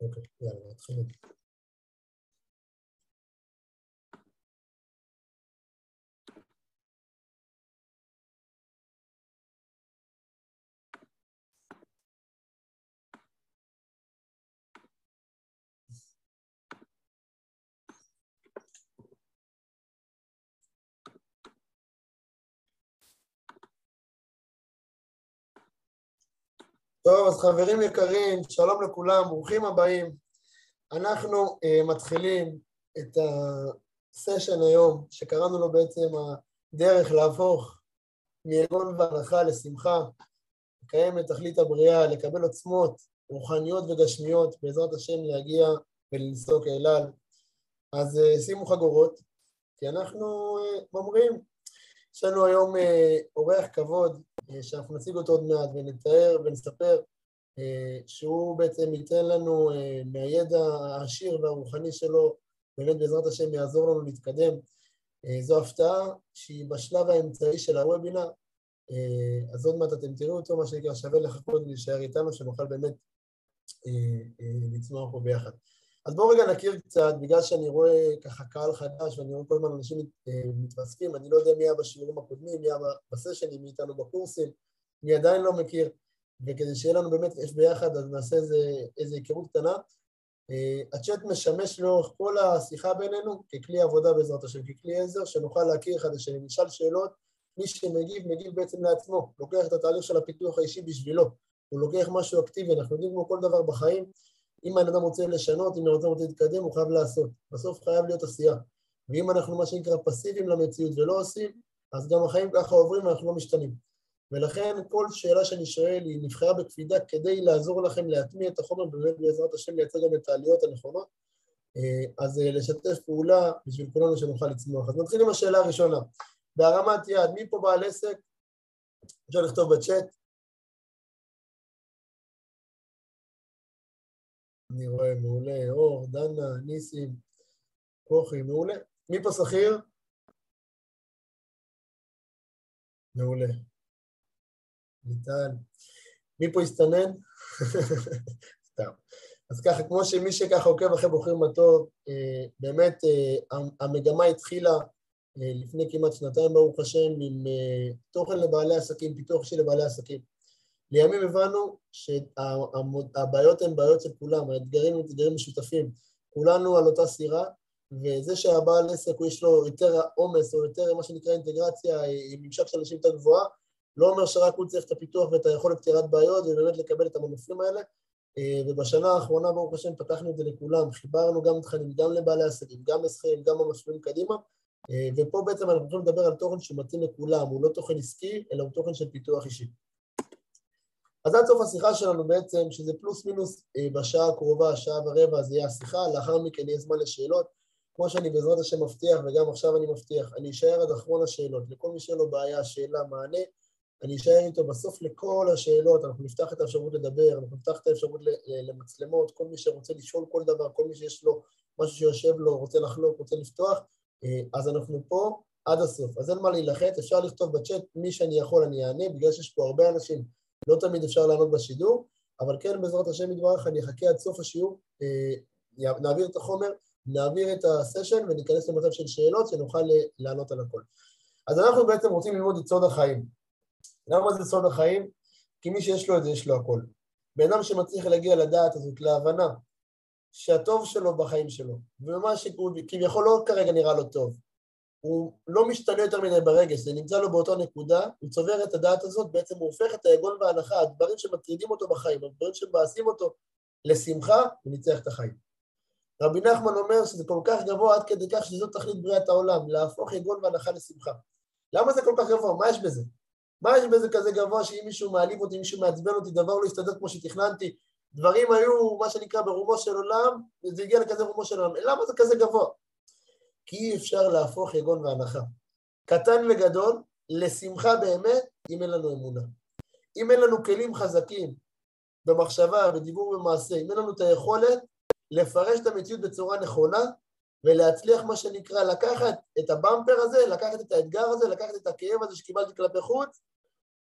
אוקיי, יאללה, נתחיל. טוב, אז חברים יקרים, שלום לכולם, ברוכים הבאים. אנחנו uh, מתחילים את הסשן היום, שקראנו לו בעצם הדרך להפוך מיגון והנחה לשמחה, לקיים את תכלית הבריאה, לקבל עוצמות רוחניות וגשמיות, בעזרת השם להגיע ולנסוק אל. אז uh, שימו חגורות, כי אנחנו uh, אומרים, יש לנו היום uh, אורח כבוד, שאנחנו נציג אותו עוד מעט ונתאר ונספר שהוא בעצם ייתן לנו מהידע העשיר והרוחני שלו, באמת בעזרת השם יעזור לנו להתקדם. זו הפתעה שהיא בשלב האמצעי של הוובינר, אז עוד מעט אתם תראו אותו, מה שנקרא שווה לחכות ולהישאר איתנו, שנוכל באמת לצמוח פה ביחד. אז בואו רגע נכיר קצת, בגלל שאני רואה ככה קהל חדש ואני רואה כל הזמן אנשים מתווספים, אני לא יודע מי היה בשיעורים הקודמים, מי היה בסשנים, מי איתנו בקורסים, אני עדיין לא מכיר. וכדי שיהיה לנו באמת אש ביחד, אז נעשה איזה, איזה היכרות קטנה. Uh, הצ'אט משמש לאורך כל השיחה בינינו ככלי עבודה בעזרת השם, ככלי עזר, שנוכל להכיר אחד לשני, נשאל שאלות, מי שמגיב, מגיב בעצם לעצמו, לוקח את התהליך של הפיתוח האישי בשבילו, הוא לוקח משהו אקטיבי, אנחנו יודעים כמו כל דבר בחיים, אם האדם רוצה לשנות, אם האדם רוצה להתקדם, הוא חייב לעשות, בסוף חייב להיות עשייה, ואם אנחנו מה שנקרא פסיביים למציאות ולא עושים, אז גם החיים ככה עוברים ואנחנו לא משתנים. ולכן כל שאלה שאני שואל היא נבחרה בקפידה כדי לעזור לכם להטמיע את החומר, באמת בעזרת השם לייצר גם את העליות הנכונות. אז לשתף פעולה בשביל כולנו שנוכל לצמוח. אז נתחיל עם השאלה הראשונה. בהרמת יד, מי פה בעל עסק? אפשר לכתוב בצ'אט. אני רואה, מעולה, אור, דנה, ניסים, כוכי, מעולה. מי פה שכיר? מעולה. ליטל. מי פה הסתנן? סתם. אז ככה, כמו שמי שככה עוקב אחרי בוחרים מה טוב, באמת המגמה התחילה לפני כמעט שנתיים, ברוך השם, עם תוכן לבעלי עסקים, פיתוח אישי לבעלי עסקים. לימים הבנו שהבעיות הן בעיות של כולם, האתגרים הם אתגרים משותפים. כולנו על אותה סירה, וזה שהבעל עסק, יש לו יותר עומס או יותר מה שנקרא אינטגרציה עם ממשק של אנשים יותר גבוהה, לא אומר שרק הוא צריך את הפיתוח ואת היכולת פתירת בעיות ובאמת לקבל את המנופים האלה. ובשנה האחרונה, ברוך השם, פתחנו את זה לכולם, חיברנו גם תכנים, גם לבעלי עסקים, גם לשכירים, גם במסלולים קדימה, ופה בעצם אנחנו יכולים לדבר על תוכן שהוא מתאים לכולם, הוא לא תוכן עסקי, אלא הוא תוכן של פיתוח אישי. אז עד סוף השיחה שלנו בעצם, שזה פלוס מינוס בשעה הקרובה, שעה ורבע, זה יהיה השיחה, לאחר מכן יהיה זמן לשאלות. כמו שאני בעזרת השם מבטיח, וגם עכשיו אני מבטיח, אני אשאר עד אחרון השאלות. לכל מי שאין לו בעיה, שאלה, מענה, אני אשאר איתו בסוף לכל השאלות, אנחנו נפתח את האפשרות לדבר, אנחנו נפתח את האפשרות למצלמות, כל מי שרוצה לשאול כל דבר, כל מי שיש לו משהו שיושב לו, רוצה לחלוק, רוצה לפתוח, אז אנחנו פה עד הסוף. אז אין מה להילחץ, אפשר לכתוב בצ'אט, מי שאני יכול אני אענה, בגלל שיש פה הרבה אנשים, לא תמיד אפשר לענות בשידור, אבל כן, בעזרת השם יתברך, אני אחכה עד סוף השיעור, נעביר את החומר, נעביר את הסשן וניכנס למצב של שאלות שנוכל לענות על הכל. אז אנחנו בעצם רוצים ללמוד את סוד החיים. למה זה סוד החיים? כי מי שיש לו את זה, יש לו הכל. בן אדם שמצליח להגיע לדעת הזאת, להבנה, שהטוב שלו בחיים שלו, ומה שכביכול לא כרגע נראה לו טוב, הוא לא משתנה יותר מדי ברגש, זה נמצא לו באותה נקודה, הוא צובר את הדעת הזאת, בעצם הוא הופך את היגון וההנחה, הדברים שמטרידים אותו בחיים, הדברים שמבאסים אותו לשמחה, הוא ניצח את החיים. רבי נחמן אומר שזה כל כך גבוה עד כדי כך שזו תכלית בריאת העולם, להפוך יגון והנחה לשמחה. למה זה כל כך גבוה? מה יש בזה? מה יש בזה כזה גבוה שאם מישהו מעליב אותי, מישהו מעצבן אותי, דבר לא יסתדר כמו שתכננתי, דברים היו, מה שנקרא, ברומו של עולם, וזה הגיע לכזה ברומו של עולם. למה זה כזה גבוה? כי אי אפשר להפוך יגון והנחה. קטן וגדול, לשמחה באמת, אם אין לנו אמונה. אם אין לנו כלים חזקים במחשבה, בדיבור ובמעשה, אם אין לנו את היכולת לפרש את המציאות בצורה נכונה ולהצליח, מה שנקרא, לקחת את הבמפר הזה, לקחת את האתגר הזה, לקחת את הכאב הזה שקיבלתי כלפי חוץ,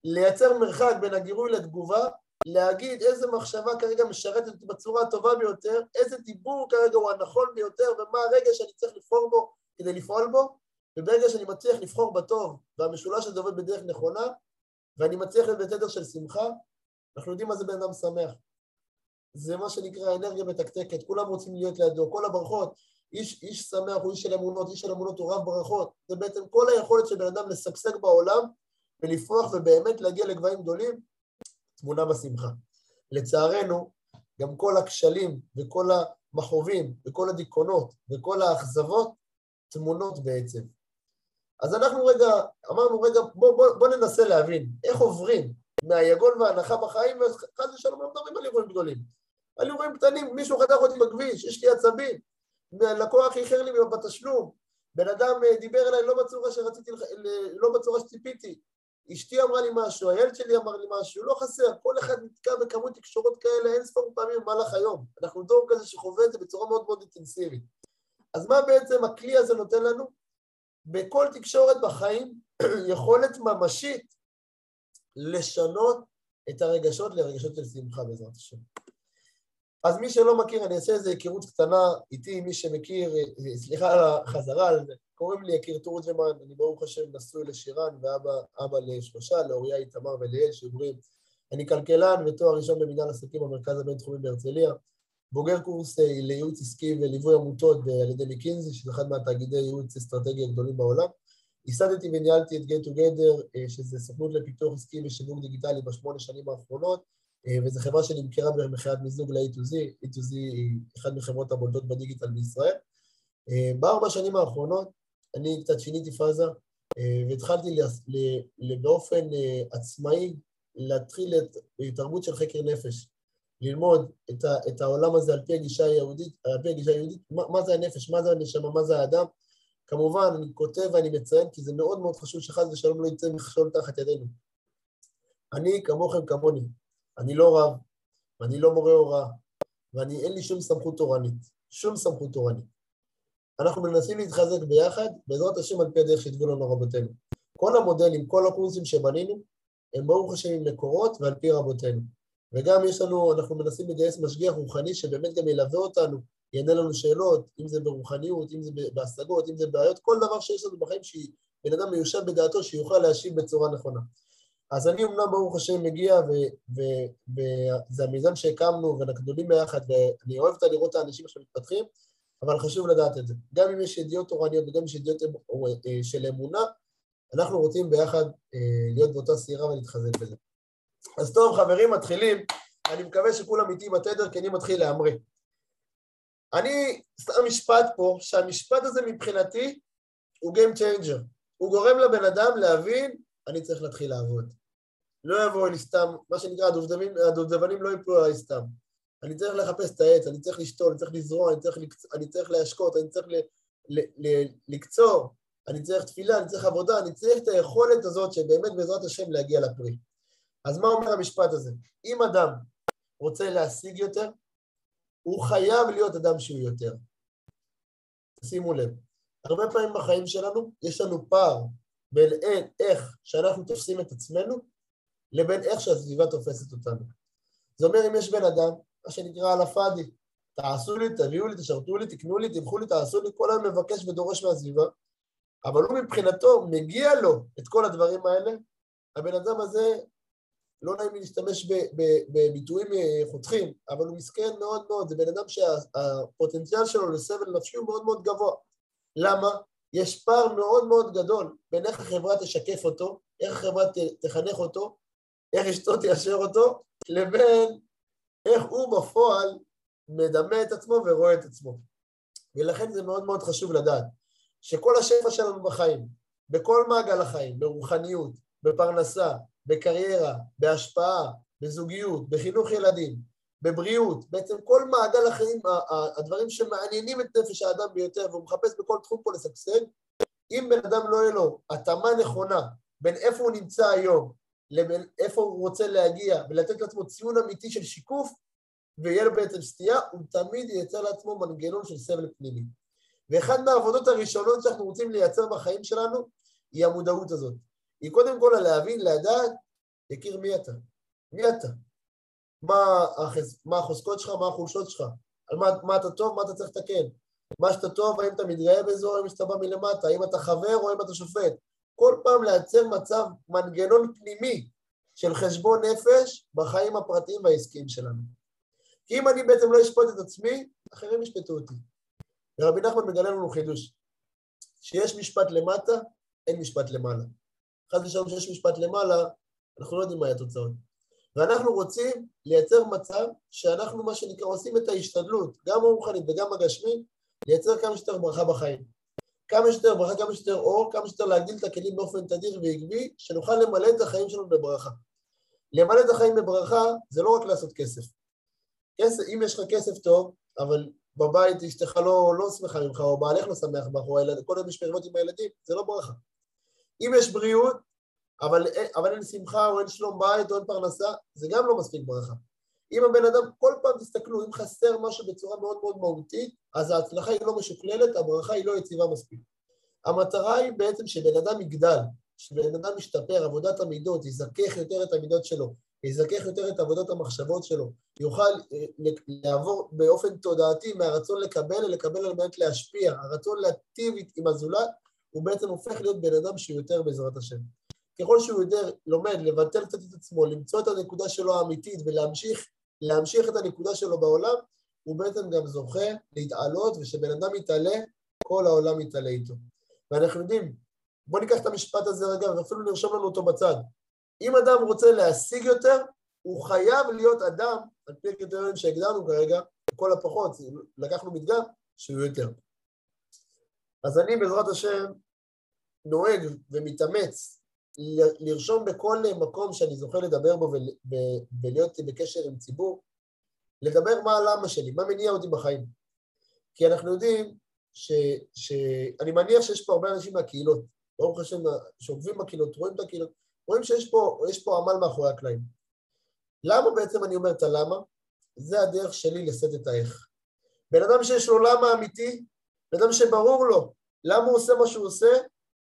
לייצר מרחק בין הגירוי לתגובה, להגיד איזה מחשבה כרגע משרתת אותי בצורה הטובה ביותר, איזה דיבור כרגע הוא הנכון ביותר ומה הרגע שאני צריך לבחור בו כדי לפעול בו, וברגע שאני מצליח לבחור בטוב והמשולש הזה עובד בדרך נכונה ואני מצליח להיות בתדר של שמחה, אנחנו יודעים מה זה בן אדם שמח. זה מה שנקרא אנרגיה מתקתקת, כולם רוצים להיות לידו, כל הברכות, איש, איש שמח הוא איש של אמונות, איש של אמונות הוא רב ברכות, זה בעצם כל היכולת של בן אדם לשגשג בעולם ולפרוח ובאמת להגיע לגבהים גדולים, תמונה בשמחה. לצערנו, גם כל הכשלים וכל המכאובים וכל הדיכאונות וכל האכזבות תמונות בעצם. אז אנחנו רגע, אמרנו רגע, בוא, בוא, בוא ננסה להבין איך עוברים מהיגון והנחה בחיים, וחס ושלום לא מדברים על אירועים גדולים. על אירועים קטנים, מישהו חתך אותי בכביש, יש לי עצבים, לקוח איחר לי בתשלום, בן אדם אה, דיבר אליי לא בצורה שרציתי, לא בצורה שציפיתי, אשתי אמרה לי משהו, הילד שלי אמר לי משהו, לא חסר, כל אחד נתקע בכמות תקשורות כאלה אין ספור פעמים במהלך היום. אנחנו דור כזה שחווה את זה בצורה מאוד מאוד אינטנסיבית. אז מה בעצם הכלי הזה נותן לנו? בכל תקשורת בחיים יכולת ממשית לשנות את הרגשות לרגשות של שמחה בעזרת השם. אז מי שלא מכיר, אני אעשה איזו היכרות קטנה איתי, מי שמכיר, סליחה על החזרה על זה, קוראים לי יקיר תורג'מן, אני ברוך השם נשוי לשירן ואבא לשלושה, לאוריה איתמר וליאל שעוברים. אני כלכלן ותואר ראשון במנהל עסקים במרכז הבינתחומי בהרצליה, בוגר קורס אה, לייעוץ עסקי וליווי עמותות על ידי מקינזי, שזה אחד מהתאגידי ייעוץ אסטרטגי הגדולים בעולם. ייסדתי וניהלתי את Get Together, אה, שזה סוכנות לפיתוח עסקי ושיווק דיגיטלי בשמונה שנים האחרונות, אה, וזו חברה שנמכרה במכירת מיזוג ל-A2Z, A2Z היא אחת מחברות הבולטות בדיגיטל בישראל. בארבע שנים האחרונות אני קצת שיניתי פאזה והתחלתי באופן עצמאי להתחיל את תרבות של חקר נפש. ללמוד את, ה, את העולם הזה על פי הגישה היהודית, על פי הגישה היהודית, מה, מה זה הנפש, מה זה הנשמה, מה זה האדם. כמובן, אני כותב ואני מציין, כי זה מאוד מאוד חשוב שחס ושלום לא יצא מכשול תחת ידינו. אני כמוכם כמוני, אני לא רב, ואני לא מורה הוראה, ואני אין לי שום סמכות תורנית, שום סמכות תורנית. אנחנו מנסים להתחזק ביחד, בעזרת השם על פי הדרך שהתוו לנו רבותינו. כל המודלים, כל הקורסים שבנינו, הם ברוך השם עם מקורות ועל פי רבותינו. וגם יש לנו, אנחנו מנסים לגייס משגיח רוחני שבאמת גם ילווה אותנו, יענה לנו שאלות, אם זה ברוחניות, אם זה בהשגות, אם זה בעיות, כל דבר שיש לנו בחיים שבן אדם מיושב בדעתו שיוכל להשיב בצורה נכונה. אז אני אמנם ברוך השם מגיע, וזה המיזם שהקמנו ואנחנו גדולים ביחד, ואני אוהב לראות את האנשים שמתפתחים, אבל חשוב לדעת את זה. גם אם יש ידיעות תורניות וגם אם יש ידיעות אה, של אמונה, אנחנו רוצים ביחד אה, להיות באותה סירה ולהתחזק בזה. אז טוב, חברים, מתחילים. אני מקווה שכולם איתי בתדר, כי אני מתחיל להמריא. אני שם משפט פה, שהמשפט הזה מבחינתי הוא Game Changer. הוא גורם לבן אדם להבין, אני צריך להתחיל לעבוד. לא יבואו לי סתם, מה שנקרא, הדובדבנים לא יפלו עליי סתם. אני צריך לחפש את העץ, אני צריך לשתול, אני צריך לזרוע, אני צריך, לקצ... אני צריך להשקות, אני צריך ל... ל... ל... לקצור, אני צריך תפילה, אני צריך עבודה, אני צריך את היכולת הזאת שבאמת בעזרת השם להגיע לפרי. אז מה אומר המשפט הזה? אם אדם רוצה להשיג יותר, הוא חייב להיות אדם שהוא יותר. שימו לב, הרבה פעמים בחיים שלנו יש לנו פער בין איך שאנחנו תופסים את עצמנו לבין איך שהסביבה תופסת אותנו. זה אומר אם יש בן אדם, מה שנקרא על הפאדי, תעשו לי, תביאו לי, תשרתו לי, תקנו לי, תמכו לי, תעשו לי, כל היום מבקש ודורש מהסביבה, אבל הוא מבחינתו, מגיע לו את כל הדברים האלה, הבן אדם הזה לא נעים לי להשתמש בביטויים אה, חותכים, אבל הוא מסכן מאוד מאוד, זה בן אדם שהפוטנציאל שלו לסבל נפשי הוא מאוד מאוד גבוה. למה? יש פער מאוד מאוד גדול בין איך החברה תשקף אותו, איך החברה תחנך אותו, איך אשתו תיישר אותו, לבין איך הוא בפועל מדמה את עצמו ורואה את עצמו. ולכן זה מאוד מאוד חשוב לדעת שכל השפע שלנו בחיים, בכל מעגל החיים, ברוחניות, בפרנסה, בקריירה, בהשפעה, בזוגיות, בחינוך ילדים, בבריאות, בעצם כל מעגל החיים, הדברים שמעניינים את נפש האדם ביותר והוא מחפש בכל תחום פה לשגשג, אם בן אדם לא יהיה לו התאמה נכונה בין איפה הוא נמצא היום איפה הוא רוצה להגיע, ולתת לעצמו ציון אמיתי של שיקוף, ויהיה לו בעצם סטייה, הוא תמיד ייצר לעצמו מנגנון של סבל פנימי. ואחד מהעבודות הראשונות שאנחנו רוצים לייצר בחיים שלנו, היא המודעות הזאת. היא קודם כל להבין, לדעת, יכיר מי אתה. מי אתה? מה, החז... מה החוזקות שלך, מה החולשות שלך, על מה, מה אתה טוב, מה אתה צריך לתקן. מה שאתה טוב, האם אתה מתגאה או האם שאתה בא מלמטה, האם אתה חבר או האם אתה שופט. כל פעם לייצר מצב, מנגנון פנימי של חשבון נפש בחיים הפרטיים והעסקיים שלנו. כי אם אני בעצם לא אשפוט את עצמי, אחרים ישפטו אותי. ורבי נחמן מגלה לנו חידוש, שיש משפט למטה, אין משפט למעלה. חס ושלום שיש משפט למעלה, אנחנו לא יודעים מה התוצאות. ואנחנו רוצים לייצר מצב שאנחנו, מה שנקרא, עושים את ההשתדלות, גם הרוחנית וגם הגשמית, לייצר כמה שיותר ברכה בחיים. כמה שיותר ברכה, כמה שיותר אור, כמה שיותר להגדיל את הכלים באופן תדיר ועקבי, שנוכל למלא את החיים שלנו בברכה. למלא את החיים בברכה זה לא רק לעשות כסף. כסף, אם יש לך כסף טוב, אבל בבית אשתך לא, לא שמחה ממך, או בעלך לא שמח ממך, או כל היום יש מריבות עם הילדים, זה לא ברכה. אם יש בריאות, אבל, אבל אין שמחה או אין שלום בית או אין פרנסה, זה גם לא מספיק ברכה. אם הבן אדם, כל פעם תסתכלו, אם חסר משהו בצורה מאוד מאוד מהותית, אז ההצלחה היא לא משוקללת, הברכה היא לא יציבה מספיק. המטרה היא בעצם שבן אדם יגדל, שבן אדם ישתפר, עבודת המידות, יזכך יותר את המידות שלו, יזכך יותר את עבודת המחשבות שלו, יוכל אה, לעבור באופן תודעתי מהרצון לקבל לקבל על מנת להשפיע, הרצון להטיב עם הזולת, הוא בעצם הופך להיות בן אדם שהוא יותר בעזרת השם. ככל שהוא יותר לומד לבטל קצת את עצמו, למצוא את הנקודה שלו האמיתית ולהמשיך להמשיך את הנקודה שלו בעולם, הוא בעצם גם זוכה להתעלות, ושבן אדם יתעלה, כל העולם יתעלה איתו. ואנחנו יודעים, בואו ניקח את המשפט הזה רגע, ואפילו נרשום לנו אותו בצד. אם אדם רוצה להשיג יותר, הוא חייב להיות אדם, על פי הקריטריונים שהגדרנו כרגע, לכל הפחות, לקחנו מדגם, שהוא יותר. אז אני בעזרת השם נוהג ומתאמץ לרשום בכל מקום שאני זוכה לדבר בו ולהיות בקשר עם ציבור, לדבר מה הלמה שלי, מה מניע אותי בחיים. כי אנחנו יודעים ש... ש... אני מניח שיש פה הרבה אנשים מהקהילות, ברוך השם, שעוקבים בקהילות, רואים את הקהילות, רואים שיש פה, פה עמל מאחורי הקלעים. למה בעצם אני אומר את הלמה? זה הדרך שלי לשאת את האיך. בן אדם שיש לו למה אמיתי, בן אדם שברור לו למה הוא עושה מה שהוא עושה,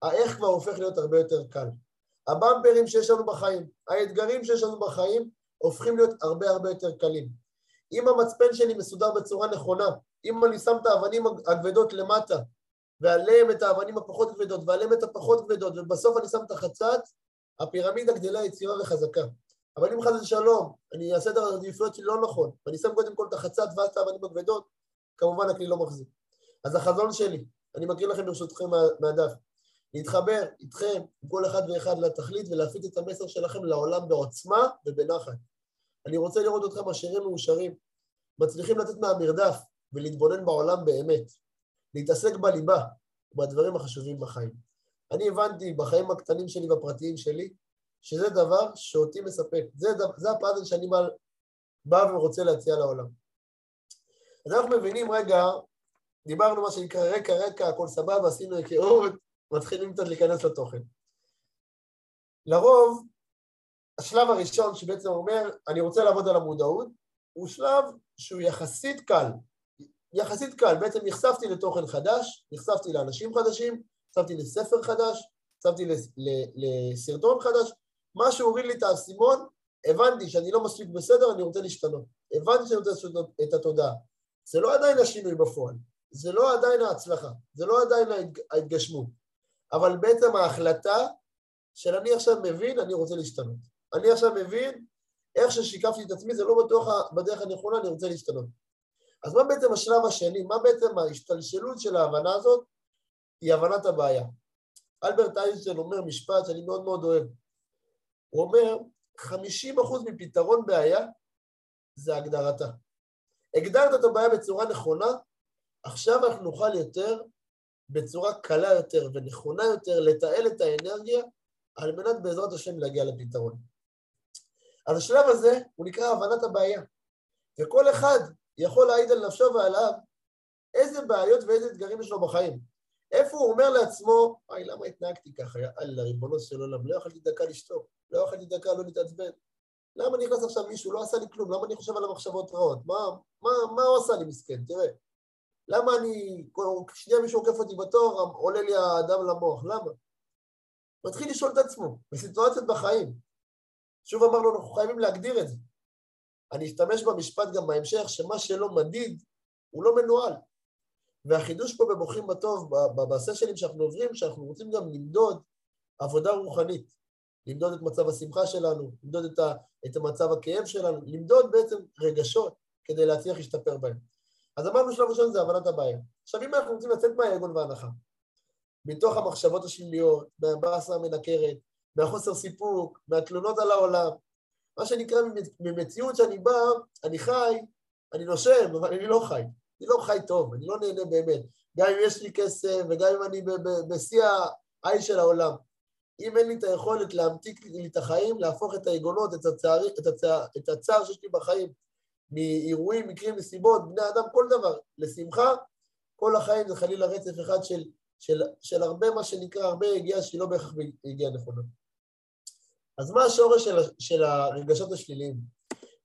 האיך כבר הופך להיות הרבה יותר קל. הבמפרים שיש לנו בחיים, האתגרים שיש לנו בחיים, הופכים להיות הרבה הרבה יותר קלים. אם המצפן שלי מסודר בצורה נכונה, אם אני שם את האבנים הכבדות למטה, ועליהם את האבנים הפחות כבדות, ועליהם את הפחות כבדות, ובסוף אני שם את החצץ, הפירמידה גדלה יצירה וחזקה. אבל אם חס ושלום, אני אעשה את העדיפויות שלי לא נכון, ואני שם קודם כל את החצץ ואז את האבנים הכבדות, כמובן הכלי לא מחזיק. אז החזון שלי, אני מקריא לכם ברשותכם מהדף, להתחבר איתכם, עם כל אחד ואחד לתכלית ולהפיץ את המסר שלכם לעולם בעוצמה ובנחת. אני רוצה לראות אתכם עשירים מאושרים, מצליחים לצאת מהמרדף ולהתבונן בעולם באמת, להתעסק בליבה, בדברים החשובים בחיים. אני הבנתי בחיים הקטנים שלי והפרטיים שלי, שזה דבר שאותי מספק. זה, זה הפאזל שאני בא, בא ורוצה להציע לעולם. אז אנחנו מבינים רגע, דיברנו מה שנקרא רקע רקע, הכל סבבה, עשינו היכרות, מתחילים קצת להיכנס לתוכן. לרוב, השלב הראשון שבעצם אומר, אני רוצה לעבוד על המודעות, הוא שלב שהוא יחסית קל. יחסית קל, בעצם נחשפתי לתוכן חדש, נחשפתי לאנשים חדשים, נחשפתי לספר חדש, נחשפתי לסרטון חדש, משהו הוריד לי את האסימון, הבנתי שאני לא מספיק בסדר, אני רוצה להשתנות. הבנתי שאני רוצה לשנות את התודעה. זה לא עדיין השינוי בפועל, זה לא עדיין ההצלחה, זה לא עדיין ההתגשמות. אבל בעצם ההחלטה של אני עכשיו מבין, אני רוצה להשתנות. אני עכשיו מבין, איך ששיקפתי את עצמי זה לא בטוח בדרך הנכונה, אני רוצה להשתנות. אז מה בעצם השלב השני, מה בעצם ההשתלשלות של ההבנה הזאת? היא הבנת הבעיה. אלברט איינשטיין אומר משפט שאני מאוד מאוד אוהב. הוא אומר, 50% מפתרון בעיה זה הגדרתה. הגדרת את הבעיה בצורה נכונה, עכשיו אנחנו נוכל יותר בצורה קלה יותר ונכונה יותר לתעל את האנרגיה על מנת בעזרת השם להגיע לפתרון. אז השלב הזה הוא נקרא הבנת הבעיה, וכל אחד יכול להעיד על נפשו ועליו איזה בעיות ואיזה אתגרים יש לו בחיים. איפה הוא אומר לעצמו, היי, למה התנהגתי ככה? יאללה, ריבונו של עולם, לא יכולתי דקה לשתוק. לא אכלתי דקה, לא להתעצבן. למה נכנס עכשיו מישהו, לא עשה לי כלום, למה אני חושב על המחשבות רעות? מה, מה, מה הוא עשה לי מסכן? תראה. למה אני, שנייה מישהו עוקף אותי בתור, עולה לי האדם למוח, למה? מתחיל לשאול את עצמו, בסיטואציות בחיים. שוב אמרנו, אנחנו חייבים להגדיר את זה. אני אשתמש במשפט גם בהמשך, שמה שלא מדיד, הוא לא מנוהל. והחידוש פה בבוכים בטוב, בסשנים שאנחנו עוברים, שאנחנו רוצים גם למדוד עבודה רוחנית. למדוד את מצב השמחה שלנו, למדוד את, ה, את מצב הכאב שלנו, למדוד בעצם רגשות כדי להצליח להשתפר בהם. אז אמרנו שלב ראשון זה הבנת הבעיה. עכשיו אם אנחנו רוצים לצאת מהאגון וההנחה, מתוך המחשבות השליליות, מהבאסה המנקרת, מהחוסר סיפוק, מהתלונות על העולם, מה שנקרא ממציאות שאני בא, אני חי, אני נושם, אבל אני לא חי. אני לא חי טוב, אני לא נהנה באמת. גם אם יש לי כסף וגם אם אני בשיא העי של העולם. אם אין לי את היכולת להמתיק לי את החיים, להפוך את היגונות, את הצער, את, הצער, את הצער שיש לי בחיים, מאירועים, מקרים, נסיבות, בני אדם, כל דבר, לשמחה, כל החיים זה חלילה רצף אחד של, של, של הרבה מה שנקרא, הרבה הגיעה שהיא לא בהכרח הגיעה נכונה. אז מה השורש של, של הרגשות השליליים?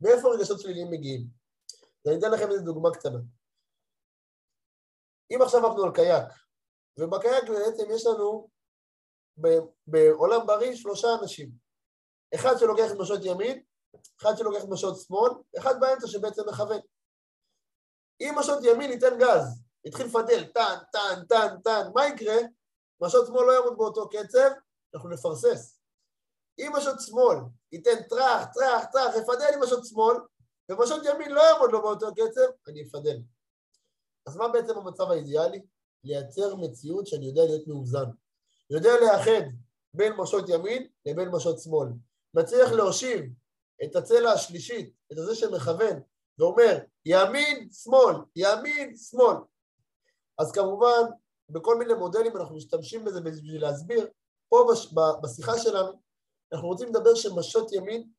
מאיפה רגשות שליליים מגיעים? אני אתן לכם איזו דוגמה קטנה. אם עכשיו עבדנו על קייק, ובקייק בעצם יש לנו בעולם בריא שלושה אנשים. אחד שלוקח את משות ימין, אחד שלוקח את משות שמאל, אחד באמצע שבעצם מכוון. אם משות ימין ייתן גז, יתחיל לפדל, טן, טן, טן, טן, מה יקרה? משות שמאל לא יעמוד באותו קצב, אנחנו נפרסס. אם משות שמאל ייתן טראח, טראח, טראח, יפדל עם משות שמאל, ומשות ימין לא יעמוד לו באותו קצב, אני אפדל. אז מה בעצם המצב האידיאלי? לייצר מציאות שאני יודע להיות מאוזן. יודע לאחד בין משות ימין לבין משות שמאל. מצליח להושיב את הצלע השלישית, את הזה שמכוון, ואומר ימין, שמאל, ימין, שמאל. אז כמובן, בכל מיני מודלים אנחנו משתמשים בזה בשביל להסביר. פה בש, בשיחה שלנו, אנחנו רוצים לדבר שמשות ימין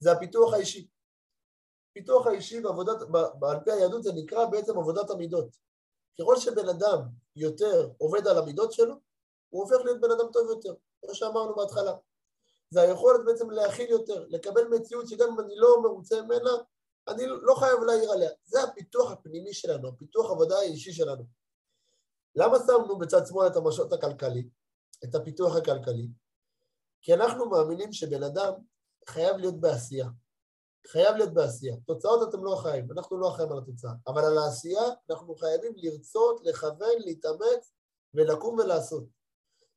זה הפיתוח האישי. פיתוח האישי בעבודת, על פי היהדות זה נקרא בעצם עבודת המידות. ככל שבן אדם יותר עובד על המידות שלו, הוא הופך להיות בן אדם טוב יותר, כמו שאמרנו בהתחלה. זה היכולת בעצם להכיל יותר, לקבל מציאות שגם אם אני לא מרוצה ממנה, אני לא חייב להעיר עליה. זה הפיתוח הפנימי שלנו, הפיתוח העבודה האישי שלנו. למה שמנו בצד שמאל את המשות הכלכלי, את הפיתוח הכלכלי? כי אנחנו מאמינים שבן אדם חייב להיות בעשייה. חייב להיות בעשייה. תוצאות אתם לא אחראים, אנחנו לא אחראים על התוצאה. אבל על העשייה אנחנו חייבים לרצות, לכוון, להתאמץ ולקום ולעשות.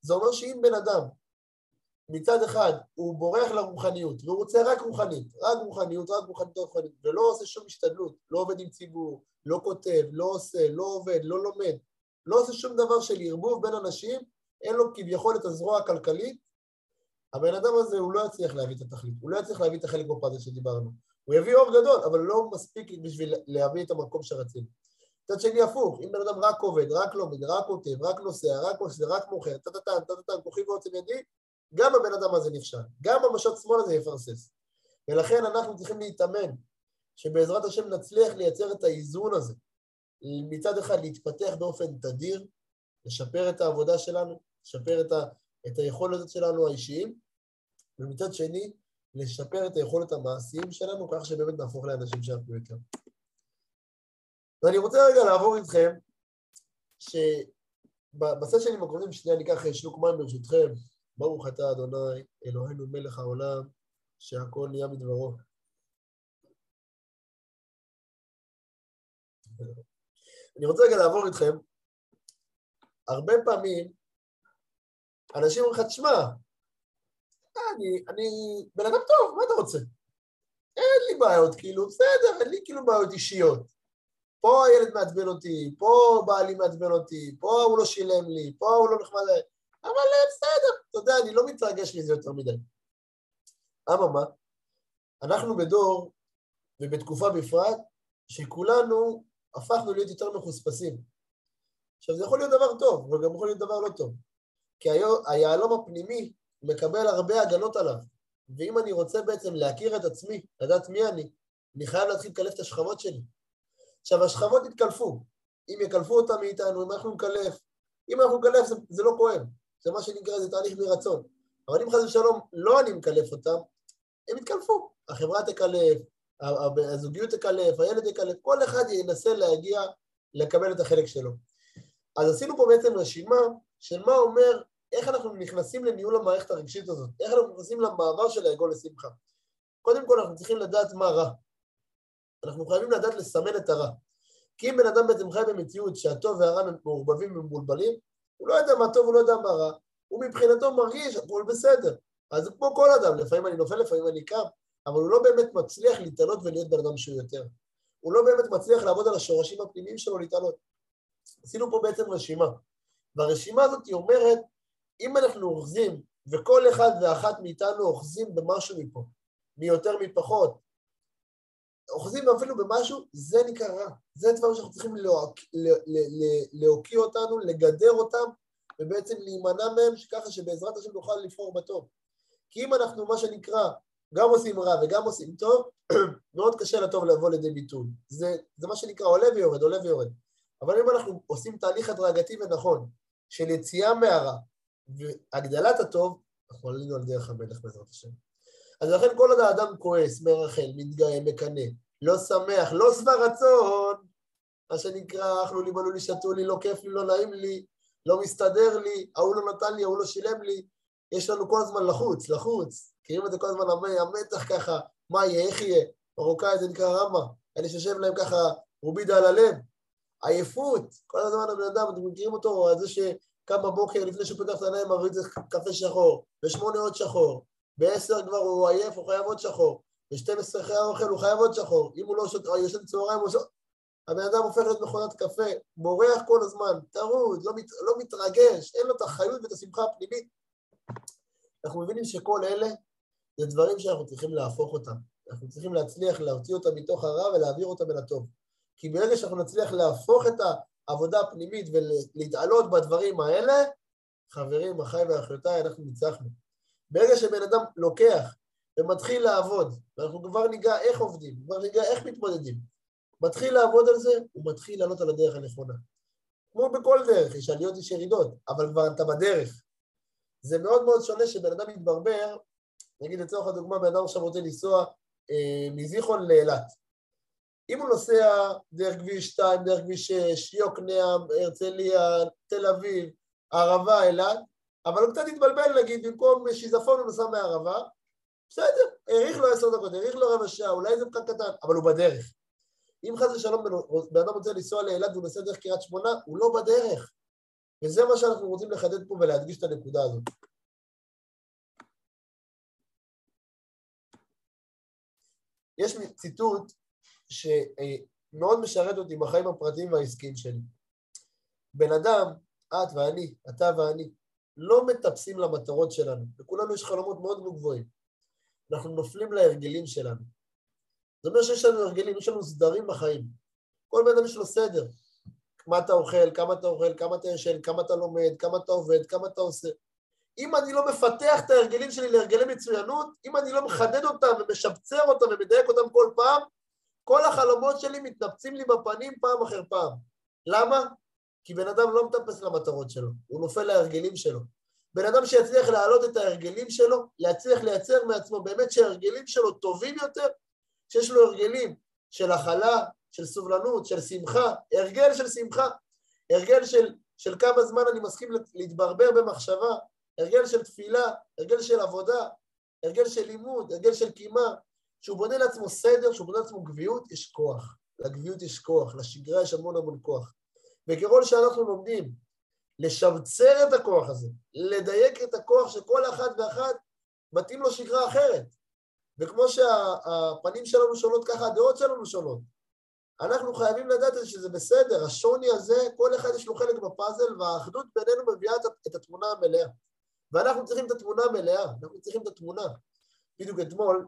זה אומר שאם בן אדם מצד אחד הוא בורח לרוחניות והוא רוצה רק רוחנית, רק רוחניות, רק רוחנית, רק רוחנית, ולא עושה שום השתדלות, לא עובד עם ציבור, לא כותב, לא עושה, לא עובד, לא לומד, לא עושה שום דבר של ערבוב בין אנשים, אין לו כביכול את הזרוע הכלכלית, הבן אדם הזה הוא לא יצליח להביא את התכלית, הוא לא יצליח להביא את החלק בפאזל שדיברנו. הוא יביא אור גדול, אבל לא מספיק בשביל להביא את המקום שרצינו. מצד שני הפוך, אם בן אדם רק עובד, רק לומד, רק כותב, רק נוסע, רק עושה, רק מוכר, טה-טה-טן, טה-טה-טן, כוחי ועוצם ידי, גם הבן אדם הזה נכשל, גם המשת שמאל הזה יפרסס. ולכן אנחנו צריכים להתאמן, שבעזרת השם נצליח לייצר את האיזון הזה. מצד אחד להתפתח באופן תדיר, לשפר את העבודה שלנו, לשפר את, ה, את היכולת שלנו האישיים, ומצד שני, לשפר את היכולת המעשיים שלנו, כך שבאמת נהפוך לאנשים שאנחנו יותר. ואני רוצה רגע לעבור איתכם, שבסשנים הקודמים, שנייה ניקח שלוק מים ברשותכם, ברוך אתה אדוני, אלוהינו מלך העולם, שהכל נהיה מדברו. אני רוצה רגע לעבור איתכם, הרבה פעמים אנשים אומרים לך, תשמע, אני, אני בן אדם טוב, מה אתה רוצה? אין לי בעיות, כאילו, בסדר, אין לי כאילו בעיות אישיות. פה הילד מעצבן אותי, פה בעלי מעצבן אותי, פה הוא לא שילם לי, פה הוא לא נחמד... אבל אה, בסדר, אתה יודע, אני לא מתרגש מזה יותר מדי. אממה, אנחנו בדור, ובתקופה בפרט, שכולנו הפכנו להיות יותר מחוספסים. עכשיו, זה יכול להיות דבר טוב, אבל גם יכול להיות דבר לא טוב. כי היהלום הפנימי מקבל הרבה הגנות עליו, ואם אני רוצה בעצם להכיר את עצמי, לדעת מי אני, אני חייב להתחיל לקלף את השכבות שלי. עכשיו, השכבות יתקלפו. אם יקלפו אותם מאיתנו, אם אנחנו נקלף. אם אנחנו נקלף, זה, זה לא כואב. זה מה שנקרא, זה תהליך מרצון. אבל אם חס ושלום לא אני מקלף אותם, הם יתקלפו. החברה תקלף, הזוגיות תקלף, הילד יקלף, כל אחד ינסה להגיע לקבל את החלק שלו. אז עשינו פה בעצם רשימה של מה אומר, איך אנחנו נכנסים לניהול המערכת הרגשית הזאת, איך אנחנו נכנסים למעבר של האגו לשמחה. קודם כל אנחנו צריכים לדעת מה רע. אנחנו חייבים לדעת לסמן את הרע. כי אם בן אדם בעצם חי במציאות שהטוב והרע מעורבבים ומבולבלים, הוא לא יודע מה טוב, הוא לא יודע מה רע, הוא מבחינתו מרגיש, הכל בסדר. אז זה כמו כל אדם, לפעמים אני נופל, לפעמים אני קם, אבל הוא לא באמת מצליח להתעלות ולהיות בן אדם שהוא יותר. הוא לא באמת מצליח לעבוד על השורשים הפנימיים שלו להתעלות. עשינו פה בעצם רשימה, והרשימה הזאת אומרת, אם אנחנו אוחזים, וכל אחד ואחת מאיתנו אוחזים במשהו מפה, מיותר מפחות, אוחזים אפילו במשהו, זה נקרא רע. זה דברים שאנחנו צריכים להוקיע אותנו, לגדר אותם, ובעצם להימנע מהם, ככה שבעזרת השם נוכל לבחור בטוב. כי אם אנחנו, מה שנקרא, גם עושים רע וגם עושים טוב, מאוד קשה לטוב לבוא לידי ביטוי. זה, זה מה שנקרא עולה ויורד, עולה ויורד. אבל אם אנחנו עושים תהליך הדרגתי ונכון של יציאה מהרע והגדלת הטוב, אנחנו עלינו על דרך המלך בעזרת השם. אז לכן כל עוד האדם כועס, מרחל, מתגאה, מקנא, לא שמח, לא שבע רצון, מה שנקרא, אכלו לי, בנו לי, שתו לי, לא כיף לי, לא נעים לי, לא מסתדר לי, ההוא לא נתן לי, ההוא לא שילם לי, יש לנו כל הזמן לחוץ, לחוץ. מכירים את זה כל הזמן, המתח ככה, מה יהיה, איך יהיה? מרוקאי זה נקרא רמה, אלה שיושב להם ככה רובידה על הלב. עייפות, כל הזמן הבן אדם, אתם מכירים אותו, זה שקם בבוקר לפני שהוא פותח את העיניים, מריץ קפה שחור, בשמונה עוד שחור, בעשר כבר הוא עייף, הוא חייב עוד שחור, ב-12 אחרי האוכל הוא חייב עוד שחור, אם הוא לא ישן צהריים הוא שחור. הבן אדם הופך להיות מכונת קפה, בורח כל הזמן, טרוד, לא, מת, לא מתרגש, אין לו את החיות ואת השמחה הפנימית. אנחנו מבינים שכל אלה זה דברים שאנחנו צריכים להפוך אותם. אנחנו צריכים להצליח להוציא אותם מתוך הרע ולהעביר אותם אל הטוב. כי ברגע שאנחנו נצליח להפוך את העבודה הפנימית ולהתעלות בדברים האלה, חברים, אחיי ואחיותיי, אנחנו ניצחנו. ברגע שבן אדם לוקח ומתחיל לעבוד, ואנחנו כבר ניגע איך עובדים, כבר ניגע איך מתמודדים, מתחיל לעבוד על זה, הוא מתחיל לעלות על הדרך הנכונה. כמו בכל דרך, יש עליות, יש ירידות, אבל כבר אתה בדרך. זה מאוד מאוד שונה שבן אדם מתברבר, נגיד לצורך הדוגמה, בן אדם עכשיו רוצה לנסוע אה, מזיכרון לאילת. אם הוא נוסע דרך כביש 2, דרך כביש 6, יוקנעם, הרצליה, תל אביב, ערבה, אילת, אבל הוא קצת התבלבל נגיד, במקום שיזפון הוא נסע מערבה, בסדר, האריך לו עשר דקות, האריך לו רבע שעה, אולי זה פקק קטן, אבל הוא בדרך. אם חס ושלום בן אדם רוצה לנסוע לאילת והוא נוסע דרך קריית שמונה, הוא לא בדרך. וזה מה שאנחנו רוצים לחדד פה ולהדגיש את הנקודה הזאת. יש ציטוט שמאוד משרת אותי בחיים הפרטיים והעסקיים שלי. בן אדם, את ואני, אתה ואני, לא מטפסים למטרות שלנו, לכולנו יש חלומות מאוד גבוהים. אנחנו נופלים להרגלים שלנו. זאת אומרת שיש לנו הרגלים, יש לנו סדרים בחיים. כל בן אדם יש לו סדר. מה אתה אוכל, כמה אתה אוכל, כמה אתה ישן, כמה אתה לומד, כמה אתה עובד, כמה אתה עושה. אם אני לא מפתח את ההרגלים שלי להרגלי מצוינות, אם אני לא מחדד אותם ומשבצר אותם ומדייק אותם כל פעם, כל החלומות שלי מתנפצים לי בפנים פעם אחר פעם. למה? כי בן אדם לא מטפס למטרות שלו, הוא נופל להרגלים שלו. בן אדם שיצליח להעלות את ההרגלים שלו, להצליח לייצר מעצמו באמת שההרגלים שלו טובים יותר, שיש לו הרגלים של הכלה, של סובלנות, של שמחה, הרגל של שמחה, הרגל של, של כמה זמן אני מסכים להתברבר במחשבה, הרגל של תפילה, הרגל של עבודה, הרגל של לימוד, הרגל של קימה, שהוא בונה לעצמו סדר, שהוא בונה לעצמו גביעות, יש כוח. לגביעות יש כוח, לשגרה יש המון המון כוח. וככל שאנחנו לומדים לשבצר את הכוח הזה, לדייק את הכוח שכל אחד ואחת מתאים לו שגרה אחרת. וכמו שהפנים שלנו שונות, ככה הדעות שלנו שונות. אנחנו חייבים לדעת שזה בסדר, השוני הזה, כל אחד יש לו חלק בפאזל, והאחדות בינינו מביאה את התמונה המלאה. ואנחנו צריכים את התמונה המלאה, אנחנו צריכים את התמונה. בדיוק אתמול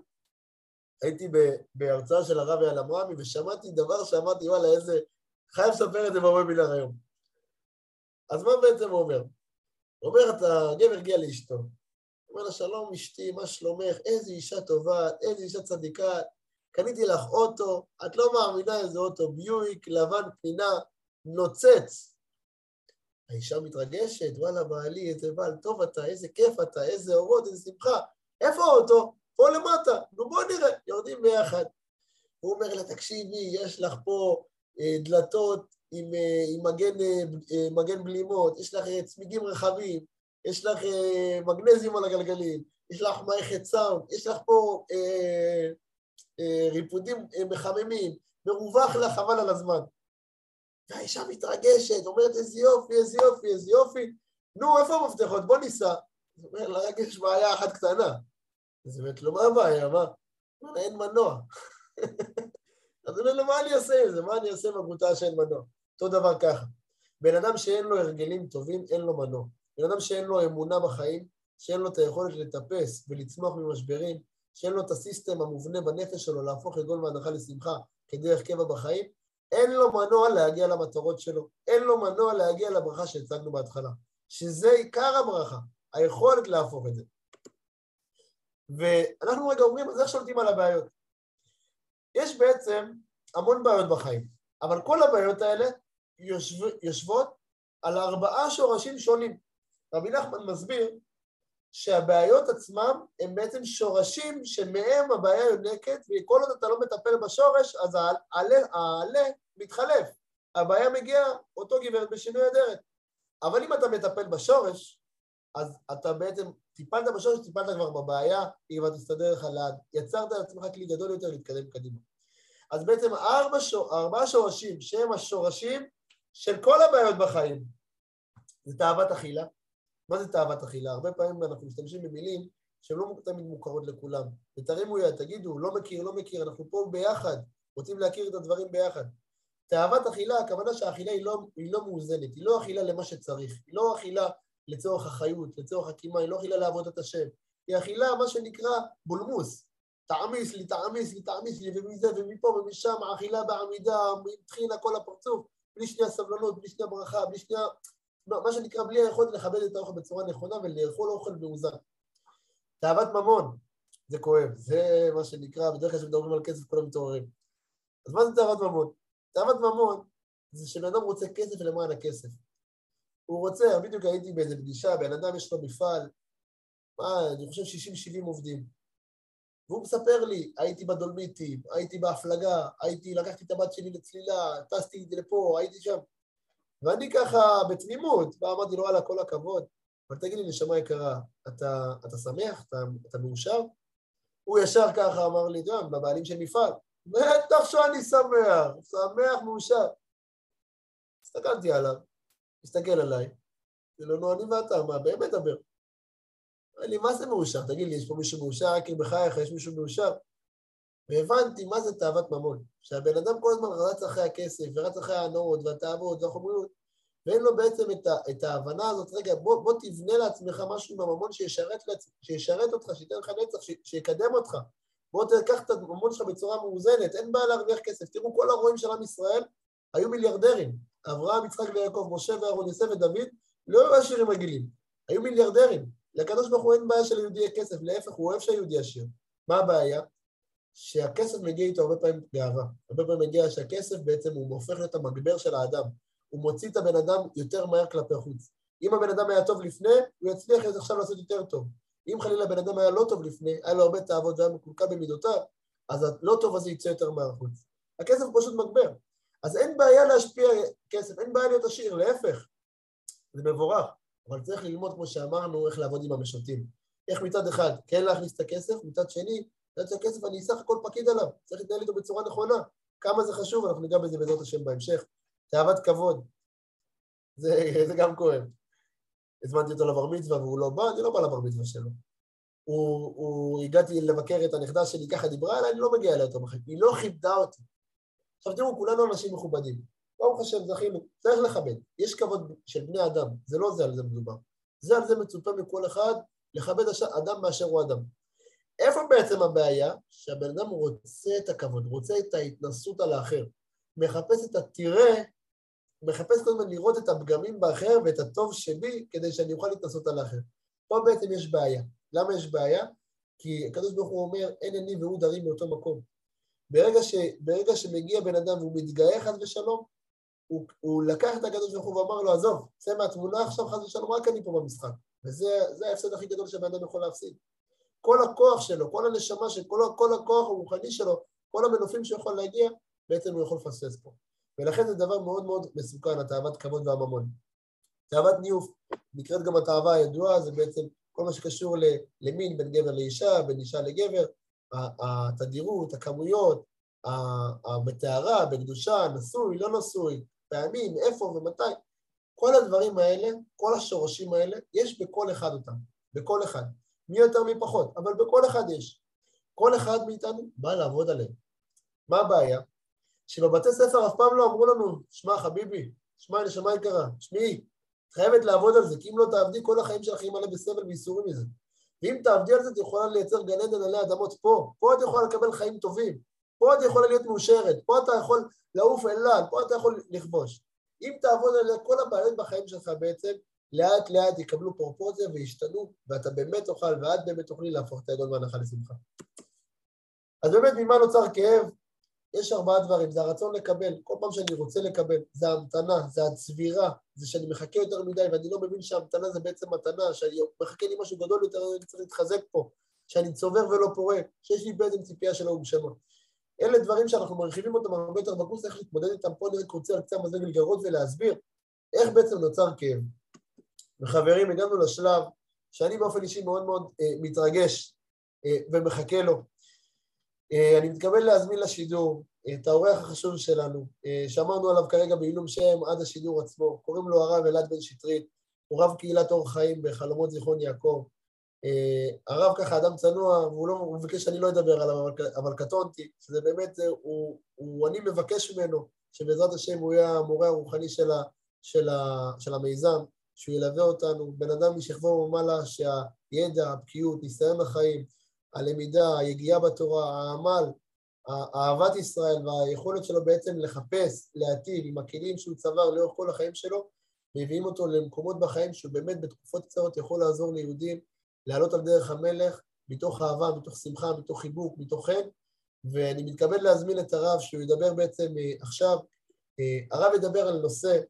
הייתי בהרצאה של הרב אייל אמרמי ושמעתי דבר שאמרתי, וואלה, איזה... חייב לספר את זה בוובינר היום. אז מה בעצם הוא אומר? הוא אומר, אתה, גבר הגיע לאשתו. הוא אומר לה, שלום אשתי, מה שלומך? איזה אישה טובה, איזה אישה צדיקה. קניתי לך אוטו, את לא מאמינה איזה אוטו, ביואיק, לבן, פנינה, נוצץ. האישה מתרגשת, וואלה, בעלי, איזה בעל טוב אתה, איזה כיף אתה, איזה אורות, איזה שמחה. איפה האוטו? פה למטה. נו, בוא נראה, יורדים ביחד. הוא אומר לה, תקשיבי, יש לך פה דלתות עם, אה, עם מגן, אה, אה מגן בלימות, יש לך אה, צמיגים רחבים, יש לך אה, מגנזיום על הגלגלים, יש לך מערכת סאונד, יש לך פה אה, אה, ריפודים אה, מחממים, מרווח לך חבל על הזמן. והאישה מתרגשת, אומרת איזה יופי, איזה יופי, איזה יופי. נו, איפה המפתחות? בוא ניסע. הוא אומר לה, רק יש בעיה אחת קטנה. אז היא אומרת לו, מה הבעיה? מה? אין מנוע. אז הוא אומר לו, מה אני אעשה עם זה? מה אני אעשה עם הגרוטה שאין מנוע? אותו דבר ככה. בן אדם שאין לו הרגלים טובים, אין לו מנוע. בן אדם שאין לו אמונה בחיים, שאין לו את היכולת לטפס ולצמוח ממשברים, שאין לו את הסיסטם המובנה בנפש שלו להפוך עגול מהנחה לשמחה כדרך קבע בחיים, אין לו מנוע להגיע למטרות שלו, אין לו מנוע להגיע לברכה שהצגנו בהתחלה, שזה עיקר הברכה, היכולת להפוך את זה. ואנחנו רגע אומרים, אז איך שולטים על הבעיות? יש בעצם המון בעיות בחיים, אבל כל הבעיות האלה יושב, יושבות על ארבעה שורשים שונים. רבי נחמן מסביר שהבעיות עצמם הם בעצם שורשים שמהם הבעיה יונקת, וכל עוד אתה לא מטפל בשורש, אז העלה, מתחלף. הבעיה מגיעה, אותו גברת בשינוי אדרת. אבל אם אתה מטפל בשורש, אז אתה בעצם טיפלת בשורש, טיפלת כבר בבעיה, אם אתה תסתדר לך לאט. יצרת לעצמך כלי גדול יותר להתקדם קדימה. אז בעצם ארבע, שור, ארבעה שורשים שהם השורשים של כל הבעיות בחיים. זה תאוות אכילה, מה זה תאוות אכילה? הרבה פעמים אנחנו משתמשים במילים שהן לא תמיד מוכרות לכולם. ותרימו יד, תגידו, לא מכיר, לא מכיר, אנחנו פה ביחד, רוצים להכיר את הדברים ביחד. תאוות אכילה, הכוונה שהאכילה היא לא, היא לא מאוזנת, היא לא אכילה למה שצריך, היא לא אכילה לצורך החיות, לצורך הקימה, היא לא אכילה לעבודת השם. היא אכילה, מה שנקרא, בולמוס. תעמיס לי, תעמיס לי, תעמיס לי, ומזה ומפה ומשם, אכילה בעמידה, מתחילה כל הפרצוף, בלי שנייה סבלנות, בלי שנייה ברכה, בלי שנייה מה שנקרא בלי היכולת לכבד את האוכל בצורה נכונה ולאכול אוכל מאוזן. תאוות ממון, זה כואב, זה מה שנקרא, בדרך כלל כשמדברים על כסף כולם מתעוררים. אז מה זה תאוות ממון? תאוות ממון זה שבן אדם רוצה כסף למען הכסף. הוא רוצה, בדיוק הייתי באיזה פגישה, בן אדם יש לו מפעל, מה, אני חושב 60-70 עובדים. והוא מספר לי, הייתי בדולמיטים, הייתי בהפלגה, הייתי, לקחתי את הבת שלי לצלילה, טסתי לפה, הייתי שם. ואני ככה בתמימות, ואמרתי לו, וואלה, כל הכבוד, אבל תגיד לי, נשמה יקרה, אתה, אתה שמח? אתה, אתה מאושר? הוא ישר ככה אמר לי, גם, בבעלים של מפעל, בטח שאני שמח, שמח, מאושר. הסתכלתי עליו, הסתכל עליי, כאילו, נו, אני ואתה, מה, באמת דבר. אמר לי, מה זה מאושר? תגיד לי, יש פה מישהו מאושר? רק אם בחייך יש מישהו מאושר? והבנתי מה זה תאוות ממון. שהבן אדם כל הזמן רץ אחרי הכסף, ורץ אחרי ההנאות והתאוות והחומריות, ואין לו בעצם את, ה, את ההבנה הזאת, רגע, בוא, בוא תבנה לעצמך משהו עם הממון שישרת. שישרת אותך, שייתן לך נצח, ש... שיקדם אותך. בוא תקח את הממון שלך בצורה מאוזנת, אין בעיה להרוויח כסף. תראו, כל הרועים של עם ישראל היו מיליארדרים. אברהם, יצחק ויעקב, משה ואהרון, יוסף ודוד, לא היו עשירים רגילים, היו מיליארדרים. לקדוש ברוך הוא אין בעיה של יהודי כסף, להפך, הוא אוהב שהיהודי עשיר. מה הבעיה? שהכסף מגיע איתו הרבה פעמים גאווה. הרבה פעמים מגיע שהכסף בעצם הוא הופך להיות המגבר של האדם. הוא מוציא את הבן אדם יותר מהר כלפי חוץ. אם הבן אדם היה טוב לפני, הוא יצליח עכשיו לעשות יותר טוב. אם חלילה הבן אדם היה לא טוב לפני, היה לו הרבה תאוות והיה מקולקל במידותיו, אז הלא טוב הזה יצא יותר מהר חוץ. הכסף פשוט מגבר. אז אין בעיה להשפיע כסף, אין בעיה להיות עשיר, להפך. זה מבורך, אבל צריך ללמוד, כמו שאמרנו, איך לעבוד עם המשרתים. איך מצד אחד כן להכניס את הכסף, מצד שני לדעת שהכסף אני סך הכל פקיד עליו, צריך להתנהל איתו בצורה נכונה. כמה זה חשוב, אנחנו ניגע בזה בעזרת השם בהמשך. תאוות כבוד, זה, זה גם כואב. הזמנתי אותו לבר מצווה והוא לא בא, אני לא בא לבר מצווה שלו. הוא, הוא, הגעתי לבקר את הנכדה שלי, ככה דיברה אליי, אני לא מגיע אליה יותר בחיים. היא לא כיבדה אותי. עכשיו תראו, כולנו אנשים מכובדים. ברוך השם, זכינו, צריך לכבד. יש כבוד של בני אדם, זה לא זה על זה מדובר. זה על זה מצופה מכל אחד, לכבד אדם באשר הוא אדם. איפה בעצם הבעיה? שהבן אדם רוצה את הכבוד, רוצה את ההתנסות על האחר, מחפש את התראה, מחפש כל הזמן לראות את הפגמים באחר ואת הטוב שבי כדי שאני אוכל להתנסות על האחר. פה בעצם יש בעיה. למה יש בעיה? כי הקדוש ברוך הוא אומר, אין אני והוא דרים באותו מקום. ברגע, ש, ברגע שמגיע בן אדם והוא מתגאה חס ושלום, הוא, הוא לקח את הקדוש ברוך הוא ואמר לו, עזוב, צא מהתמונה עכשיו, חס ושלום, רק אני פה במשחק. וזה ההפסד הכי גדול שבן אדם יכול להפסיד. כל הכוח שלו, כל הנשמה שלו, כל, כל הכוח הרוחני שלו, כל המנופים שהוא יכול להגיע, בעצם הוא יכול לפספס פה. ולכן זה דבר מאוד מאוד מסוכן, התאוות כבוד והממון. תאוות ניאוף נקראת גם התאווה הידועה, זה בעצם כל מה שקשור למין בין גבר לאישה, בין אישה לגבר, התדירות, הכמויות, בטהרה, בקדושה, נשוי, לא נשוי, פעמים, איפה ומתי, כל הדברים האלה, כל השורשים האלה, יש בכל אחד אותם, בכל אחד. מי יותר מי פחות, אבל בכל אחד יש. כל אחד מאיתנו בא לעבוד עליהם. מה הבעיה? שבבתי ספר אף פעם לא אמרו לנו, שמע חביבי, שמע נשמה יקרה, שמעי, חייבת לעבוד על זה, כי אם לא תעבדי כל החיים שלך יהיו מלא בסבל וייסורים מזה. ואם תעבדי על זה, את יכולה לייצר גן עדן עלי אדמות פה, פה את יכולה לקבל חיים טובים, פה את יכולה להיות מאושרת, פה אתה יכול לעוף אל על, פה אתה יכול לכבוש. אם תעבוד על כל הבעיות בחיים שלך בעצם, לאט לאט יקבלו פרופורציה וישתנו, ואתה באמת תוכל, ואת באמת תוכלי להפוך את העגול מהנחה לשמחה. אז באמת, ממה נוצר כאב? יש ארבעה דברים, זה הרצון לקבל, כל פעם שאני רוצה לקבל, זה ההמתנה, זה הצבירה, זה שאני מחכה יותר מדי ואני לא מבין שההמתנה זה בעצם מתנה, שאני מחכה לי משהו גדול יותר, אני צריך להתחזק פה, שאני צובר ולא פורה, שיש לי בעצם ציפייה שלא הוגשמה. אלה דברים שאנחנו מרחיבים אותם הרבה יותר בקורס, איך להתמודד איתם פה, אני רק רוצה על קצה המזל ולגרות ולהסביר איך בעצם נוצר כאב. וחברים, הגענו לשלב שאני באופן אישי מאוד מאוד אה, מתרגש אה, ומחכה לו. אה, אני מתכוון להזמין לשידור את האורח החשוב שלנו, אה, שאמרנו עליו כרגע בעילום שם עד השידור עצמו, קוראים לו הרב אלעד בן שטרית, הוא רב קהילת אור חיים בחלומות זיכרון יעקב. אה, הרב ככה אדם צנוע, והוא לא, הוא מבקש שאני לא אדבר עליו, אבל, אבל קטונתי, שזה באמת, הוא, הוא, אני מבקש ממנו שבעזרת השם הוא יהיה המורה הרוחני של, ה, של, ה, של המיזם, שהוא ילווה אותנו, בן אדם משכבו ומעלה שהידע, הבקיאות, ניסיון החיים, הלמידה, היגיעה בתורה, העמל, אהבת ישראל והיכולת שלו בעצם לחפש, להטיב עם הכלים שהוא צבר לאורך כל החיים שלו, מביאים אותו למקומות בחיים שהוא באמת בתקופות קצרות יכול לעזור ליהודים לעלות על דרך המלך מתוך אהבה, מתוך שמחה, מתוך חיבוק, מתוך חן, ואני מתכבד להזמין את הרב שהוא ידבר בעצם אה, עכשיו. אה, הרב ידבר על נושא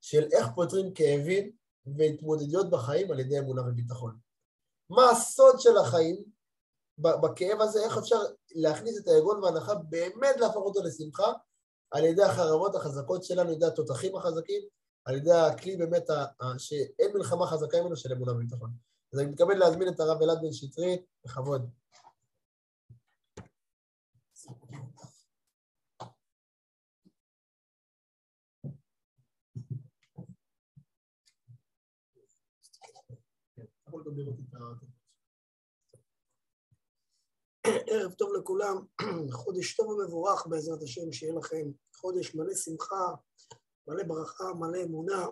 של איך פותרים כאבים והתמודדויות בחיים על ידי אמונה וביטחון. מה הסוד של החיים בכאב הזה, איך אפשר להכניס את היגון והנחה, באמת להפוך אותו לשמחה, על ידי החרבות החזקות שלנו, על ידי התותחים החזקים, על ידי הכלי באמת, שאין מלחמה חזקה ממנו של אמונה וביטחון. אז אני מתכבד להזמין את הרב אלעד בן שטרית, בכבוד. ערב טוב לכולם, חודש טוב ומבורך בעזרת השם, שיהיה לכם חודש מלא שמחה, מלא ברכה, מלא אמונה.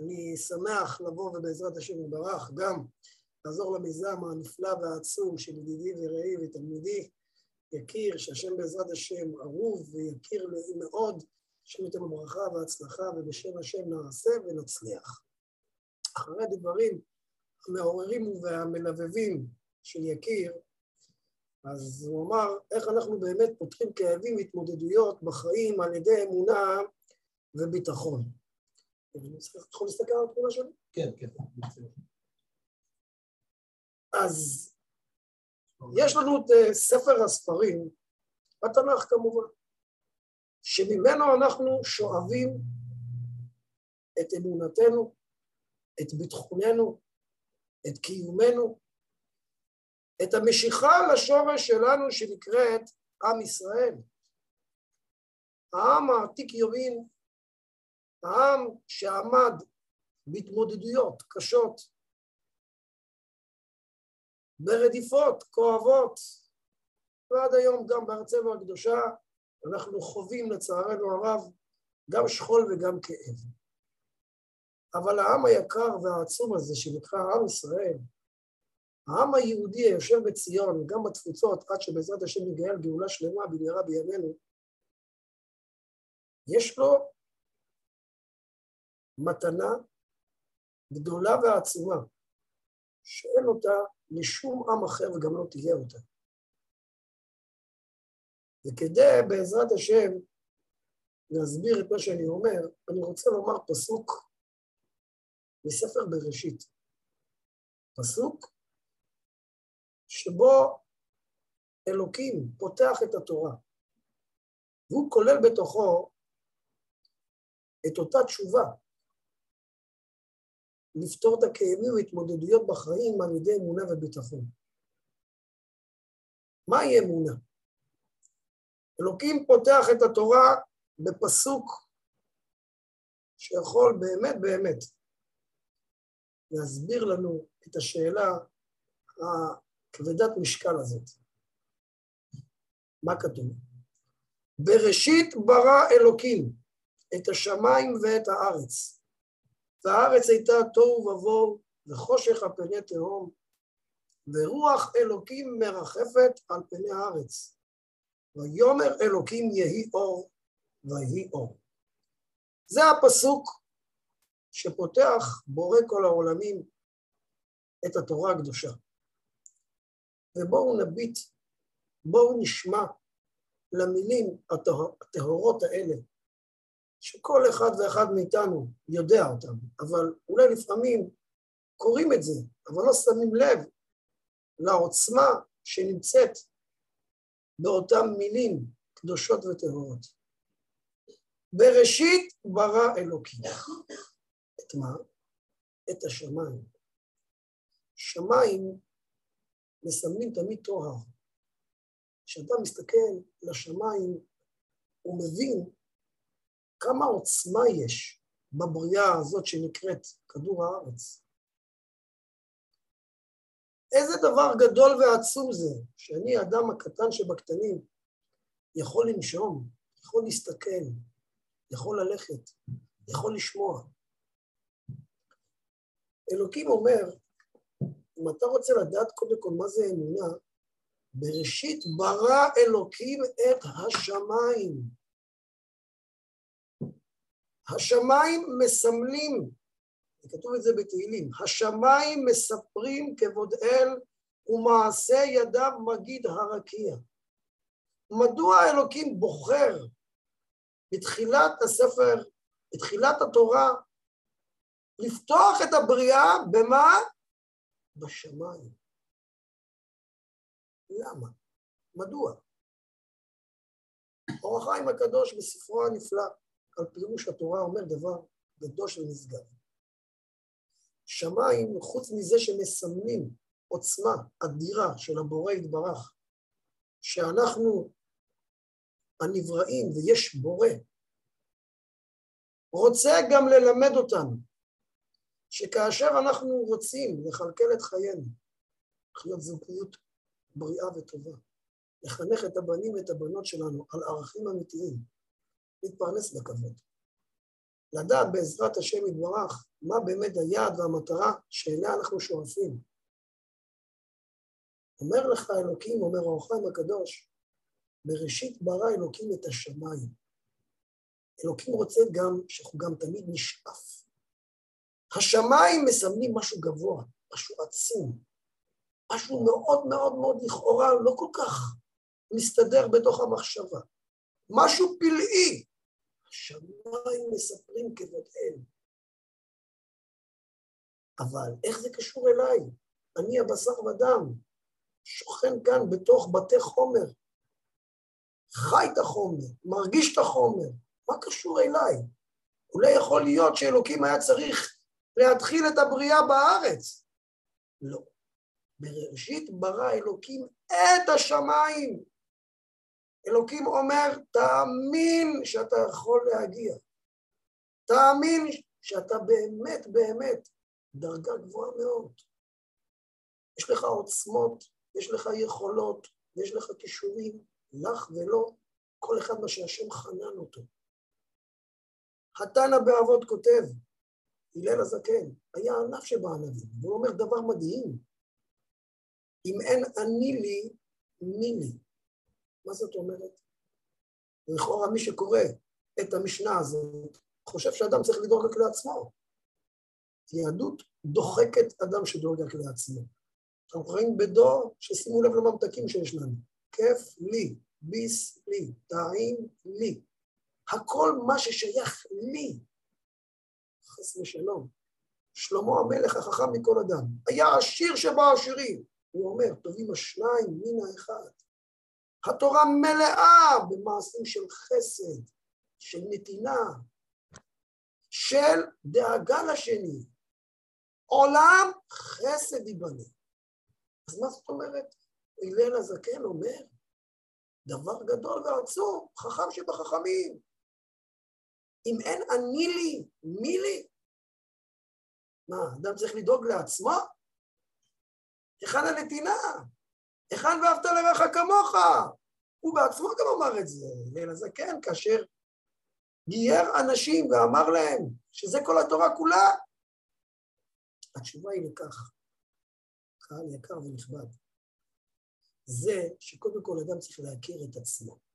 אני שמח לבוא ובעזרת השם יברך גם לעזור למיזם הנפלא והעצום של ידידי ורעי ותלמידי יקיר, שהשם בעזרת השם ערוב ויקיר מאוד, השם ייתן לו ברכה והצלחה ובשם השם נעשה ונצליח. אחרי דברים המעוררים והמלבבים של יקיר, אז הוא אמר, איך אנחנו באמת פותחים כאבים והתמודדויות בחיים על ידי אמונה וביטחון. אני יכול להסתכל על התמונה שלי? כן, כן. אז יש לנו את אה, ספר הספרים, התנ"ך כמובן, שממנו אנחנו שואבים את אמונתנו, את ביטחוננו, את קיומנו, את המשיכה לשורש שלנו שנקראת עם ישראל. העם העתיק יומין העם שעמד בהתמודדויות קשות, ברדיפות כואבות, ועד היום גם בארצנו הקדושה אנחנו חווים לצערנו הרב גם שכול וגם כאב. אבל העם היקר והעצום הזה שנקרא עם ישראל, העם היהודי היושב בציון, גם בתפוצות, עד שבעזרת השם נגאל גאולה שלמה במהרה בימינו, יש לו מתנה גדולה ועצומה, שאין אותה לשום עם אחר וגם לא תהיה אותה. וכדי, בעזרת השם, להסביר את מה שאני אומר, אני רוצה לומר פסוק מספר בראשית. פסוק שבו אלוקים פותח את התורה, והוא כולל בתוכו את אותה תשובה, לפתור את הכאבים והתמודדויות בחיים על ידי אמונה וביטחון. מהי אמונה? אלוקים פותח את התורה בפסוק שיכול באמת באמת להסביר לנו את השאלה הכבדת משקל הזאת. מה כתוב? בראשית ברא אלוקים את השמיים ואת הארץ. והארץ הייתה תוהו ובוהו וחושך על פני תהום, ורוח אלוקים מרחפת על פני הארץ. ויאמר אלוקים יהי אור, ויהי אור. זה הפסוק שפותח בורא כל העולמים את התורה הקדושה. ובואו נביט, בואו נשמע למילים הטהורות האלה שכל אחד ואחד מאיתנו יודע אותם, אבל אולי לפעמים קוראים את זה, אבל לא שמים לב לעוצמה שנמצאת באותן מילים קדושות וטהורות. בראשית ברא אלוקים. את מה? את השמיים. שמיים מסמלים תמיד טוהר. כשאתה מסתכל לשמיים, הוא מבין כמה עוצמה יש בבריאה הזאת שנקראת כדור הארץ. איזה דבר גדול ועצום זה, שאני, האדם הקטן שבקטנים, יכול לנשום, יכול להסתכל, יכול ללכת, יכול לשמוע. אלוקים אומר, אם אתה רוצה לדעת קודם כל מה זה אמונה, בראשית ברא אלוקים את השמיים. השמיים מסמלים, כתוב את זה בתהילים, השמיים מספרים כבוד אל ומעשה ידיו מגיד הרקיע. מדוע אלוקים בוחר בתחילת הספר, בתחילת התורה, לפתוח את הבריאה במה? בשמיים. למה? מדוע? אור החיים הקדוש בספרו הנפלא על פירוש התורה אומר דבר קדוש ונשגב. שמיים, חוץ מזה שמסמנים עוצמה אדירה של הבורא יתברך, שאנחנו הנבראים ויש בורא, רוצה גם ללמד אותנו שכאשר אנחנו רוצים לכלכל את חיינו, לחיות זוגיות בריאה וטובה, לחנך את הבנים ואת הבנות שלנו על ערכים אמיתיים, להתפרנס בכבוד. לדעת בעזרת השם יתברך מה באמת היעד והמטרה שאליה אנחנו שואפים. אומר לך אלוקים, אומר האורחיים הקדוש, בראשית ברא אלוקים את השמיים. אלוקים רוצה גם שאנחנו גם תמיד נשאף. השמיים מסמנים משהו גבוה, משהו עצום, משהו מאוד מאוד מאוד לכאורה לא כל כך מסתדר בתוך המחשבה. משהו פלאי. השמיים מספרים כבוד אל. אבל איך זה קשור אליי? אני הבשר ודם, שוכן כאן בתוך בתי חומר, חי את החומר, מרגיש את החומר, מה קשור אליי? אולי יכול להיות שאלוקים היה צריך להתחיל את הבריאה בארץ. לא. בראשית ברא אלוקים את השמיים. אלוקים אומר, תאמין שאתה יכול להגיע. תאמין שאתה באמת באמת דרגה גבוהה מאוד. יש לך עוצמות, יש לך יכולות, יש לך כישורים, לך ולא, כל אחד מה שהשם חנן אותו. התנא באבות כותב, הלל הזקן, היה ענף שבענבים, והוא אומר דבר מדהים, אם אין אני לי, מי לי? מה זאת אומרת? לכאורה מי שקורא את המשנה הזאת, חושב שאדם צריך לדאוג רק לעצמו. יהדות דוחקת אדם שדואג רק לעצמו. אנחנו חיים בדור ששימו לב לממתקים שיש לנו. כיף לי, ביס לי, טעים לי. הכל מה ששייך לי. חס ושלום. שלמה המלך החכם מכל אדם. היה עשיר שבעשירים. הוא אומר, טובים השניים מן האחד. התורה מלאה במעשים של חסד, של נתינה, של דאגה לשני. עולם חסד ייבנה. אז מה זאת אומרת? הלל הזקן אומר, דבר גדול ועצום, חכם שבחכמים. אם אין אני לי, מי לי? מה, אדם צריך לדאוג לעצמו? היכן הנתינה? היכן ואהבת לרעך כמוך? הוא בעצמו גם אמר את זה, ליל הזקן, כאשר גייר אנשים ואמר להם שזה כל התורה כולה. התשובה היא לכך, קהל יקר ונכבד, זה שקודם כל אדם צריך להכיר את עצמו.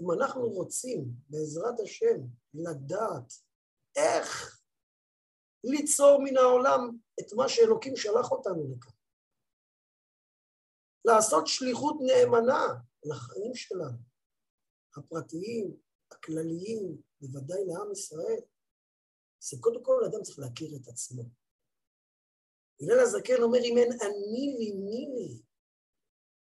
אם אנחנו רוצים, בעזרת השם, לדעת איך ליצור מן העולם את מה שאלוקים שלח אותנו לכאן, לעשות שליחות נאמנה לחיים שלנו, הפרטיים, הכלליים, בוודאי לעם ישראל, זה קודם כל אדם צריך להכיר את עצמו. הלל הזקן אומר, אם אין אני לי, מי לי?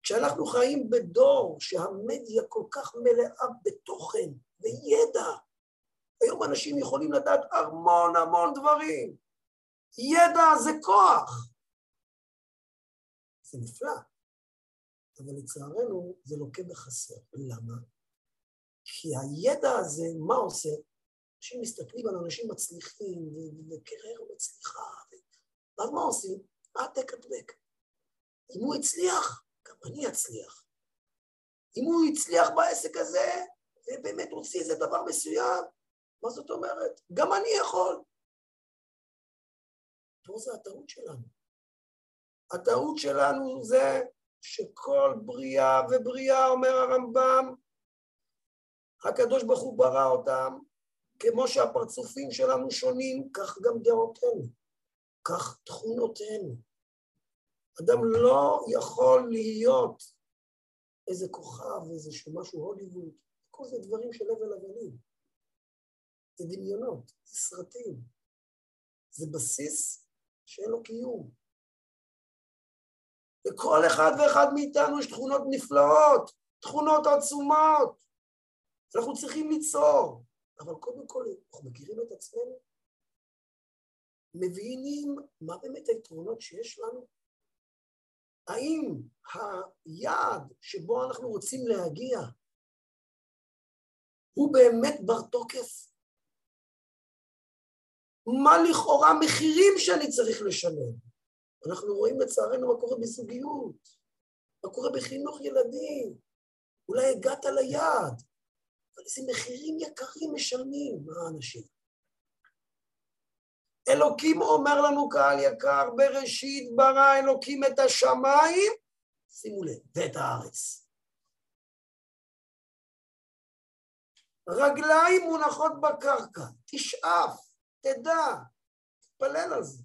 כשאנחנו חיים בדור שהמדיה כל כך מלאה בתוכן וידע, היום אנשים יכולים לדעת המון המון דברים. ידע זה כוח. זה נפלא, אבל לצערנו זה לוקה בחסר. למה? כי הידע הזה, מה עושה? אנשים מסתכלים על אנשים מצליחים, וקריירה מצליחה, ואז מה עושים? העתק הדבק. אם הוא הצליח, גם אני אצליח. אם הוא הצליח בעסק הזה, ובאמת הוציא איזה דבר מסוים, מה זאת אומרת? גם אני יכול. פה זה הטעות שלנו. הטעות שלנו זה שכל בריאה ובריאה, אומר הרמב"ם, הקדוש ברוך הוא ברא אותם, כמו שהפרצופים שלנו שונים, כך גם דעותינו, כך תכונותינו. אדם לא יכול להיות איזה כוכב, איזה משהו הוליווד, כל זה דברים של הבל הבלים. זה דמיונות, זה סרטים. זה בסיס שאין לו קיום. לכל אחד ואחד מאיתנו יש תכונות נפלאות, תכונות עצומות. אנחנו צריכים ליצור, אבל קודם כל אנחנו מכירים את עצמנו, מבינים מה באמת היתרונות שיש לנו, האם היעד שבו אנחנו רוצים להגיע הוא באמת בר תוקף? מה לכאורה המחירים שאני צריך לשלם? אנחנו רואים לצערנו מה קורה בזוגיות, מה קורה בחינוך ילדים. אולי הגעת ליעד, אבל איזה מחירים יקרים משלמים האנשים. אלוקים אומר לנו, קהל יקר, בראשית ברא אלוקים את השמיים, שימו לב, ואת הארץ. רגליים מונחות בקרקע, תשאף, תדע, תתפלל על זה.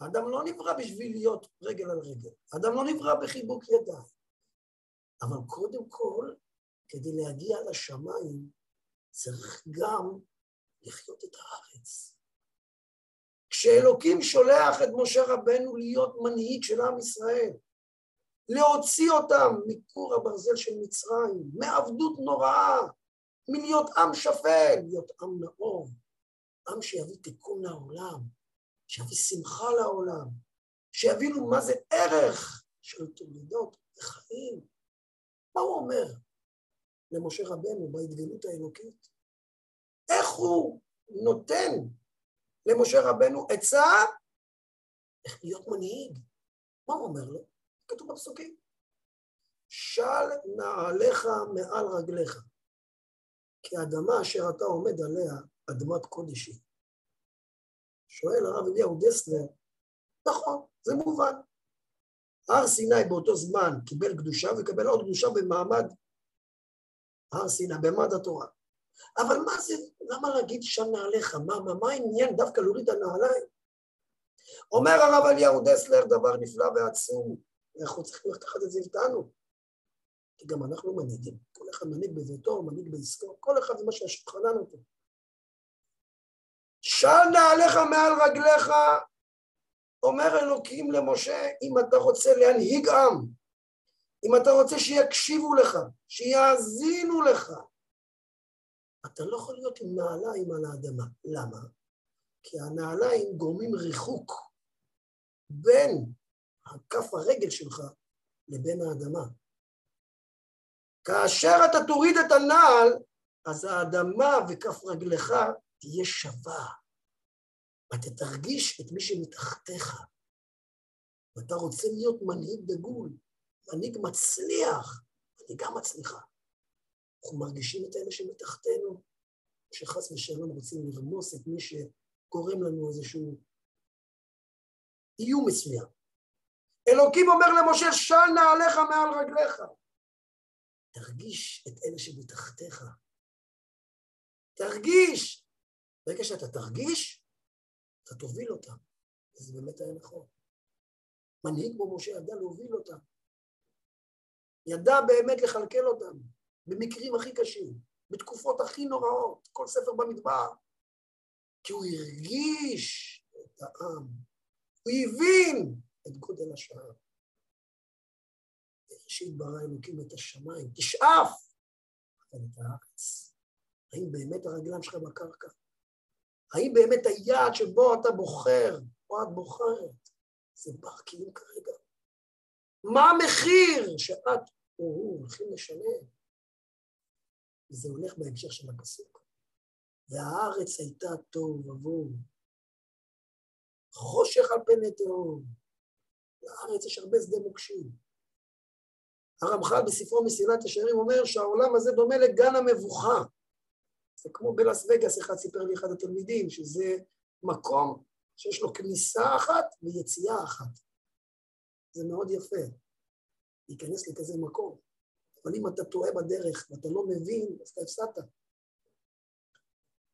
האדם לא נברא בשביל להיות רגל על רגל, האדם לא נברא בחיבוק ידיים. אבל קודם כל, כדי להגיע לשמיים, צריך גם לחיות את הארץ. כשאלוקים שולח את משה רבנו להיות מנהיג של עם ישראל, להוציא אותם מכור הברזל של מצרים, מעבדות נוראה, מלהיות עם שפל, להיות עם נאור, עם שיביא תיקון לעולם, שיביא שמחה לעולם, שיבינו מה זה ערך של תולדות וחיים. מה הוא אומר למשה רבנו בהתגלות האלוקית? איך הוא נותן למשה רבנו עצה איך להיות מנהיג. מה הוא אומר לו? כתוב בפסוקים. של נעליך מעל רגליך, כי האדמה אשר אתה עומד עליה, אדמת קודש היא. שואל הרב אליהו דסלר, נכון, זה מובן. הר סיני באותו זמן קיבל קדושה וקבל עוד קדושה במעמד הר סיני, במעמד התורה. אבל מה זה, למה להגיד שם נעליך? מה, מה, מה העניין דווקא להוריד את הנעליים? אומר הרב אליהו דסלר דבר נפלא ועצום, אנחנו צריכים לקחת את זה איתנו. כי גם אנחנו מנהיגים. כל אחד מנהיג בביתו, מנהיג בעסקו, כל אחד זה מה שהשולחנן אותו. של נעליך מעל רגליך, אומר אלוקים למשה, אם אתה רוצה להנהיג עם, אם אתה רוצה שיקשיבו לך, שיאזינו לך, אתה לא יכול להיות עם נעליים על האדמה. למה? כי הנעליים גורמים ריחוק בין כף הרגל שלך לבין האדמה. כאשר אתה תוריד את הנעל, אז האדמה וכף רגלך תהיה שווה. אתה תרגיש את מי שמתחתיך. ואתה רוצה להיות מנהיג דגול, מנהיג מצליח, מנהיגה מצליחה. אנחנו מרגישים את אלה שמתחתנו, שחס ושלום רוצים לרמוס את מי שגורם לנו איזשהו איום מסוים. אלוקים אומר למשה, של נעליך מעל רגליך. תרגיש את אלה שמתחתיך. תרגיש. ברגע שאתה תרגיש, אתה תוביל אותם. וזה באמת היה נכון. מנהיג כמו משה ידע להוביל אותם. ידע באמת לכלכל אותם, במקרים הכי קשים, בתקופות הכי נוראות, כל ספר במדבר. כי הוא הרגיש את העם, הוא הבין את גודל השעה. בראשית ברא אלוקים את השמיים, תשאף, אבל את הארץ. האם באמת הרגליים שלך בקרקע? האם באמת היעד שבו אתה בוחר, או את בוחרת, זה בר קיום כרגע? מה המחיר שאת או הוא הולכים לשלם? וזה הולך בהמשך של הפסוק. והארץ הייתה תוהו ובוהו, חושך על פני תהום. לארץ יש הרבה שדה מוקשים. הרמח"ל בספרו מסילת השערים אומר שהעולם הזה דומה לגן המבוכה. זה כמו בלאס וגאס, אחד סיפר לי אחד התלמידים, שזה מקום שיש לו כניסה אחת ויציאה אחת. זה מאוד יפה, להיכנס לכזה מקום. אבל אם אתה טועה בדרך ואתה לא מבין, אז אתה הפסדת.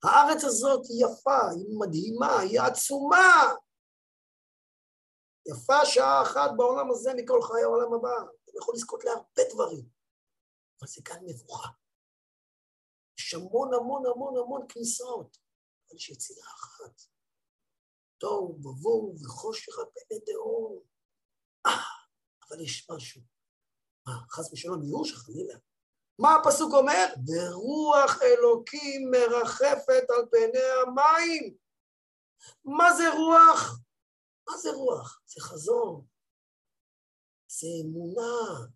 הארץ הזאת היא יפה, היא מדהימה, היא עצומה. יפה שעה אחת בעולם הזה מכל חיי העולם הבא. אתה יכול לזכות להרבה דברים, אבל זה כאן מבוכה. יש המון המון המון המון כניסות, אבל יש יציאה אחת. תוהו ובוהו וחושך על פני. אה, אבל יש משהו. מה, חס ושלום ייאוש חלילה. מה הפסוק אומר? ורוח אלוקים מרחפת על פני המים. מה זה רוח? מה זה רוח? זה חזון, זה אמונה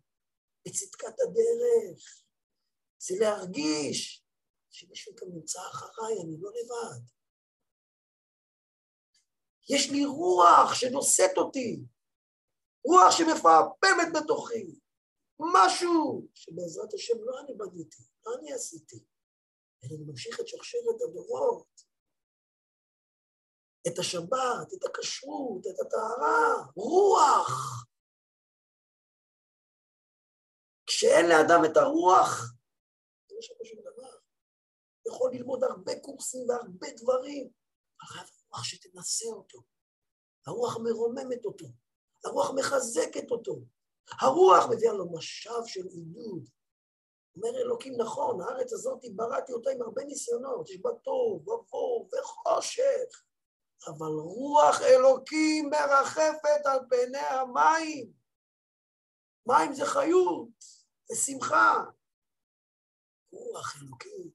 בצדקת הדרך, זה להרגיש שמישהו כאן נמצא אחריי, אני לא לבד. יש לי רוח שנושאת אותי, רוח שמפעפמת בתוכי, משהו שבעזרת השם לא אני בניתי, לא אני עשיתי, אלא אני ממשיך את שרשרת הדורות, את השבת, את הכשרות, את הטהרה, רוח. כשאין לאדם את הרוח, זה לא שווה שום דבר. יכול ללמוד הרבה קורסים והרבה דברים, אבל חייב רוח שתנסה אותו. הרוח מרוממת אותו, הרוח מחזקת אותו, הרוח מביאה לו משב של עידוד. אומר אלוקים, נכון, הארץ הזאת, בראתי אותה עם הרבה ניסיונות, יש בה טוב, ובוא וחושך, אבל רוח אלוקים מרחפת על פני המים. מים זה חיות, זה שמחה. רוח אלוקים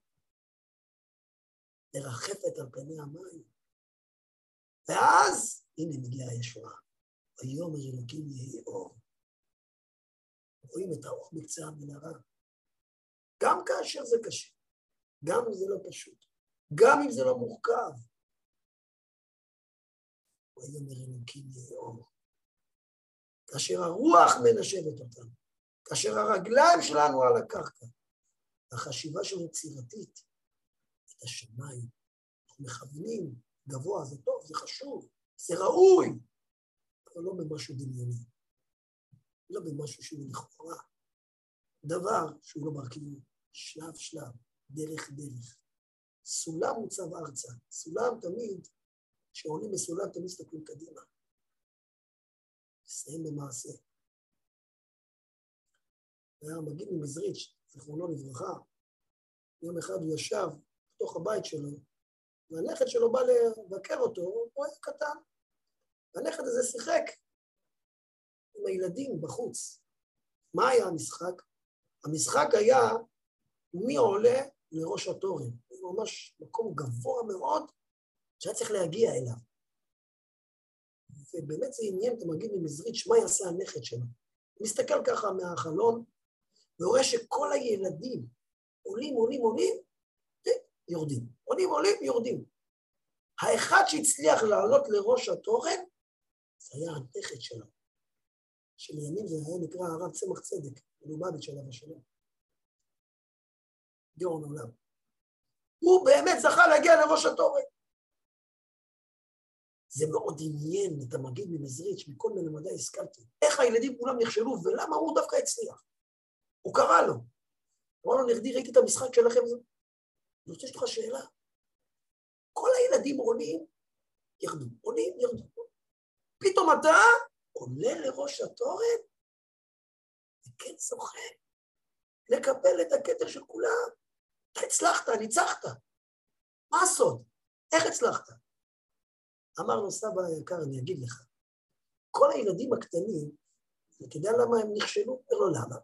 מרחפת על פני המים. ואז, הנה מגיעה הישועה. ויאמר אלוקים יהי אור. רואים את האור בקצה המנהרה. גם כאשר זה קשה, גם אם זה לא פשוט, גם אם זה לא מורכב. ויאמר אלוקים יהי אור. כאשר הרוח מנשבת אותנו, כאשר הרגליים שלנו על הקרקע, החשיבה שלנו יצירתית, את השמיים, אנחנו מכוונים גבוה, זה טוב, זה חשוב, זה ראוי, אבל לא במשהו דמיוני. לא במשהו שהוא לכאורה, דבר שהוא לא קיום, שלב שלב, דרך דרך. סולם מוצב ארצה, סולם תמיד, כשעולים בסולם תמיד מסתכלים קדימה. נסיים במעשה. היה מגיד ממזריץ', זיכרונו לברכה, יום אחד הוא ישב בתוך הבית שלו, והנכד שלו בא לבקר אותו, הוא היה קטן. והנכד הזה שיחק עם הילדים בחוץ. מה היה המשחק? המשחק היה מי עולה לראש התורן. זה ממש מקום גבוה מאוד שהיה צריך להגיע אליו. ובאמת זה עניין את המגיד ממזריץ', מה יעשה הנכד שלו. הוא מסתכל ככה מהחלון, ורואה שכל הילדים עולים, עולים, עולים, יורדים. עולים, עולים, יורדים. האחד שהצליח לעלות לראש התורן, זה היה הנכד שלו. שלימים זה היה נקרא הרב צמח צדק, מלובביץ' עליו השלום. גאון עולם. הוא באמת זכה להגיע לראש התורן. זה מאוד עניין את המגיד ממזריץ', מכל מלמדי הזכרתי. איך הילדים כולם נכשלו ולמה הוא דווקא הצליח. הוא קרא לו. אמר לו, נכדי, ראיתי את המשחק שלכם. אני רוצה לשאול שאלה. כל הילדים עולים, ירדו, עולים, ירדו. פתאום אתה עולה לראש התורן, וכן זוכה לקבל את הכתר של כולם. אתה הצלחת, ניצחת. מה הסוד? איך הצלחת? אמר לו סבא היקר, אני אגיד לך, כל הילדים הקטנים, אתה יודע למה הם נכשלו? אומר לו, למה?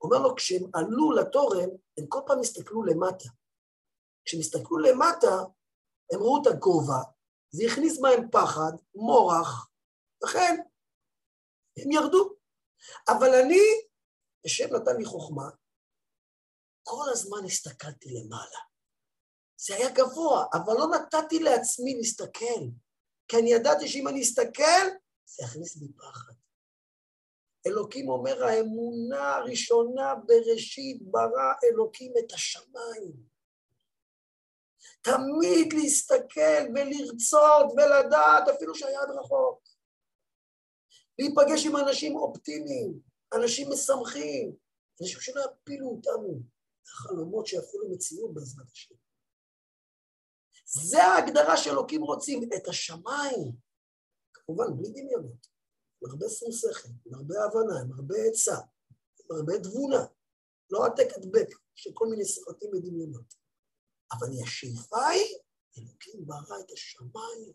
אומר לו, כשהם עלו לתורן, הם כל פעם הסתכלו למטה. כשהם הסתכלו למטה, הם ראו את הגובה, זה הכניס בהם פחד, מורח, לכן הם ירדו. אבל אני, השם נתן לי חוכמה, כל הזמן הסתכלתי למעלה. זה היה גבוה, אבל לא נתתי לעצמי להסתכל, כי אני ידעתי שאם אני אסתכל, זה יכניס בי פחד. אלוקים אומר, האמונה הראשונה בראשית ברא אלוקים את השמיים. תמיד להסתכל ולרצות ולדעת, אפילו שהיד רחוק. להיפגש עם אנשים אופטימיים, אנשים משמחים, אנשים שלא יפילו אותנו, החלומות שיהפכו למציאות בעזרת השם. זה ההגדרה שאלוקים רוצים, את השמיים. כמובן, בלי דמיונות, עם הרבה שום שכל, עם הרבה הבנה, עם הרבה עצה, עם הרבה תבונה. לא העתק הדבק של כל מיני סרטים ודמיונות. אבל השאיפה היא, אלוקים ברא את השמיים.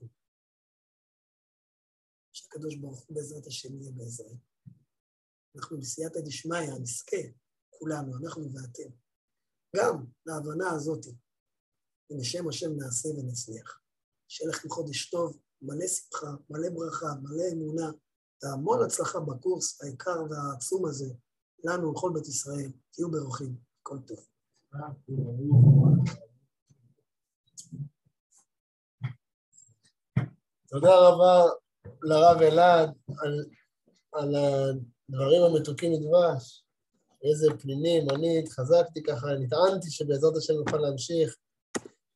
שהקדוש ברוך הוא בעזרת השם יהיה בעזרת. אנחנו בסייעתא דשמיא נזכה, כולנו, אנחנו ואתם, גם להבנה הזאת, ובשם השם נעשה ונצליח. שיהיה לכם חודש טוב, מלא שמחה, מלא ברכה, מלא אמונה, והמון הצלחה בקורס העיקר והעצום הזה, לנו ולכל בית ישראל. תהיו ברוכים, כל טוב. תודה רבה לרב אלעד על, על הדברים המתוקים מדבש. איזה פנינים, אני התחזקתי ככה, נטענתי שבעזרת השם נוכל להמשיך.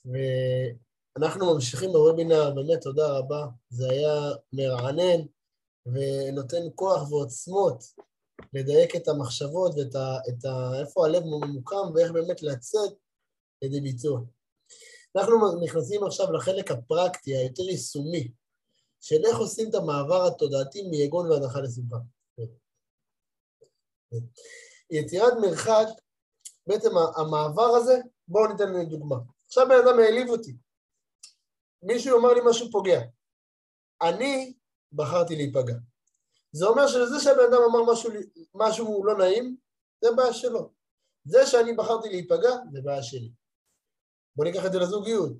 ואנחנו ממשיכים בוובינר, באמת תודה רבה. זה היה מרענן ונותן כוח ועוצמות לדייק את המחשבות ואת ה, את ה, איפה הלב ממוקם ואיך באמת לצאת לידי ביצוע. אנחנו נכנסים עכשיו לחלק הפרקטי, היותר יישומי, של איך עושים את המעבר התודעתי מיגון והדחה לשמחה. יצירת מרחק, בעצם המעבר הזה, בואו ניתן דוגמה. עכשיו בן אדם העליב אותי. מישהו אומר לי משהו פוגע. אני בחרתי להיפגע. זה אומר שזה שהבן אדם אמר משהו, משהו לא נעים, זה בעיה שלו. זה שאני בחרתי להיפגע, זה בעיה שלי. בוא ניקח את זה לזוגיות.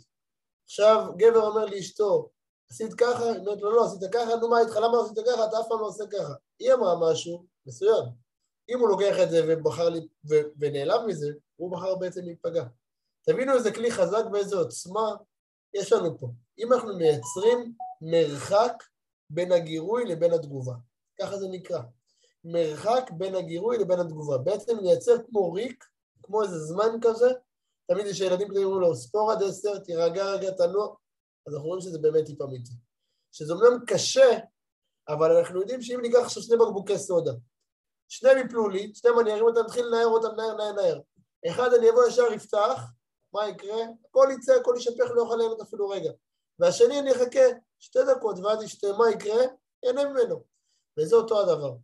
עכשיו גבר אומר לאשתו, עשית ככה? היא אומרת לו, לא, עשית ככה? נו, מה איתך? למה לא עשית ככה? אתה אף פעם לא עושה ככה. היא אמרה משהו מסוים. אם הוא לוקח את זה ובחר לי, ו, ונעלב מזה, הוא בחר בעצם להיפגע. תבינו איזה כלי חזק ואיזה עוצמה יש לנו פה. אם אנחנו מייצרים מרחק בין הגירוי לבין התגובה. ככה זה נקרא. מרחק בין הגירוי לבין התגובה. בעצם לייצר כמו ריק, כמו איזה זמן כזה, תמיד יש ילדים כדי אומרים לו, ספור עד עשר, תירגע רגע, תנוע, אז אנחנו רואים שזה באמת טיפה אמיתי. שזה אומנם קשה, אבל אנחנו יודעים שאם ניקח עכשיו שני בקבוקי סודה, שניהם יפלו לי, שניהם אני ארים אותם, נתחיל לנער אותם, נער, נער, נער. אחד אני אבוא ישר, יפתח, מה יקרה? הכל יצא, הכל יישפך, לא יכול ליהנות אפילו רגע. והשני אני אחכה שתי דקות ואז ישתה, מה יקרה? ייהנה ממנו. וזה אותו הדבר.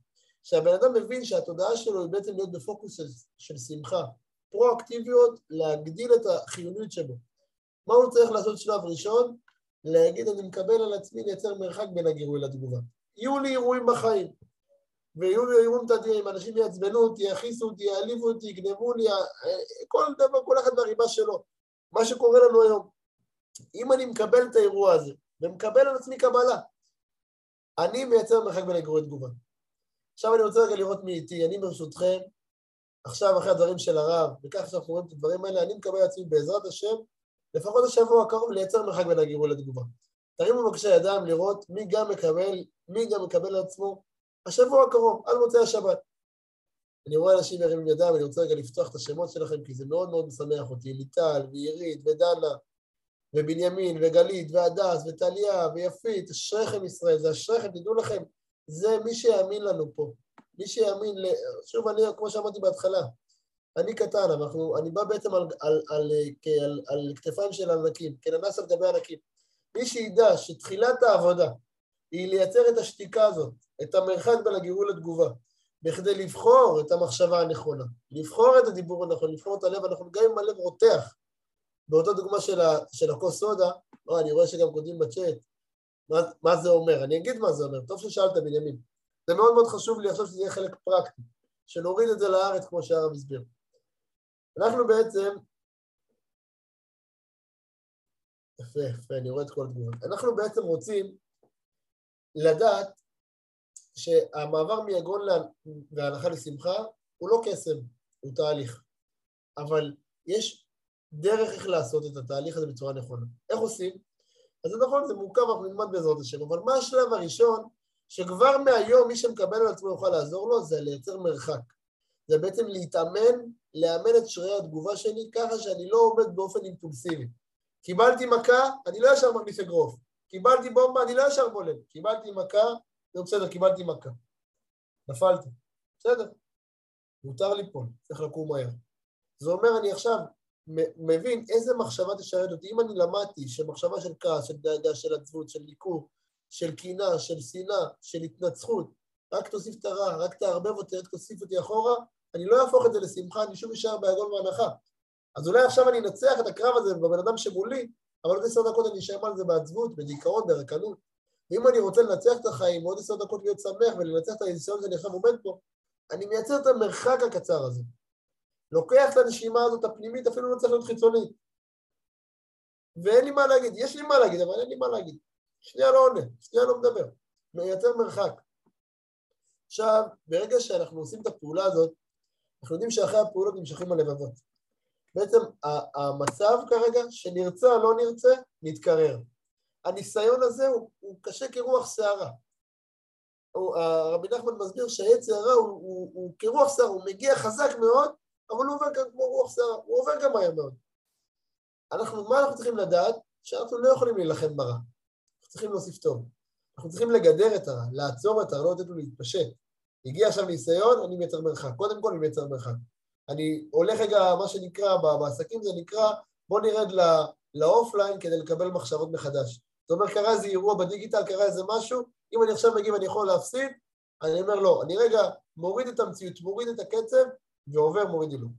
שהבן אדם מבין שהתודעה שלו היא בעצם להיות בפוקוס של, של שמחה, פרואקטיביות, להגדיל את החיוניות שבו. מה הוא צריך לעשות שלב ראשון? להגיד, אני מקבל על עצמי לייצר מרחק בין הגירוי לתגובה. יהיו לי אירועים בחיים, ויהיו לי אירועים תדירים, אנשים יעצבנו אותי, יכעיסו אותי, יעליבו אותי, יגנבו לי, כל דבר, כל אחד והריבה שלו. מה שקורה לנו היום. אם אני מקבל את האירוע הזה, ומקבל על עצמי קבלה, אני מייצר מרחק בין הגירוי לתגובה. עכשיו אני רוצה רגע לראות מי איתי, אני ברשותכם, עכשיו אחרי הדברים של הרב, וככה שאנחנו רואים את הדברים האלה, אני מקבל לעצמי בעזרת השם, לפחות השבוע הקרוב לייצר מרחק בין הגירוי לתגובה. תרימו בבקשה ידיים לראות מי גם מקבל, מי גם מקבל לעצמו השבוע הקרוב, על מוצאי השבת. אני רואה אנשים ירימים ידיים, אני רוצה רגע לפתוח את השמות שלכם, כי זה מאוד מאוד משמח אותי. ליטל, ועירית, ודנה, ובנימין, וגלית, והדס, וטליה, ויפית, אשריכם ישראל, זה אשריכם, תדעו לכם, זה מי שיאמין לנו פה. מי שיאמין, ל... שוב, אני, כמו שאמרתי בהתחלה, אני קטן, אנחנו, אני בא בעצם על, על, על, על, על, על כתפיים של ענקים, כננס על גבי ענקים. מי שידע שתחילת העבודה היא לייצר את השתיקה הזאת, את המרחק בין הגירוי לתגובה, בכדי לבחור את המחשבה הנכונה, לבחור את הדיבור הנכון, לבחור את הלב הנכון, גם אם הלב רותח. באותה דוגמה של, ה, של הכוס סודה, או, אני רואה שגם כותבים בצ'אט, מה, מה זה אומר? אני אגיד מה זה אומר, טוב ששאלת בנימין. זה מאוד מאוד חשוב לי עכשיו שזה יהיה חלק פרקטי, שנוריד את זה לארץ כמו שהרב הסביר. אנחנו בעצם, יפה, יפה, אני רואה את כל התגובות. אנחנו בעצם רוצים לדעת שהמעבר מיגון והנחה לשמחה הוא לא קסם, הוא תהליך. אבל יש דרך איך לעשות את התהליך הזה בצורה נכונה. איך עושים? אז זה נכון, זה מורכב, אנחנו נלמד בעזרת השם, אבל מה השלב הראשון שכבר מהיום מי שמקבל על עצמו יוכל לעזור לו זה לייצר מרחק. זה בעצם להתאמן, לאמן את שרירי התגובה שלי ככה שאני לא עומד באופן אימפולסיבי. קיבלתי מכה, אני לא ישר מכניס אגרוף. קיבלתי בומבה, אני לא ישר בולם. קיבלתי מכה, זה בסדר, קיבלתי מכה. נפלתי. בסדר. מותר ליפול, צריך לקום מהר. זה אומר, אני עכשיו מבין איזה מחשבה תשרת אותי. אם אני למדתי שמחשבה של כעס, של דאגה, של עצבות, של ניכור, של קינה, של שנאה, של התנצחות, רק תוסיף את הרע, רק תערבב אותי, רק תוסיף אותי אחורה, אני לא אהפוך את זה לשמחה, אני שוב אשאר בעגול והנחה. אז אולי עכשיו אני אנצח את הקרב הזה בבן אדם שמולי, אבל עוד עשר דקות אני אשאר על זה בעצבות, בדיכאון, ברקנות. ואם אני רוצה לנצח את החיים, עוד עשר דקות להיות שמח ולנצח את הניסיון שאני עכשיו עומד פה, אני מייצר את המרחק הקצר הזה. לוקח את הנשימה הזאת הפנימית, אפילו לא צריך להיות חיצונית. ואין לי מה להגיד, יש לי מה להגיד, אבל אין לי מה להגיד. שנייה לא עונה, שנייה לא מדבר. מייצר מרחק. עכשיו, ברגע שאנחנו עושים את הפעולה הזאת, אנחנו יודעים שאחרי הפעולות נמשכים הלבבות. בעצם המצב כרגע, שנרצה או לא נרצה, נתקרר. הניסיון הזה הוא, הוא קשה כרוח סערה. רבי נחמן מסביר שהעץ סערה הוא, הוא, הוא כרוח סערה, הוא מגיע חזק מאוד, אבל הוא עובר גם כמו רוח סערה, הוא עובר גם מהר מאוד. אנחנו, מה אנחנו צריכים לדעת? שאנחנו לא יכולים להילחם ברע. אנחנו צריכים להוסיף טוב. אנחנו צריכים לגדר את הרע, לעצור את הרע, לא לתת לו להתפשט. הגיע עכשיו ניסיון, אני מייצר מרחק. קודם כל אני מייצר מרחק. אני הולך רגע, מה שנקרא, בעסקים זה נקרא, בוא נרד לאופליין כדי לקבל מחשבות מחדש. זאת אומרת, קרה איזה אירוע בדיגיטל, קרה איזה משהו, אם אני עכשיו מגיב אני יכול להפסיד, אני אומר לא, אני רגע מוריד את המציאות, מוריד את הקצב, ועובר מוריד הילוך.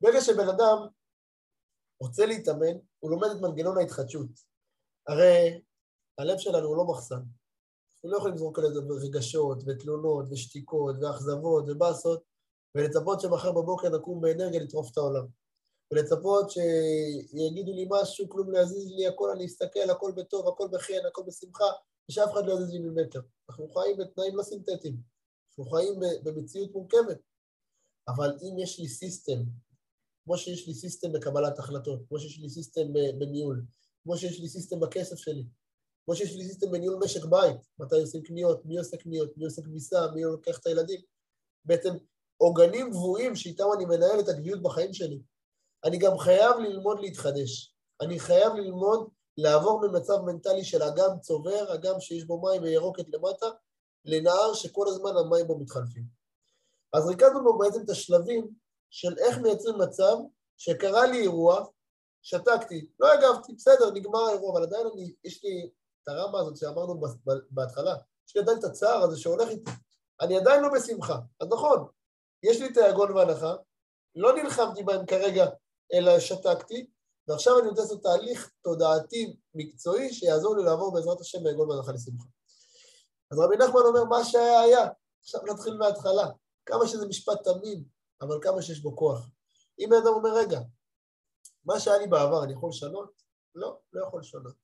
ברגע שבן אדם רוצה להתאמן, הוא לומד את מנגנון ההתחדשות. הרי הלב שלנו הוא לא מחסן. אנחנו לא יכולים לזרוק על איזה רגשות ותלונות ושתיקות ואכזבות ובאסות ולצפות שמחר בבוקר נקום באנרגיה לטרוף את העולם. ולצפות שיגידו לי משהו, כלום לא יזיז לי, הכל אני אסתכל, הכל בטוב, הכל בחן, הכל בשמחה, ושאף אחד לא יזיז לי ממטר. אנחנו חיים בתנאים לא סינתטיים. אנחנו חיים במציאות מורכבת. אבל אם יש לי system, כמו שיש לי system בקבלת החלטות, כמו שיש לי system בניהול, כמו שיש לי system בכסף שלי, כמו שיש לי system בניהול משק בית, מתי עושים קניות, מי עושה קניות, מי עושה כביסה, מי לוקח את הילדים. בעצם עוגנים גבוהים שאיתם אני מנהל את הקביעות בחיים שלי. אני גם חייב ללמוד להתחדש. אני חייב ללמוד לעבור ממצב מנטלי של אגם צובר, אגם שיש בו מים וירוקת למטה, לנהר שכל הזמן המים בו מתחלפים. אז ריכזנו בו בעצם את השלבים של איך מייצרים מצב שקרה לי אירוע, שתקתי, לא הגבתי, בסדר, נגמר האירוע, אבל עדיין אני, יש לי הרמה הזאת שאמרנו בהתחלה, יש לי עדיין את הצער הזה שהולך איתי. אני עדיין לא בשמחה. אז נכון, יש לי את היגון והנחה, לא נלחמתי בהם כרגע, אלא שתקתי, ועכשיו אני רוצה לעשות תהליך תודעתי מקצועי שיעזור לי לעבור בעזרת השם ביגון והנחה לשמחה. אז רבי נחמן אומר, מה שהיה היה, עכשיו נתחיל מההתחלה. כמה שזה משפט תמים, אבל כמה שיש בו כוח. אם בן אדם אומר, רגע, מה שהיה לי בעבר אני יכול לשנות? לא, לא יכול לשנות.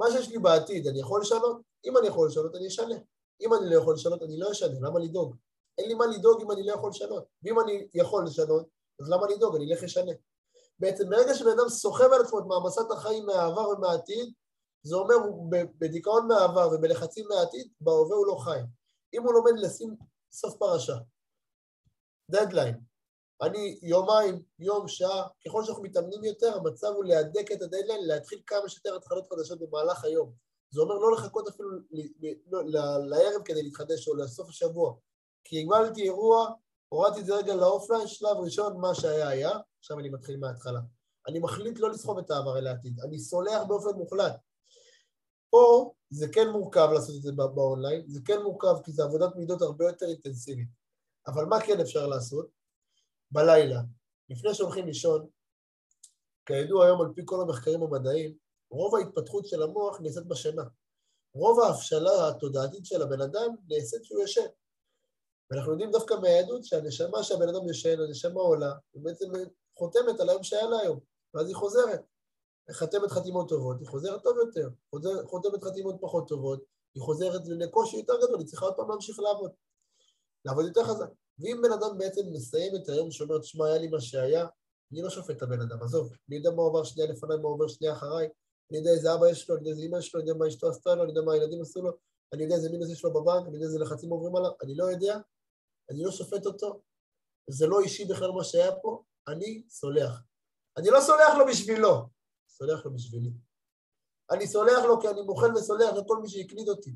מה שיש לי בעתיד אני יכול לשנות? אם אני יכול לשנות אני אשנה. אם אני לא יכול לשנות אני לא אשנה, למה לדאוג? אין לי מה לדאוג אם אני לא יכול לשנות. ואם אני יכול לשנות, אז למה לדאוג? אני אלך לשנה. בעצם ברגע שבן אדם סוחב על עצמו את מעמסת החיים מהעבר ומהעתיד, זה אומר הוא בדיכאון מהעבר ובלחצים מהעתיד, בהווה הוא לא חי. אם הוא לומד לשים סוף פרשה, דדליין, אני יומיים, יום, שעה, ככל שאנחנו מתאמנים יותר, המצב הוא להדק את הדדליין, להתחיל כמה שיותר התחלות חדשות במהלך היום. זה אומר לא לחכות אפילו לא, לערב כדי להתחדש או לסוף השבוע. כי הגבלתי אירוע, הורדתי את זה רגע ל offline, שלב ראשון, מה שהיה היה, עכשיו אני מתחיל מההתחלה. אני מחליט לא לסחוב את העבר אל העתיד, אני סולח באופן מוחלט. פה זה כן מורכב לעשות את זה באונליין, זה כן מורכב כי זה עבודת מידות הרבה יותר אינטנסיבית. אבל מה כן אפשר לעשות? בלילה, לפני שהולכים לישון, כידוע היום על פי כל המחקרים המדעיים, רוב ההתפתחות של המוח נעשית בשינה. רוב ההבשלה התודעתית של הבן אדם נעשית כשהוא ישן. ואנחנו יודעים דווקא מהיהדות שהנשמה שהבן אדם ישן, הנשמה עולה, היא בעצם חותמת על היום שהיה לה היום, ואז היא חוזרת. חתמת חתימות טובות, היא חוזרת טוב יותר. חותמת חתימות פחות טובות, היא חוזרת לקושי יותר גדול, היא צריכה עוד פעם להמשיך לעבוד. לעבוד יותר חזק. ואם בן אדם בעצם מסיים את היום שאומר, תשמע, היה לי מה שהיה, אני לא שופט את הבן אדם, עזוב, אני יודע מה עובר שנייה לפניי, מה עובר שנייה אחריי, אני יודע איזה אבא יש לו, אני יודע איזה אמא יש לו, אני יודע מה אשתו עשתה לו, אני יודע מה הילדים עשו לו, אני יודע איזה מינוס יש לו בבנק, אני יודע איזה לחצים עוברים עליו, אני לא יודע, אני לא שופט אותו, זה לא אישי בכלל מה שהיה פה, אני סולח. אני לא סולח לו בשבילו, סולח לו בשבילי. אני סולח לו כי אני מוחל וסולח לכל מי שהקליד אותי,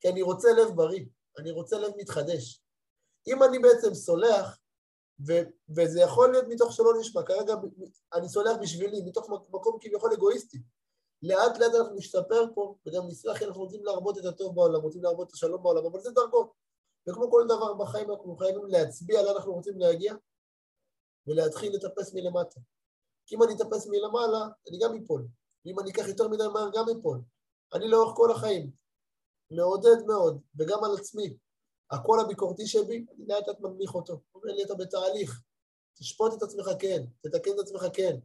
כי אני רוצה לב בריא, אני רוצה לב מתחדש. אם אני בעצם סולח, ו- וזה יכול להיות מתוך שלא נשמע, כרגע אני סולח בשבילי, מתוך מקום כביכול אגואיסטי. לאט לאט אנחנו נשתפר פה, וגם נסלח, אנחנו רוצים להרבות את הטוב בעולם, רוצים להרבות את השלום בעולם, אבל זה דרכו. וכמו כל דבר בחיים אנחנו חייבים להצביע לאן אנחנו רוצים להגיע, ולהתחיל לטפס מלמטה. כי אם אני אטפס מלמעלה, אני גם אפול. ואם אני אקח יותר מדי מהר, גם אפול. אני לאורך כל החיים מעודד מאוד, וגם על עצמי, הקול הביקורתי שבי, אני לאט לאט מנמיך אותו. אומר לי, אתה בתהליך, תשפוט את עצמך כן, תתקן את עצמך כן,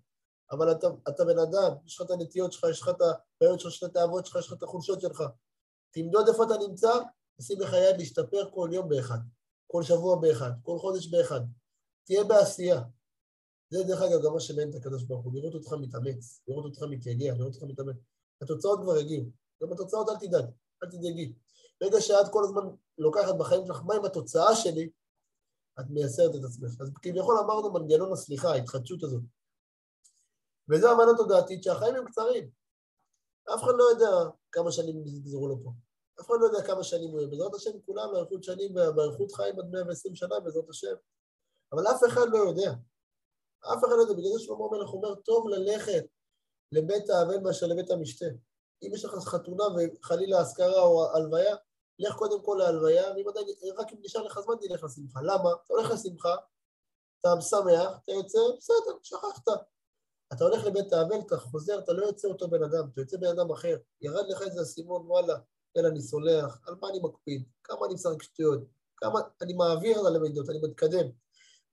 אבל אתה, אתה בן אדם, יש לך את הנטיות שלך, יש לך את הבעיות שלך, יש לך את התאוות שלך, יש לך את החולשות שלך. תמדוד איפה אתה נמצא, תשים לך יד להשתפר כל יום באחד, כל שבוע באחד, כל חודש באחד. תהיה בעשייה. זה דרך אגב גם מה שמעניין את הקדוש ברוך הוא, לראות אותך מתאמץ, לראות אותך מתייגע, לראות אותך מתאמץ. התוצאות כבר הגיעו. גם התוצאות אל תדאג, אל תדאגי. ברגע שאת כל הזמן לוקחת בחיים שלך, מה עם התוצאה שלי, את מייסרת את עצמך. אז כביכול אמרנו מנגנון הסליחה, ההתחדשות הזאת. וזו הבנה תודעתית שהחיים הם קצרים. אף אחד לא יודע כמה שנים יגזרו לו פה. אף אחד לא יודע כמה שנים הוא יהיה. בעזרת השם כולם באריכות שנים, באריכות חיים עד 120 שנה, בעזרת השם. אבל אף אחד לא יודע. אף אחד לא יודע. בגלל זה שלמה המלך אומר, טוב ללכת לבית האבל מאשר לבית המשתה. אם יש לך חתונה וחלילה אזכרה או הלוויה, לך קודם כל להלוויה, ואם עדיין, רק אם נשאר לך זמן, תלך לשמחה. למה? אתה הולך לשמחה, אתה שמח, אתה יוצא, בסדר, שכחת. אתה הולך לבית האבל, אתה חוזר, אתה לא יוצא אותו בן אדם, אתה יוצא בן אדם אחר. ירד לך איזה אסימון, וואלה, יאללה, אני סולח, על מה אני מקפיד, כמה אני משחק שטויות, כמה אני מעביר על הלמידות, אני מתקדם.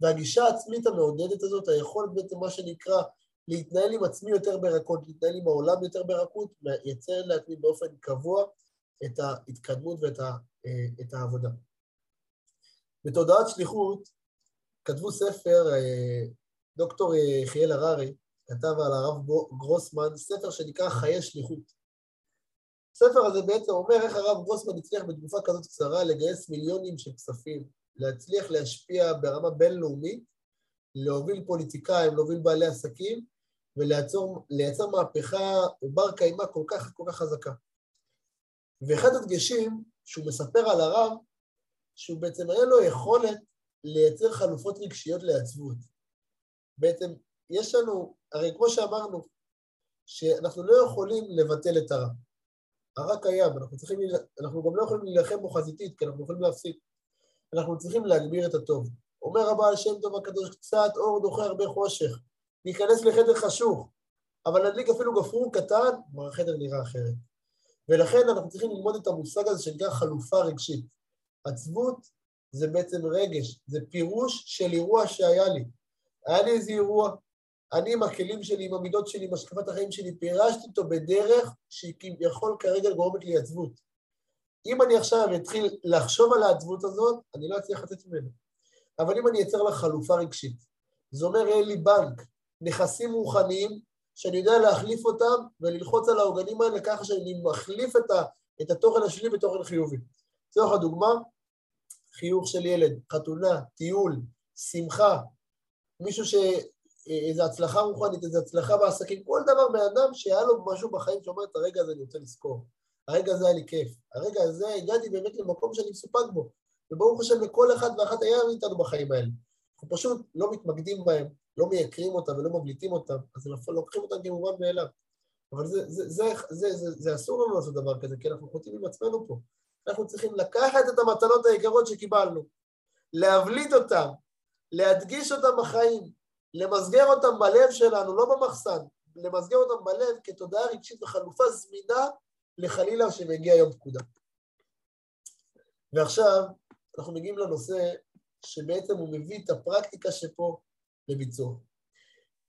והגישה העצמית המעודדת הזאת, היכולת בעצם מה שנקרא להתנהל עם עצמי יותר ברכות, להתנהל עם העולם יותר ברכות, מייצר לעצמי באופן קבוע את ההתקדמות ואת ה, את העבודה. בתודעת שליחות כתבו ספר, דוקטור יחיאל הררי כתב על הרב גרוסמן ספר שנקרא חיי שליחות. הספר הזה בעצם אומר איך הרב גרוסמן הצליח בתקופה כזאת קצרה לגייס מיליונים של כספים, להצליח להשפיע ברמה בינלאומית, להוביל פוליטיקאים, להוביל בעלי עסקים, ולייצר מהפכה בר קיימא כל כך כל כך חזקה. ואחד הדגשים שהוא מספר על הרב, שהוא בעצם היה לו יכולת לייצר חלופות רגשיות לעצבות. בעצם יש לנו, הרי כמו שאמרנו, שאנחנו לא יכולים לבטל את הרע. הרע קיים, אנחנו צריכים, אנחנו גם לא יכולים להילחם בו חזיתית, כי אנחנו יכולים להפסיד. אנחנו צריכים להגביר את הטוב. אומר הבעל שם טוב הקדוש, קצת אור דוחה הרבה חושך. להיכנס לחדר חשוך, אבל להדליק אפילו גפרור קטן, כבר החדר נראה אחרת. ולכן אנחנו צריכים ללמוד את המושג הזה שנקרא חלופה רגשית. עצבות זה בעצם רגש, זה פירוש של אירוע שהיה לי. היה לי איזה אירוע, אני עם הכלים שלי, עם המידות שלי, עם השקפת החיים שלי, פירשתי אותו בדרך שהיא כביכול כרגע גורמת לי עצבות. אם אני עכשיו אתחיל לחשוב על העצבות הזאת, אני לא אצליח לצאת ממנו. אבל אם אני אצר לה חלופה רגשית, זה אומר, יהיה לי בנק, נכסים רוחניים, שאני יודע להחליף אותם וללחוץ על העוגנים האלה ככה שאני מחליף את, ה, את התוכן השלילי בתוכן חיובי. לצורך הדוגמה, חיוך של ילד, חתונה, טיול, שמחה, מישהו ש... איזו הצלחה רוחנית, איזו הצלחה בעסקים, כל דבר מאדם שהיה לו משהו בחיים שאומר את הרגע הזה אני רוצה לזכור. הרגע הזה היה לי כיף. הרגע הזה הגעתי באמת למקום שאני מסופק בו. וברוך השם לכל אחד ואחת היה מאיתנו בחיים האלה. אנחנו פשוט לא מתמקדים בהם, לא מייקרים אותם ולא מבליטים אותם, אז לוקחים אותם כמובן מאליו. אבל זה, זה, זה, זה, זה, זה אסור לנו לעשות דבר כזה, כי אנחנו חוטאים עם עצמנו פה. אנחנו צריכים לקחת את המתנות היקרות שקיבלנו, להבליט אותם, להדגיש אותם בחיים, למסגר אותם בלב שלנו, לא במחסן, למסגר אותם בלב כתודעה רגשית וחלופה זמינה לחלילה שמגיע יום פקודה. ועכשיו אנחנו מגיעים לנושא שבעצם הוא מביא את הפרקטיקה שפה לביצוע.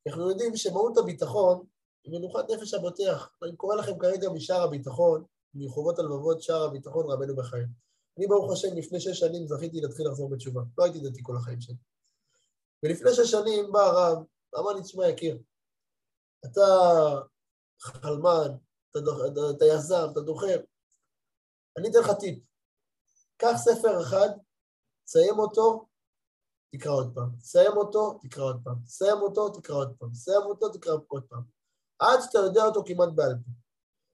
אנחנו יודעים שמהות הביטחון היא מנוחת נפש הבוטח. אני קורא לכם כרגע משער הביטחון, מחובות הלבבות שער הביטחון רבנו בחיים. אני ברוך השם לפני שש שנים זכיתי להתחיל לחזור בתשובה. לא הייתי דתי כל החיים שלי. ולפני שש שנים בא הרב, אמר לי, תשמע יקיר, אתה חלמן, אתה, אתה, אתה יזם, אתה דוחם, אני אתן לך טיפ. קח ספר אחד, סיים אותו, תקרא עוד פעם. סיים אותו, תקרא עוד פעם. סיים אותו, תקרא עוד פעם. סיים אותו, תקרא עוד פעם. עד שאתה יודע אותו כמעט בעל פה.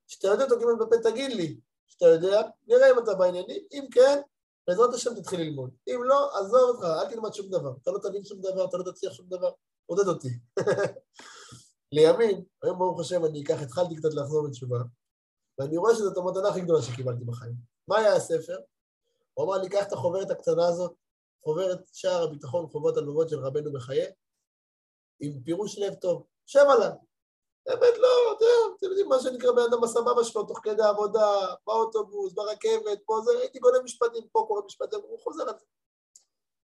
כשאתה יודע אותו כמעט בעל פה, תגיד לי שאתה יודע, נראה אם אתה בעניינים, אם כן, בעזרת השם תתחיל ללמוד. אם לא, עזוב אותך, אל תלמד שום דבר. אתה לא תבין שום דבר, אתה לא תצליח שום דבר, עודד אותי. לימים, היום ברוך השם אני אקח, התחלתי קצת לחזור בתשובה, ואני רואה שזאת המתנה הכי גדולה שקיבלתי בחיים. מה היה הספר? הוא אמר לי, קח את החוברת הקטנה הזאת, חוברת שער הביטחון, חובות הלבבות של רבנו בחיי, עם פירוש לב טוב, שב עליו. באמת לא, אתם יודעים, מה שנקרא בן אדם בסבבה שלו, תוך כדי עבודה, באוטובוס, ברכבת, פה זה, הייתי גונב משפטים, פה קורא משפטים, הוא חוזר על זה.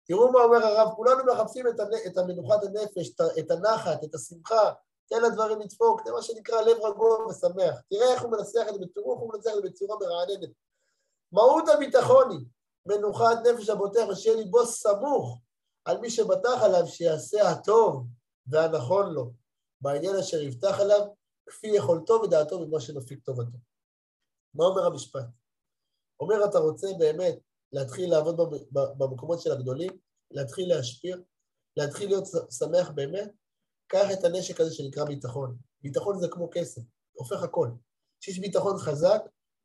תראו מה אומר הרב, כולנו מחפשים את, הנ... את המנוחת הנפש, את הנחת, את השמחה, תן לדברים לדפוק, זה מה שנקרא לב רגוע ושמח. תראה איך הוא מנסח את זה, איך הוא מנסח את זה בצורה מרעננת. מהות הביטחון היא מנוחת נפש הבוטח ושיהיה ליבו סמוך על מי שבטח עליו שיעשה הטוב והנכון לו, בעניין אשר יבטח עליו, כפי יכולתו ודעתו במה שנפיק טובתו. מה אומר המשפט? אומר, אתה רוצה באמת להתחיל לעבוד במקומות של הגדולים, להתחיל להשפיע, להתחיל להיות שמח באמת, קח את הנשק הזה שנקרא ביטחון. ביטחון זה כמו כסף, הופך הכל. כשיש ביטחון חזק,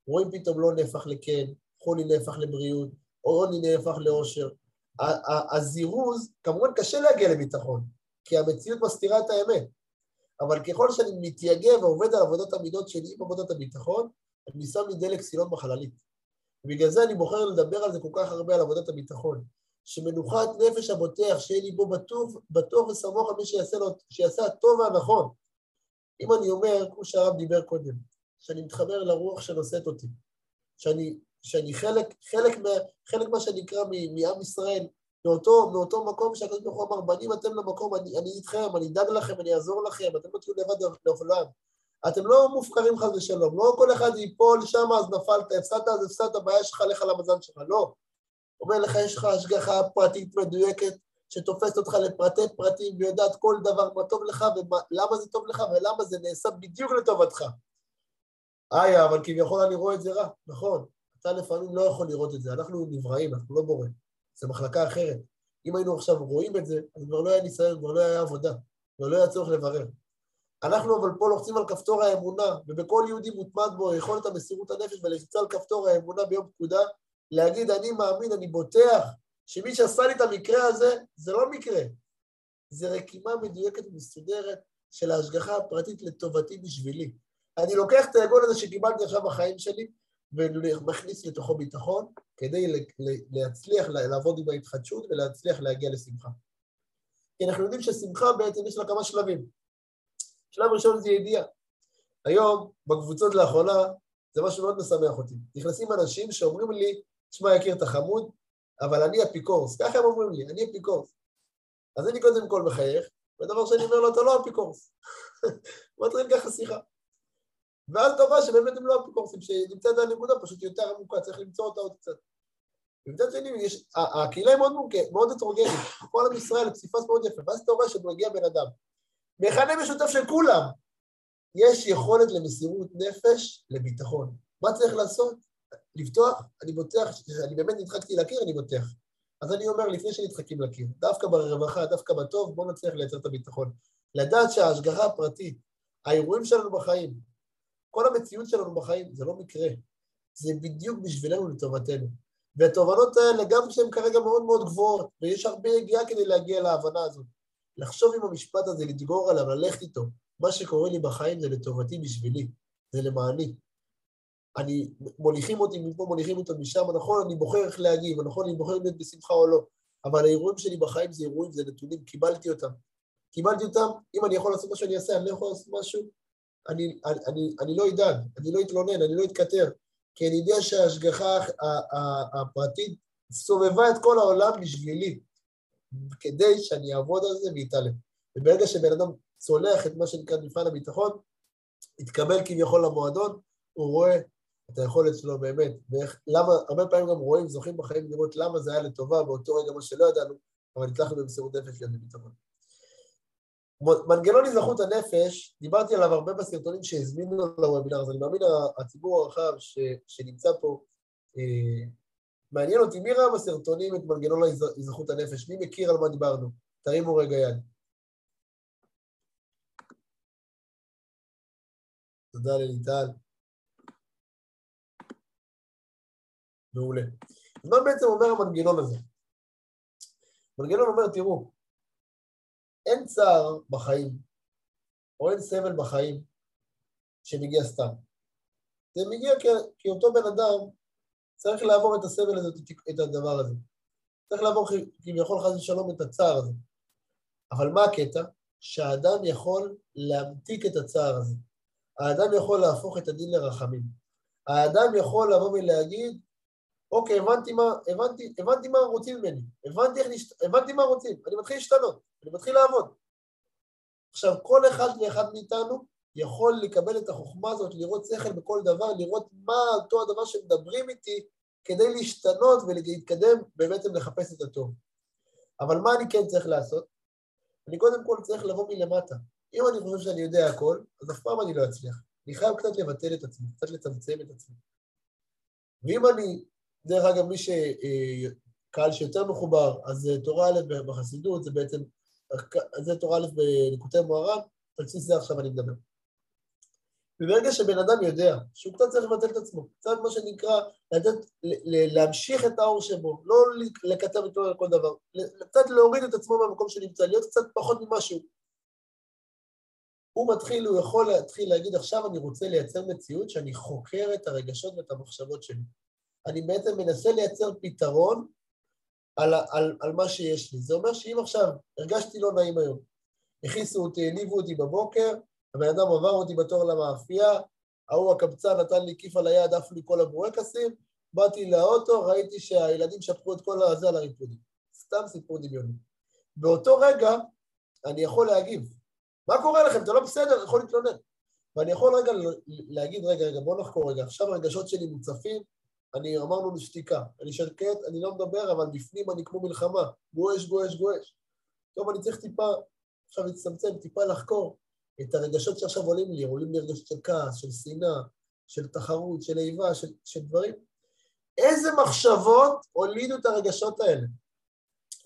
רואים פתאום לא נהפך לכן, חולי נהפך לבריאות, עוני נהפך לאושר. הזירוז, כמובן קשה להגיע לביטחון, כי המציאות מסתירה את האמת. אבל ככל שאני מתייגע ועובד על עבודת המידות שלי עם עבודת הביטחון, אני שם לי דלק סילון בחללית. ובגלל זה אני בוחר לדבר על זה כל כך הרבה, על עבודת הביטחון. שמנוחת נפש הבוטח, שיהיה לי בו בטוח, בטוח וסמוך על מי שיעשה, לו, שיעשה הטוב והנכון. אם אני אומר, כמו שהרב דיבר קודם, שאני מתחבר לרוח שנושאת אותי, שאני, שאני חלק, חלק, מה, חלק מה שנקרא מעם ישראל, מאותו, מאותו מקום שהקדוש ברוך הוא אמר, בנים אתם למקום, אני, אני איתכם, אני אדאג לכם, אני אעזור לכם, אתם לא תהיו לבד לעולם. אתם לא מופקרים חס ושלום, לא כל אחד ייפול שם אז נפלת, הפסדת אז הפסדת, הבעיה שלך לך למזל שלך, לא. אומר לך, יש לך השגחה פרטית מדויקת, שתופסת אותך לפרטי פרטים ויודעת כל דבר מה טוב לך ולמה זה טוב לך ולמה זה נעשה בדיוק לטובתך. איה, אבל כביכול אני רואה את זה רע, נכון. אתה לפעמים לא יכול לראות את זה, אנחנו נבראים, אנחנו לא בורא. זו מחלקה אחרת. אם היינו עכשיו רואים את זה, אז כבר לא היה ניסיון, כבר לא היה עבודה, כבר לא היה צורך לברר. אנחנו אבל פה לוחצים על כפתור האמונה, ובכל יהודי מוטמד בו יכולת המסירות הנפש ולחיצה על כפתור האמונה ביום פקודה, להגיד אני מאמין, אני בוטח, שמי שעשה לי את המקרה הזה, זה לא מקרה. זה רקימה מדויקת ומסודרת של ההשגחה הפרטית לטובתי בשבילי. אני לוקח את העגול הזה שקיבלתי עכשיו בחיים שלי, ומכניס לתוכו ביטחון כדי להצליח לעבוד עם ההתחדשות ולהצליח להגיע לשמחה. כי אנחנו יודעים ששמחה בעצם יש לה כמה שלבים. שלב ראשון זה ידיעה. היום, בקבוצות לאחרונה, זה משהו מאוד משמח אותי. נכנסים אנשים שאומרים לי, תשמע, יקיר, אתה חמוד, אבל אני אפיקורס. ככה הם אומרים לי, אני אפיקורס. אז אני קודם כל מחייך, ודבר שני אומר לו, אתה לא אפיקורס. מתחיל ככה שיחה. ואז רואה שבאמת הם לא אפיקורסים, שנמצאת הנקודה פשוט יותר עמוקה, צריך למצוא אותה עוד קצת. ומצד שני, הקהילה היא מאוד מורכבת, מאוד הטרוגנית, כל עם ישראל, פסיפס מאוד יפה, ואז אתה רואה שמגיע בן אדם. מכנה משותף של כולם, יש יכולת למסירות נפש לביטחון. מה צריך לעשות? לפתוח, אני בוטח, אני באמת נדחקתי לקיר, אני בוטח. אז אני אומר, לפני שנדחקים לקיר, דווקא ברווחה, דווקא בטוב, בואו נצליח לייצר את הביטחון. לדעת שההשגחה הפרטית, האירועים שלנו בחיים, כל המציאות שלנו בחיים, זה לא מקרה. זה בדיוק בשבילנו לטובתנו. והתובנות האלה, גם כשהן כרגע מאוד מאוד גבוהות, ויש הרבה יגיעה כדי להגיע להבנה הזאת, לחשוב עם המשפט הזה, לדגור עליו, ללכת איתו, מה שקורה לי בחיים זה לטובתי בשבילי, זה למעני. אני, מוליכים אותי מפה, מוליכים אותי משם, נכון, אני בוחר איך להגיב, נכון, אני בוחר להיות בשמחה או לא, אבל האירועים שלי בחיים זה אירועים, זה נתונים, קיבלתי אותם. קיבלתי אותם, אם אני יכול לעשות מה שאני אעשה, אני לא יכול לעשות משהו, אני, אני, אני, לא אדאג, אני לא אתלונן, אני לא אתכתר, כי אני יודע שההשגחה הפרטית סובבה את כל העולם בשבילי, כדי שאני אעבוד על זה ואתעלם. וברגע שבן אדם צולח את מה שנקרא מבחן הביטחון, התקבל כביכול למועדון, הוא רואה את היכולת שלו באמת, ואיך, למה, הרבה פעמים גם רואים, זוכים בחיים לראות למה זה היה לטובה באותו רגע מה שלא ידענו, אבל הצלחנו במסירות נפש להיות בביטחון. מנגנון היזכרות הנפש, דיברתי עליו הרבה בסרטונים שהזמינו לוובינר, אז אני מאמין הציבור הרחב ש, שנמצא פה, אה, מעניין אותי, מי ראה בסרטונים את מנגנון היזכרות הנפש? מי מכיר על מה דיברנו? תרימו רגע יד. תודה לליטל. מעולה. מה בעצם אומר המנגנון הזה? המנגנון אומר, תראו, אין צער בחיים, או אין סבל בחיים, שמגיע סתם. זה מגיע כי, כי אותו בן אדם צריך לעבור את הסבל הזה, את הדבר הזה. צריך לעבור כביכול חס ושלום את הצער הזה. אבל מה הקטע? שהאדם יכול להמתיק את הצער הזה. האדם יכול להפוך את הדין לרחמים. האדם יכול לבוא ולהגיד, אוקיי, הבנתי מה, הבנתי, הבנתי מה רוצים ממני, הבנתי. הבנתי מה רוצים, אני מתחיל להשתנות, אני מתחיל לעבוד. עכשיו, כל אחד ואחד מאיתנו יכול לקבל את החוכמה הזאת, לראות שכל בכל דבר, לראות מה אותו הדבר שמדברים איתי, כדי להשתנות ולהתקדם, ובעצם לחפש את הטוב. אבל מה אני כן צריך לעשות? אני קודם כל צריך לבוא מלמטה. אם אני חושב שאני יודע הכל, אז אף פעם אני לא אצליח. אני חייב קצת לבטל את עצמי, קצת לצמצם את עצמי. ואם אני, דרך אגב, מי שקהל שיותר מחובר, אז תורה א' בחסידות, זה בעצם, זה תורה א' בנקודי מוהר"ן, על בסיס זה עכשיו אני מדבר. וברגע שבן אדם יודע שהוא קצת צריך לבטל את עצמו, קצת מה שנקרא, לתת, להמשיך את האור שבו, לא לקצר את כל דבר, קצת להוריד את עצמו מהמקום שנמצא, להיות קצת פחות ממשהו, הוא מתחיל, הוא יכול להתחיל להגיד, עכשיו אני רוצה לייצר מציאות שאני חוקר את הרגשות ואת המחשבות שלי. אני בעצם מנסה לייצר פתרון על, על, על מה שיש לי. זה אומר שאם עכשיו הרגשתי לא נעים היום, הכיסו אותי, הניבו אותי בבוקר, הבן אדם עבר אותי בתור למאפייה, ההוא הקבצן נתן לי כיף על היד, עף לי כל הבורקסים, באתי לאוטו, ראיתי שהילדים שפכו את כל הזה על הריפודים. סתם סיפור דמיוני. באותו רגע אני יכול להגיב. מה קורה לכם? אתה לא בסדר, יכול להתלונן. ואני יכול רגע להגיד, רגע, רגע, בוא נחקור רגע. עכשיו הרגשות שלי מוצפים, אני אמרנו לשתיקה. אני שקט, אני לא מדבר, אבל בפנים אני כמו מלחמה. גועש, גועש, גועש. טוב, אני צריך טיפה, עכשיו להצטמצם, טיפה לחקור את הרגשות שעכשיו עולים לי. עולים לי רגשות של כעס, של שנאה, של תחרות, של איבה, של, של דברים. איזה מחשבות הולידו את הרגשות האלה?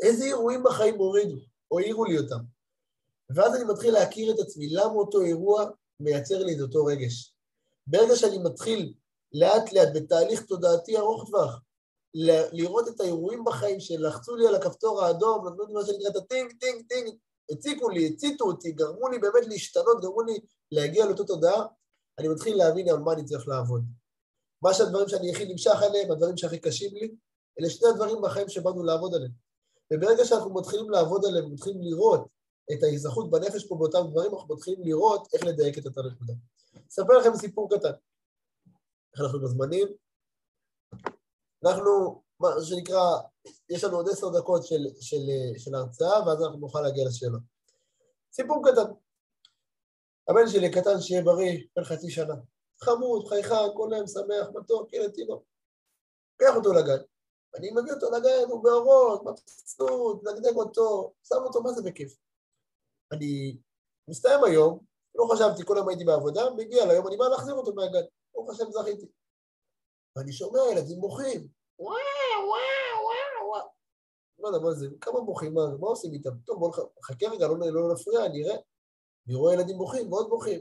איזה אירועים בחיים הורידו, או העירו לי אותם? ואז אני מתחיל להכיר את עצמי, למה אותו אירוע מייצר לי את אותו רגש. ברגע שאני מתחיל לאט לאט בתהליך תודעתי ארוך טווח, לראות את האירועים בחיים שלחצו לי על הכפתור האדום, נתנו לי מה שנקרא את ה ting, ting, ting, הציקו לי, הציתו אותי, גרמו לי באמת להשתנות, גרמו לי להגיע לאותה תודעה, אני מתחיל להבין על מה אני צריך לעבוד. מה שהדברים שאני הכי נמשך עליהם, הדברים שהכי קשים לי, אלה שני הדברים בחיים שבאנו לעבוד עליהם. וברגע שאנחנו מתחילים לעבוד עליהם, מתחילים לראות את ההיזכרות בנפש פה באותם דברים, אנחנו מתחילים לראות איך לדייק את אותה נקודה. אספר לכם סיפור קטן. איך אנחנו בזמנים? אנחנו, מה שנקרא, יש לנו עוד עשר דקות של, של, של הרצאה, ואז אנחנו נוכל להגיע לשאלות. סיפור קטן. הבן שלי קטן, שיהיה בריא, בן חצי שנה. חמוד, חייכן, היום שמח, מתוק, ילד תינוק. קח אותו לגן. אני מביא אותו לגן, הוא באורות, מבסוט, נגדג אותו, שם אותו, מה זה בכיף. אני מסתיים היום, לא חשבתי, כל היום הייתי בעבודה, מגיע ליום, אני בא להחזיר אותו מהגן. ברוך השם, זכיתי. ואני שומע ילדים בוכים. וואו, וואו, וואו, וואו. לא מה זה, כמה בוכים, מה, מה עושים איתם? טוב, בואו נחכה רגע, לא, לא נפריע, אני אראה. אני רואה ילדים בוכים, מאוד בוכים.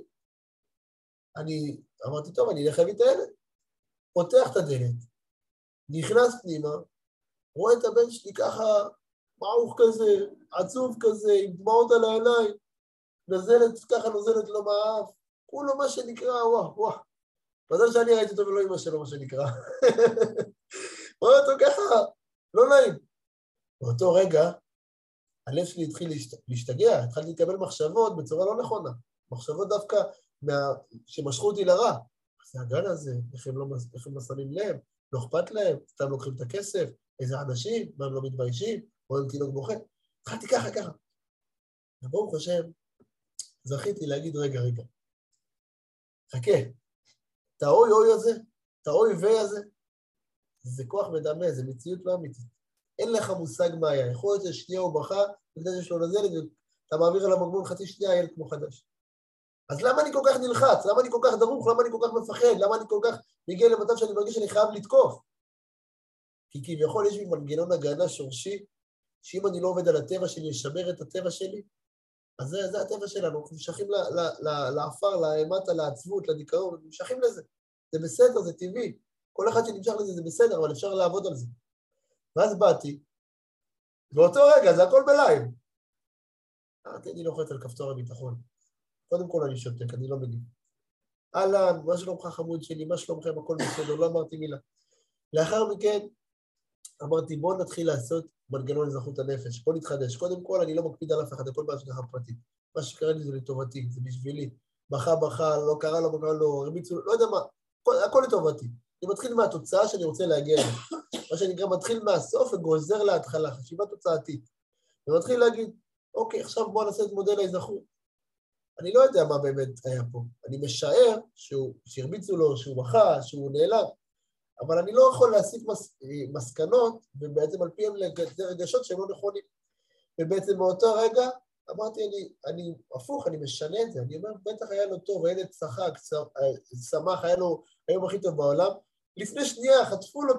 אני אמרתי, טוב, אני אלך להביא את הילד. פותח את הדלת, נכנס פנימה, רואה את הבן שלי ככה מעוך כזה, עצוב כזה, עם דמעות על העיניים, נזלת, ככה נוזלת לו מהאף, כולו מה שנקרא, וואו, וואו. מזל שאני ראיתי אותו ולא אמא שלו, מה שנקרא. רואה אותו ככה, לא נעים. באותו רגע, הלב שלי התחיל להשתגע, התחלתי לקבל מחשבות בצורה לא נכונה. מחשבות דווקא מה... שמשכו אותי לרע. זה הגן הזה, איך הם לא, איך הם לא שמים לב, לא אכפת להם, סתם לוקחים את הכסף, איזה אנשים, מה הם לא מתביישים, רואים תינוק בוכה. התחלתי ככה, ככה. וברוך השם, זכיתי להגיד, רגע, רגע, חכה, את האוי אוי הזה, את האוי וי הזה, זה כוח מדמה, זה מציאות לא אמיתית. אין לך מושג מה היה. יכול להיות ששנייה הוא בכה, בגלל שיש לו נזלת, ואתה מעביר על המגמון חצי שנייה, הילד כמו חדש. אז למה אני כל כך נלחץ? למה אני כל כך דרוך? למה אני כל כך מפחד? למה אני כל כך מגיע למצב שאני מרגיש שאני חייב לתקוף? כי כביכול יש לי מנגנון הגנה שורשי, שאם אני לא עובד על הטבע שלי, אשמר את הטבע שלי, אז זה, זה הטבע שלנו, אנחנו נמשכים לעפר, לאמטה, לעצבות, לדיכאון, נמשכים לזה. זה בסדר, זה טבעי. כל אחד שנמשך לזה זה בסדר, אבל אפשר לעבוד על זה. ואז באתי, באותו רגע, זה הכל בלייב. אמרתי, אני לוחץ על כפתור הביטחון. קודם כל אני שותק, אני לא מגיב. אהלן, מה שלומך חמוד שלי, מה שלומכם, הכל בסדר, לא אמרתי מילה. לאחר מכן אמרתי, בואו נתחיל לעשות מנגנון אזרחות הנפש, בואו נתחדש. קודם כל, אני לא מקפיד על אף אחד, הכל בהשגחה פרטית. מה שקרה לי זה לטובתי, זה בשבילי. בכה בכה, לא קרה לו, קרה לו, הרביצו, לא יודע מה, הכל, הכל לטובתי. אני מתחיל מהתוצאה שאני רוצה להגיע אליה. מה שנקרא, מתחיל מהסוף וגוזר להתחלה, חשיבה תוצאתית. ומתחיל להגיד, אוקיי, עכשיו בואו נעשה את מודל האזרחות. אני לא יודע מה באמת היה פה. אני משער שהוא, שהרביצו לו, שהוא בכה, שהוא נעלם, אבל אני לא יכול להסיק מס, מסקנות, ובעצם על פיהם לגדר רגשות שהם לא נכונים. ובעצם מאותו רגע אמרתי, אני, אני הפוך, אני משנה את זה. אני אומר, בטח היה לו טוב, הילד צחק, שמח, היה לו היום הכי טוב בעולם. לפני שנייה חטפו לו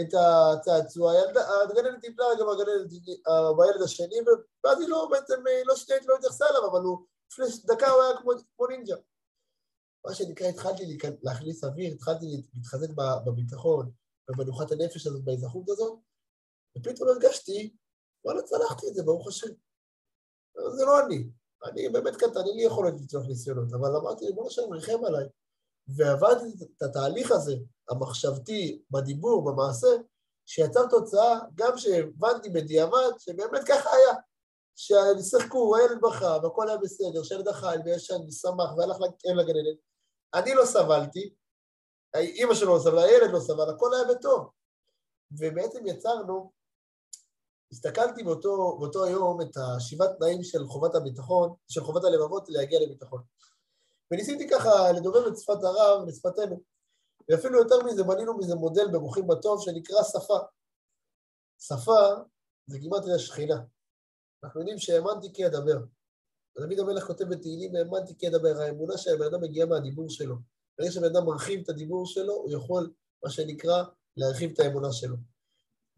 את הצעצוע, הגננת טיפלה גם בילד השני, ואז היא לא, בעצם, לא שנייה לא התייחסה אליו, אבל הוא לפני דקה הוא היה כמו, כמו נינג'ה. מה שנקרא, התחלתי להכניס אוויר, התחלתי להתחזק בביטחון ובמנוחת הנפש הזאת, באזרחות הזאת, ופתאום הרגשתי, וואלה, צלחתי את זה, ברוך השם. זה לא אני. אני באמת קטן, אין לי יכולת לצלוח ניסיונות, אבל אמרתי, בוא נשאר ריחם עליי. ועבדתי את התהליך הזה, המחשבתי, בדיבור, במעשה, שיצר תוצאה, גם שהבנתי בדיעבד, שבאמת ככה היה. ששיחקו, הילד בכה, והכל היה בסדר, שהילד אכל וישן ושמח והלך לגננת. אני לא סבלתי, אימא שלו לא סבלה, הילד לא סבל, הכל היה בטוב. ובעצם יצרנו, הסתכלתי באותו, באותו היום את השבעת תנאים של חובת הביטחון, של חובת הלבבות להגיע לביטחון. וניסיתי ככה לדובב את שפת הרב לשפתנו. ואפילו יותר מזה, בנינו מזה מודל במוחים בטוב שנקרא שפה. שפה זה כמעט שכינה. אנחנו יודעים שהאמנתי כי אדבר. דוד המלך כותב בתהילים, האמנתי כי אדבר, האמונה שהבן אדם מגיע מהדיבור שלו. ברגע שבן אדם מרחיב את הדיבור שלו, הוא יכול, מה שנקרא, להרחיב את האמונה שלו.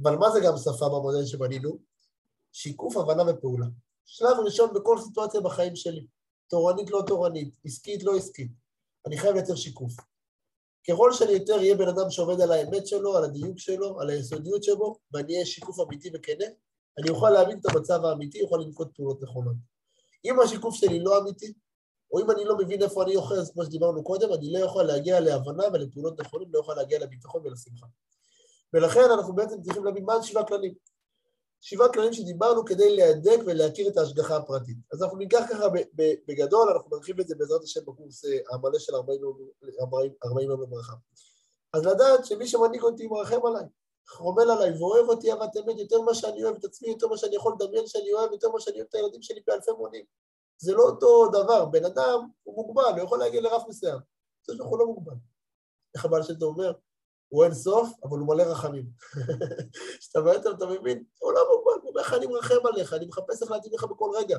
אבל מה זה גם שפה במודל שבנינו? שיקוף, הבנה ופעולה. שלב ראשון בכל סיטואציה בחיים שלי, תורנית לא תורנית, עסקית לא עסקית, אני חייב לייצר שיקוף. ככל שאני יותר אהיה בן אדם שעובד על האמת שלו, על הדיוק שלו, על היסודיות שבו, ואני אהיה שיקוף אמיתי וכנה, אני אוכל להבין את המצב האמיתי, אוכל לנקוט פעולות נכונות. אם השיקוף שלי לא אמיתי, או אם אני לא מבין איפה אני אוחז, כמו שדיברנו קודם, אני לא יכול להגיע להבנה ולפעולות נכונים, לא יכול להגיע לביטחון ולשמחה. ולכן אנחנו בעצם צריכים להבין מה שבעה כללים. שבעה כללים שדיברנו כדי להדק ולהכיר את ההשגחה הפרטית. אז אנחנו ניקח ככה בגדול, אנחנו נרחיב את זה בעזרת השם בקורס אה, המלא של 40 יום לברכה. אז לדעת שמי שמנהיג אותי מרחם עליי, חומל עליי ואוהב אותי אהבת אמת יותר ממה שאני אוהב את עצמי, יותר ממה שאני יכול לדמיין שאני אוהב, יותר ממה שאני אוהב את הילדים שלי באלפי מונים. זה לא אותו דבר, בן אדם הוא מוגבל, הוא יכול להגיע לרף מסוים. זה שהוא לא מוגבל. איך הבעל שם אומר? הוא אין סוף, אבל הוא מלא רחמים. כשאתה בעצם, אתה מבין, הוא לא מוגבל, הוא אומר לך, אני מרחם עליך, אני מחפש איך להתאים לך בכל רגע.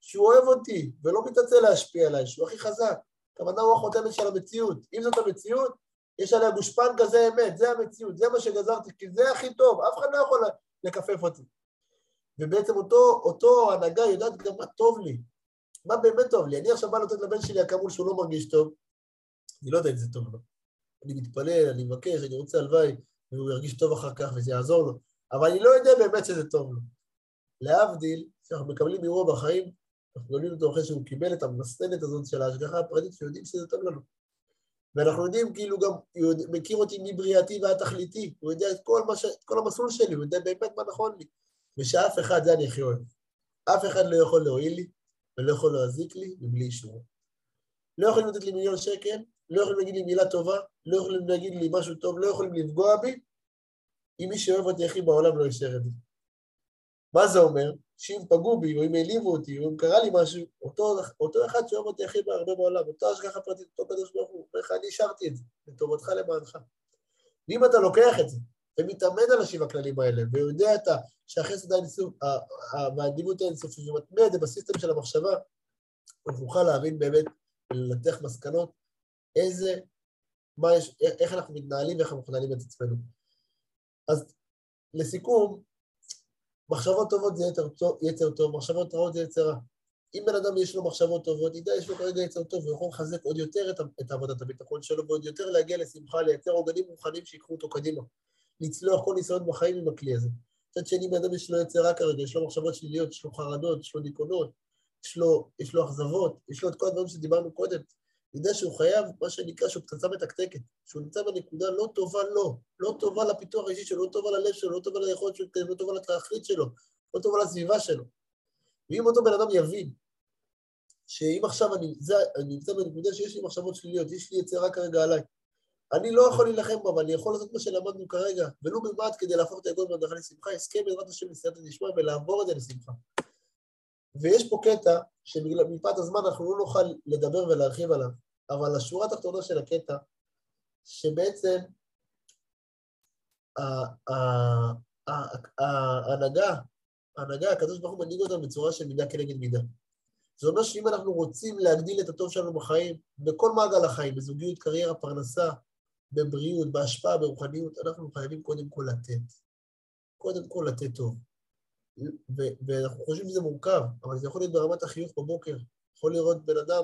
שהוא אוהב אותי, ולא מתעצל להשפיע עליי, שהוא הכי חזק. הכוונה הוא החותמת של המציאות. אם זאת המציאות, יש עליה גושפנקה, זה אמת, זה המציאות, זה מה שגזרתי, כי זה הכי טוב, אף אחד לא יכול לכפף אותי. ובעצם אותו, אותו הנהגה יודעת גם מה טוב לי, מה באמת טוב לי. אני עכשיו בא לתת לבן שלי הכמול שהוא לא מרגיש טוב, אני לא יודע אם זה טוב לו. אני מתפלל, אני מבקש, אני רוצה הלוואי, והוא ירגיש טוב אחר כך וזה יעזור לו, אבל אני לא יודע באמת שזה טוב לו. להבדיל, כשאנחנו מקבלים אירוע בחיים, אנחנו מקבלים אותו אחרי שהוא קיבל את המסננת הזאת של ההשגחה הפרטית, שיודעים שזה טוב לנו. ואנחנו יודעים, כאילו גם, הוא מכיר אותי מבריאתי ועד תכליתי, הוא יודע את כל, ש... את כל המסלול שלי, הוא יודע באמת מה נכון לי. ושאף אחד, זה אני הכי אוהב. אף אחד לא יכול להועיל לי, ולא יכול להזיק לי מבלי אישורו. לא יכולים לתת לי מיליון שקל, לא יכולים להגיד לי מילה טובה, לא יכולים להגיד לי משהו טוב, לא יכולים לפגוע בי, אם מי שאוהב אותי הכי בעולם לא יישאר את זה. מה זה אומר? שאם פגעו בי, או אם העליבו אותי, או אם קרה לי משהו, אותו, אותו אחד שאוהב אותי הכי הרבה בעולם, אותו השגחה פרטית, אותו קדוש ברוך הוא, אומר לך, אני השארתי את זה, לטובתך למענך. ואם אתה לוקח את זה, ומתאמן על השבע הכללים האלה, ויודע אתה שהחסד האינסוף, והאדיבות האינסופית, ומטמיע את זה בסיסטם של המחשבה, אז נוכל להבין באמת ולנתח מסקנות איזה, מה יש, איך אנחנו מתנהלים ואיך אנחנו מתנהלים את עצמנו. אז לסיכום, מחשבות טובות זה יצר טוב, יצר טוב, מחשבות רעות זה יצר רע. אם בן אדם יש לו מחשבות טובות, ידע יש לו כרגע יצר טוב, הוא יכול לחזק עוד יותר את, את עבודת הביטחון שלו, ועוד יותר להגיע לשמחה, לייצר עוגנים מוכנים שיקחו אותו קדימה. לצלוח כל ניסיון בחיים עם הכלי הזה. מצד שני, בן אדם יש לו יצר רע כרגע, יש לו מחשבות שליליות, יש לו חרדות, יש לו דיכאונות, יש לו, יש לו אכזבות, יש לו את כל הדברים שדיברנו קודם. ידע שהוא חייב, מה שנקרא, שהוא פצצה מתקתקת, שהוא נמצא בנקודה לא טובה לו, לא טובה לפיתוח האישי שלו, לא טובה ללב שלו, לא טובה ליכולת שלו, לא טובה לתכלית שלו, לא טובה לסביבה שלו. ואם אותו בן אדם יבין שאם עכשיו אני, זה, אני נמצא בנקודה שיש לי מחשבות שליליות, יש לי יצירה כרגע עליי, אני לא יכול להילחם בו, אבל אני יכול לעשות מה שלמדנו כרגע, ולו במעט כדי להפוך את האגון מהדרכה לשמחה, הסכם בעזרת השם לסייעת הנשמע ולעבור את זה לשמחה. ויש פה קטע שמפאת הזמן אנחנו לא נוכל לדבר ולהרחיב עליו, אבל השורה התחתונה של הקטע, שבעצם ההנהגה, ההנהגה, הקדוש ברוך הוא מנהיג אותנו בצורה של מידה כנגד מידה. זה אומר שאם אנחנו רוצים להגדיל את הטוב שלנו בחיים, בכל מעגל החיים, בזוגיות, קריירה, פרנסה, בבריאות, בהשפעה, ברוחניות, אנחנו חייבים קודם כל לתת. קודם כל לתת טוב. ואנחנו חושבים שזה מורכב, אבל זה יכול להיות ברמת החיוך בבוקר. יכול לראות בן אדם,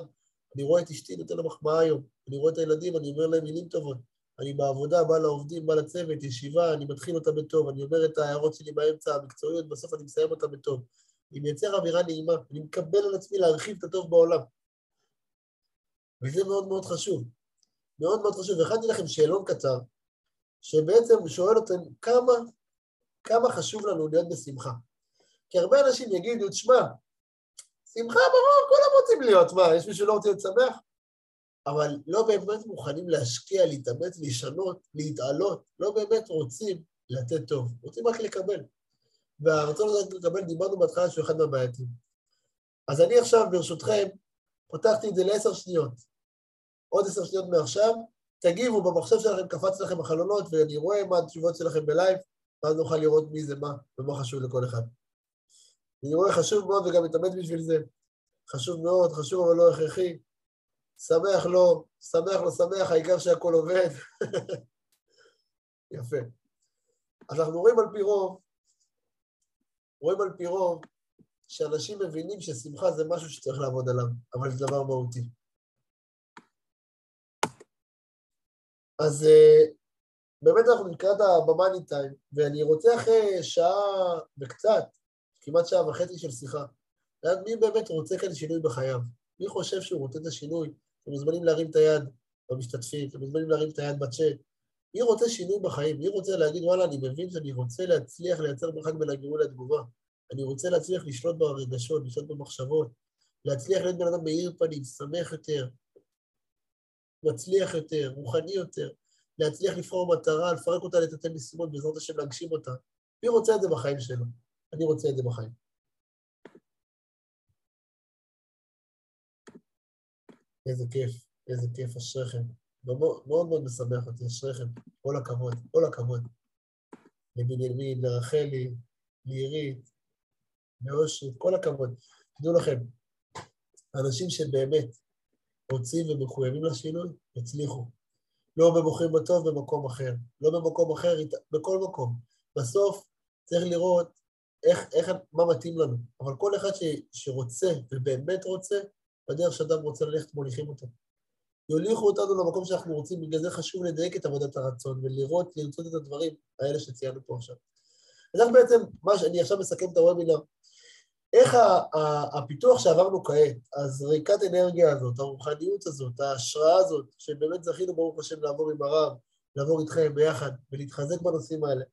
אני רואה את אשתי, נותן לה מחמאה היום, אני רואה את הילדים, אני אומר להם מילים טובות. אני בעבודה, בא לעובדים, בא לצוות, ישיבה, אני מתחיל אותה בטוב, אני אומר את ההערות שלי באמצע, המקצועיות, בסוף אני מסיים אותה בטוב. אני מייצר אווירה נעימה, אני מקבל על עצמי להרחיב את הטוב בעולם. וזה מאוד מאוד חשוב. מאוד מאוד חשוב. והכנתי לכם שאלון קצר, שבעצם שואל אותם כמה, כמה חשוב לנו להיות בשמחה. כי הרבה אנשים יגידו, תשמע, שמחה ברור, כולם רוצים להיות, מה, יש מישהו שלא רוצה להיות שמח? אבל לא באמת מוכנים להשקיע, להתאמץ, לשנות, להתעלות, לא באמת רוצים לתת טוב, רוצים רק לקבל. והרצון הזה לקבל, דיברנו בהתחלה שהוא אחד מהבעייתים. אז אני עכשיו, ברשותכם, פותחתי את זה לעשר שניות. עוד עשר שניות מעכשיו, תגיבו, במחשב שלכם קפץ לכם החלונות, ואני רואה מה התשובות שלכם בלייב, ואז נוכל לראות מי זה מה, ומה חשוב לכל אחד. אני רואה חשוב מאוד וגם מתאמץ בשביל זה. חשוב מאוד, חשוב אבל לא הכרחי. שמח לא, שמח לא שמח, העיקר שהכל עובד. יפה. אז אנחנו רואים על פי רוב, רואים על פי רוב שאנשים מבינים ששמחה זה משהו שצריך לעבוד עליו, אבל זה דבר מהותי. אז uh, באמת אנחנו לקראת הבמאני טיים, ואני רוצה אחרי שעה וקצת כמעט שעה וחצי של שיחה. לדעת מי באמת רוצה כאן שינוי בחייו. מי חושב שהוא רוצה את השינוי? אתם מוזמנים להרים את היד במשתתפים, אתם מוזמנים להרים את היד בצ'אט. מי רוצה שינוי בחיים? מי רוצה להגיד, וואלה, אני מבין שאני רוצה להצליח לייצר מרחק בין הגירוי לתגובה. אני רוצה להצליח לשלוט ברגשות, לשלוט במחשבות, להצליח להיות בן אדם מאיר פנים, שמח יותר, מצליח יותר, רוחני יותר, להצליח לבחור מטרה, לפרק אותה לתתי משימות, בעזרת השם להגשים אותה. מי רוצה את זה בחיים שלו? אני רוצה את זה בחיים. איזה כיף, איזה כיף, אשריכם. מאוד מאוד משמח אותי, אשריכם. כל הכבוד, כל הכבוד. לבנימין, לרחלי, לעירית, לאושרי, כל הכבוד. תדעו לכם, אנשים שבאמת רוצים ומחויבים לשינוי, יצליחו. לא במוחים בטוב, במקום אחר. לא במקום אחר, בכל מקום. בסוף צריך לראות איך, איך, מה מתאים לנו. אבל כל אחד ש, שרוצה ובאמת רוצה, בדרך שאדם רוצה ללכת, מוליכים אותו. יוליכו אותנו למקום שאנחנו רוצים, בגלל זה חשוב לדייק את עבודת הרצון ולראות, לרצות את הדברים האלה שציינו פה עכשיו. אז איך בעצם, מה שאני עכשיו מסכם את הוובינר, איך הפיתוח שעברנו כעת, הזריקת אנרגיה הזאת, הרוחניות הזאת, ההשראה הזאת, שבאמת זכינו ברוך השם לעבור עם הרב, לעבור איתכם ביחד ולהתחזק בנושאים האלה,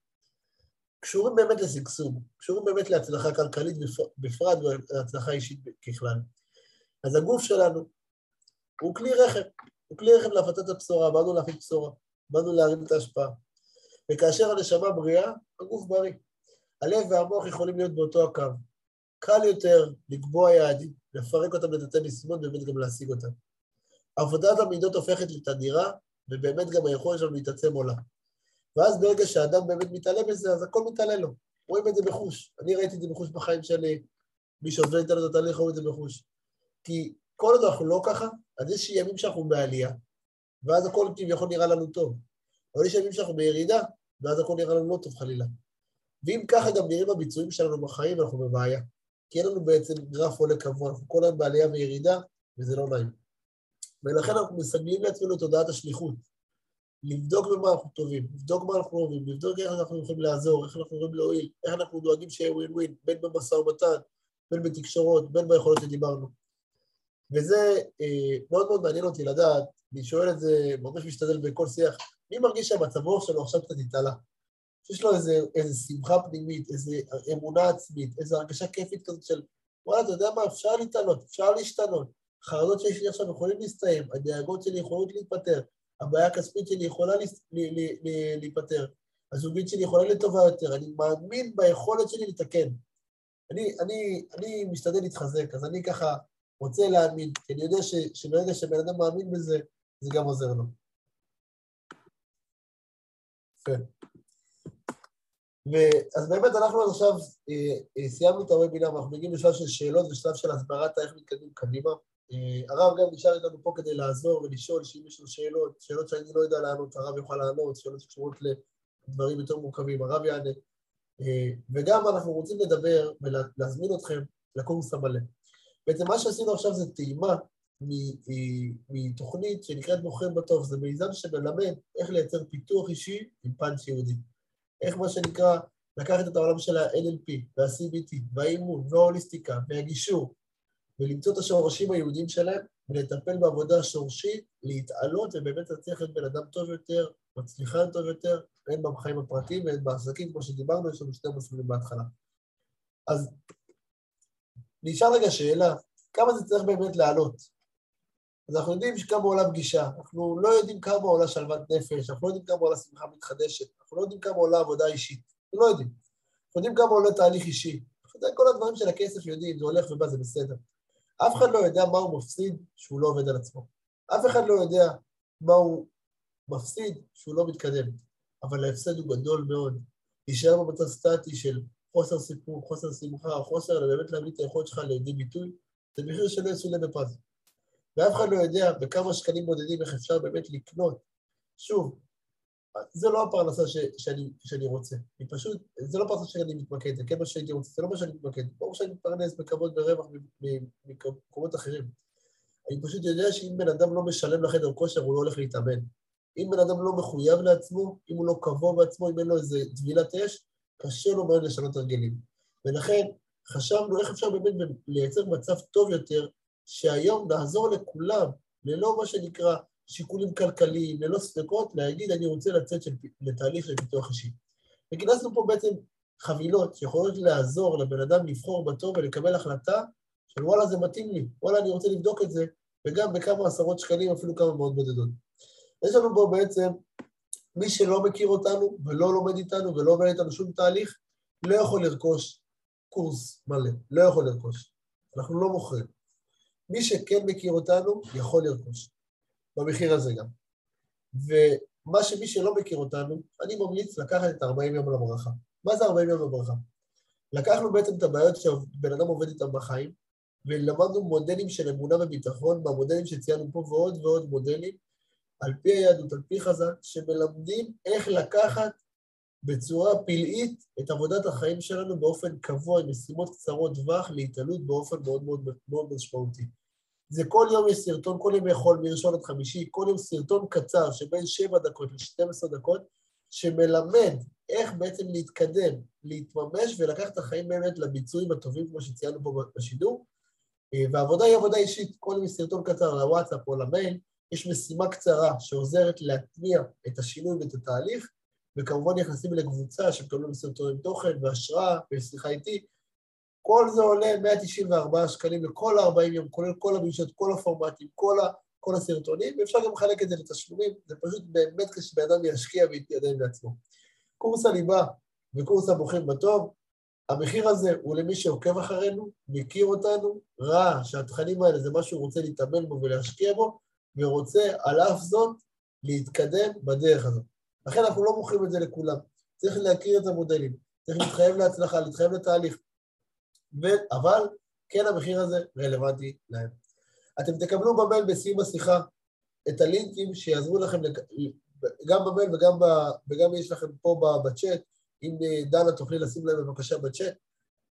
קשורים באמת לשגשוג, קשורים באמת להצלחה כלכלית בפרט ולהצלחה אישית ככלל. אז הגוף שלנו הוא כלי רכב, הוא כלי רכב להפצת הבשורה, באנו להפיץ בשורה, באנו להרים את ההשפעה. וכאשר הנשמה בריאה, הגוף בריא. הלב והמוח יכולים להיות באותו הקו. קל יותר לקבוע יעדים, לפרק אותם לתתי משימות ובאמת גם להשיג אותם. עבודת המידות הופכת לתדירה, ובאמת גם היכולת שלנו להתעצם עולה. ואז ברגע שהאדם באמת מתעלה בזה, אז הכל מתעלה לו. רואים את זה בחוש. אני ראיתי את זה בחוש בחיים שלי, מי שעובד איתנו את התהליך רואה את זה בחוש. כי כל עוד אנחנו לא ככה, אז יש ימים שאנחנו בעלייה, ואז הכל כביכול נראה לנו טוב. אבל יש ימים שאנחנו בירידה, ואז הכל נראה לנו לא טוב חלילה. ואם ככה גם נראים הביצועים שלנו בחיים, אנחנו בבעיה. כי אין לנו בעצם גרף עולה קבוע, אנחנו כל היום בעלייה וירידה, וזה לא נעים. ולכן אנחנו מסגלים לעצמנו את הודעת השליחות. לבדוק במה אנחנו טובים, לבדוק מה אנחנו אוהבים, לבדוק איך אנחנו יכולים לעזור, איך אנחנו יכולים להועיל, איך אנחנו דואגים שיהיה ווין ווין, בין במשא ומתן, בין בתקשורות, בין ביכולות שדיברנו. וזה אה, מאוד מאוד מעניין אותי לדעת, אני שואל את זה, ממש משתדל בכל שיח, מי מרגיש שהמצב שלו עכשיו קצת התעלה? שיש לו איזה, איזה שמחה פנימית, איזה אמונה עצמית, איזו הרגשה כיפית כזאת של, וואלה, אתה יודע מה, אפשר להתעלות, אפשר להשתנות. חרדות שיש לי עכשיו יכולים להסתיים, הדאגות שלי יכולות להתפטר, הבעיה הכספית שלי יכולה להיפטר, הזוגית שלי יכולה לטובה יותר, אני מאמין ביכולת שלי לתקן. אני, אני, אני משתדל להתחזק, אז אני ככה רוצה להאמין, כי אני יודע ש, שברגע שבן אדם מאמין בזה, זה גם עוזר לו. יפה. אז באמת אנחנו עד עכשיו אה, אה, סיימנו את הוובינר ואנחנו מגיעים לשלב של שאלות ושלב של הסברת איך מתקדמים קדימה. אה, הרב גם נשאר איתנו פה כדי לעזור ולשאול שאם יש לו שאלות, שאלות שאני לא יודע לענות, הרב יוכל לענות, שאלות שקשורות לדברים יותר מורכבים, הרב יענה. וגם אנחנו רוצים לדבר ולהזמין אתכם לקורס המלא. בעצם מה שעשינו עכשיו זה טעימה מתוכנית שנקראת מוכר בטוב, זה מיזם שמלמד איך לייצר פיתוח אישי עם פאנץ' יהודי. איך מה שנקרא לקחת את העולם של ה-NLP וה-CBT והאימון וההוליסטיקה והגישור ולמצוא את השורשים היהודיים שלהם ולטפל בעבודה שורשית, להתעלות ובאמת להצליח להיות בן אדם טוב יותר, מצליחן טוב יותר, הן בחיים הפרטיים והן בעסקים, כמו שדיברנו, יש לנו שני מסלולים בהתחלה. אז נשאר רגע שאלה, כמה זה צריך באמת לעלות? אז אנחנו יודעים כמה עולה פגישה, אנחנו לא יודעים כמה עולה שלוות נפש, אנחנו לא יודעים כמה עולה שמחה מתחדשת, אנחנו לא יודעים כמה עולה עבודה אישית, אנחנו לא יודעים. אנחנו יודעים כמה עולה תהליך אישי. כל הדברים של הכסף יודעים, זה הולך ובא, זה בסדר. אף אחד לא יודע מה הוא מפסיד שהוא לא עובד על עצמו. אף אחד לא יודע מה הוא מפסיד שהוא לא מתקדם. אבל ההפסד הוא גדול מאוד. להישאר במצב סטטי של חוסר סיפור, חוסר שמחה, חוסר באמת להביא את היכולת שלך לידי ביטוי, זה מחיר שלא יסולא בפז. ואף אחד לא יודע בכמה שקלים בודדים איך אפשר באמת לקנות. שוב, זה לא הפרנסה ש, שאני, שאני רוצה. אני פשוט, זה לא פרנסה שאני מתמקד, זה כן מה שהייתי רוצה, זה לא מה שאני מתמקד. ברור שאני מתפרנס בכבוד ורווח ממקומות אחרים. אני פשוט יודע שאם בן אדם לא משלם לחדר כושר, הוא לא הולך להתאמן. אם בן אדם לא מחויב לעצמו, אם הוא לא קבוע בעצמו, אם אין לו איזה טבילת אש, קשה לו מאוד לשנות הרגלים. ולכן חשבנו איך אפשר באמת לייצר מצב טוב יותר שהיום נעזור לכולם, ללא מה שנקרא שיקולים כלכליים, ללא ספקות, להגיד אני רוצה לצאת של, לתהליך של פיתוח אישי. וכינסנו פה בעצם חבילות שיכולות לעזור לבן אדם לבחור בטוב ולקבל החלטה של וואלה זה מתאים לי, וואלה אני רוצה לבדוק את זה, וגם בכמה עשרות שקלים, אפילו כמה מאות בודדות. יש לנו פה בעצם, מי שלא מכיר אותנו ולא לומד איתנו ולא עובר איתנו שום תהליך, לא יכול לרכוש קורס מלא, לא יכול לרכוש. אנחנו לא מוכרים. מי שכן מכיר אותנו, יכול לרכוש. במחיר הזה גם. ומה שמי שלא מכיר אותנו, אני ממליץ לקחת את 40 יום לברכה. מה זה 40 יום לברכה? לקחנו בעצם את הבעיות שבן אדם עובד איתן בחיים, ולמדנו מודלים של אמונה וביטחון, במודלים שציינו פה, ועוד ועוד מודלים, על פי היהדות, על פי חז"ל, שמלמדים איך לקחת בצורה פלאית את עבודת החיים שלנו באופן קבוע, עם משימות קצרות טווח, להתעלות באופן מאוד מאוד מאוד משמעותי. זה כל יום יש סרטון, כל יום יכול מראשון עד חמישי, כל יום סרטון קצר שבין 7 דקות ל-12 דקות, שמלמד איך בעצם להתקדם, להתממש ולקחת את החיים באמת לביצועים הטובים, כמו שציינו פה בשידור. אה, והעבודה היא עבודה אישית, כל יום סרטון קצר לוואטסאפ או למייל, יש משימה קצרה שעוזרת להטמיע את השינוי ואת התהליך, וכמובן נכנסים לקבוצה שמקבלים סרטונים תוכן והשראה ושיחה איתי, כל זה עולה 194 שקלים לכל ה-40 יום, כולל כל הפגישות, כל הפורמטים, כל, ה, כל הסרטונים, ואפשר גם לחלק את זה לתשלומים, זה פשוט באמת כשבן אדם ישקיע ויתקדם לעצמו. קורס הליבה וקורס הבוחרים בטוב, המחיר הזה הוא למי שעוקב אחרינו, מכיר אותנו, ראה שהתכנים האלה זה מה שהוא רוצה להתאמן בו ולהשקיע בו, ורוצה על אף זאת להתקדם בדרך הזאת. לכן אנחנו לא מוכרים את זה לכולם. צריך להכיר את המודלים, צריך להתחייב להצלחה, להתחייב לתהליך. ו- אבל כן המחיר הזה רלוונטי להם. אתם תקבלו במייל בסיום השיחה את הלינקים שיעזרו לכם, לק... גם במייל וגם, ב... וגם יש לכם פה בצ'אט, אם אה, דנה תוכלי לשים להם בבקשה בצ'אט,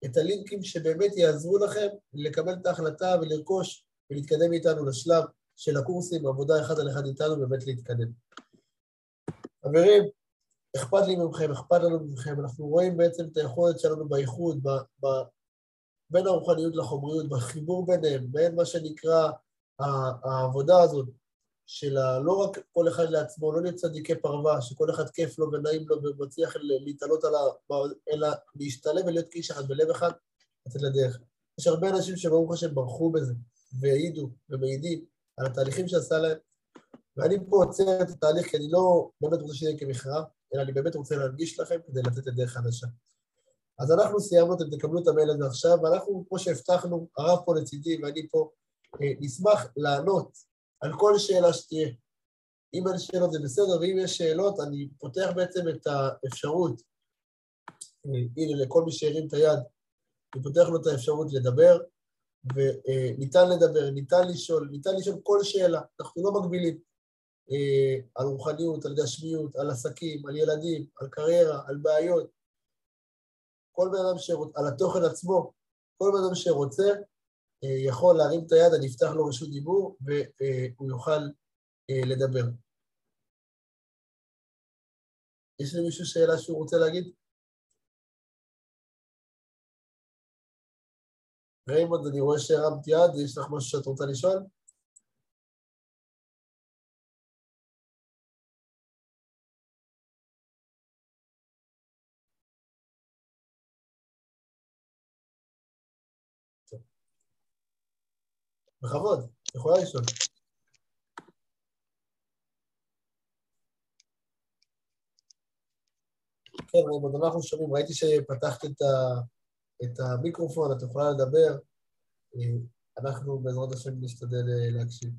את הלינקים שבאמת יעזרו לכם לקבל את ההחלטה ולרכוש ולהתקדם איתנו לשלב של הקורסים, עבודה אחד על אחד איתנו, באמת להתקדם. חברים, אכפת לי מכם, אכפת לנו מכם, אנחנו רואים בעצם את היכולת שלנו באיחוד, בין הרוחניות לחומריות, בחיבור ביניהם, בין מה שנקרא העבודה הזאת, של לא רק כל אחד לעצמו, לא להיות צדיקי פרווה, שכל אחד כיף לו ונעים לו ומצליח להתעלות על ה... אלא להשתלב ולהיות כאיש אחד בלב אחד, לצאת לדרך. יש הרבה אנשים שברוך השם ברחו בזה, והעידו ומעידים על התהליכים שעשה להם, ואני פה עוצר את התהליך כי אני לא באמת רוצה שיהיה כמכרע, אלא אני באמת רוצה להנגיש לכם כדי לתת את דרך חדשה. אז אנחנו סיימנו, אתם תקבלו את המייל הזה עכשיו, ואנחנו, כמו שהבטחנו, הרב פה לצידי ואני פה, אה, נשמח לענות על כל שאלה שתהיה. אם אין שאלות זה בסדר, ואם יש שאלות, אני פותח בעצם את האפשרות, אה, הנה, לכל מי שהרים את היד, אני פותח לו את האפשרות לדבר, וניתן לדבר, ניתן לשאול, ניתן לשאול כל שאלה, אנחנו לא מגבילים. אה, על רוחניות, על גשמיות, על עסקים, על ילדים, על קריירה, על בעיות. כל בן אדם שרוצה, על התוכן עצמו, כל בן אדם שרוצה אה, יכול להרים את היד, אני אפתח לו רשות דיבור והוא יוכל אה, לדבר. יש למישהו שאלה שהוא רוצה להגיד? ריימונד, אני רואה שהרמת יד, יש לך משהו שאת רוצה לשאול? בכבוד, יכולה לשאול. כן, עוד אנחנו שומעים, ראיתי שפתחת את, ה, את המיקרופון, את יכולה לדבר. אנחנו בעזרת השם נשתדל אה, להקשיב.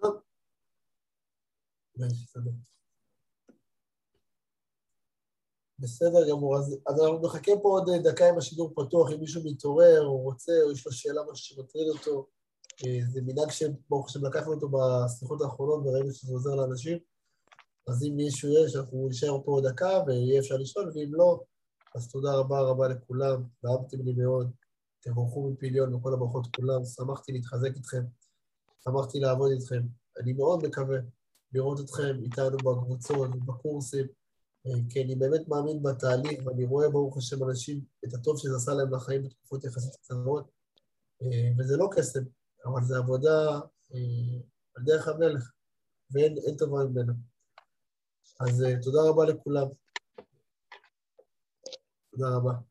טוב. בסדר גמור, אז, אז אנחנו נחכה פה עוד דקה עם השידור פתוח, אם מישהו מתעורר או רוצה, או יש לו שאלה, משהו שמטריד אותו. אה, זה מנהג שברוך השם לקחנו אותו בסליחות האחרונות וראינו שזה עוזר לאנשים. אז אם מישהו יש, אנחנו נשאר פה עוד דקה ויהיה אפשר לשאול, ואם לא, אז תודה רבה רבה לכולם, ואהבתם לי מאוד. תבורכו מפיליון וכל הברכות כולם, שמחתי להתחזק איתכם, שמחתי לעבוד איתכם. אני מאוד מקווה לראות אתכם איתנו בקבוצות, בקורסים, כי אני באמת מאמין בתהליך, ואני רואה, ברוך השם, אנשים, את הטוב שזה עשה להם לחיים בתקופות יחסית קצרות, וזה לא קסם, אבל זו עבודה על דרך המלך, ואין טובה ממנה. אז תודה רבה לכולם. תודה רבה.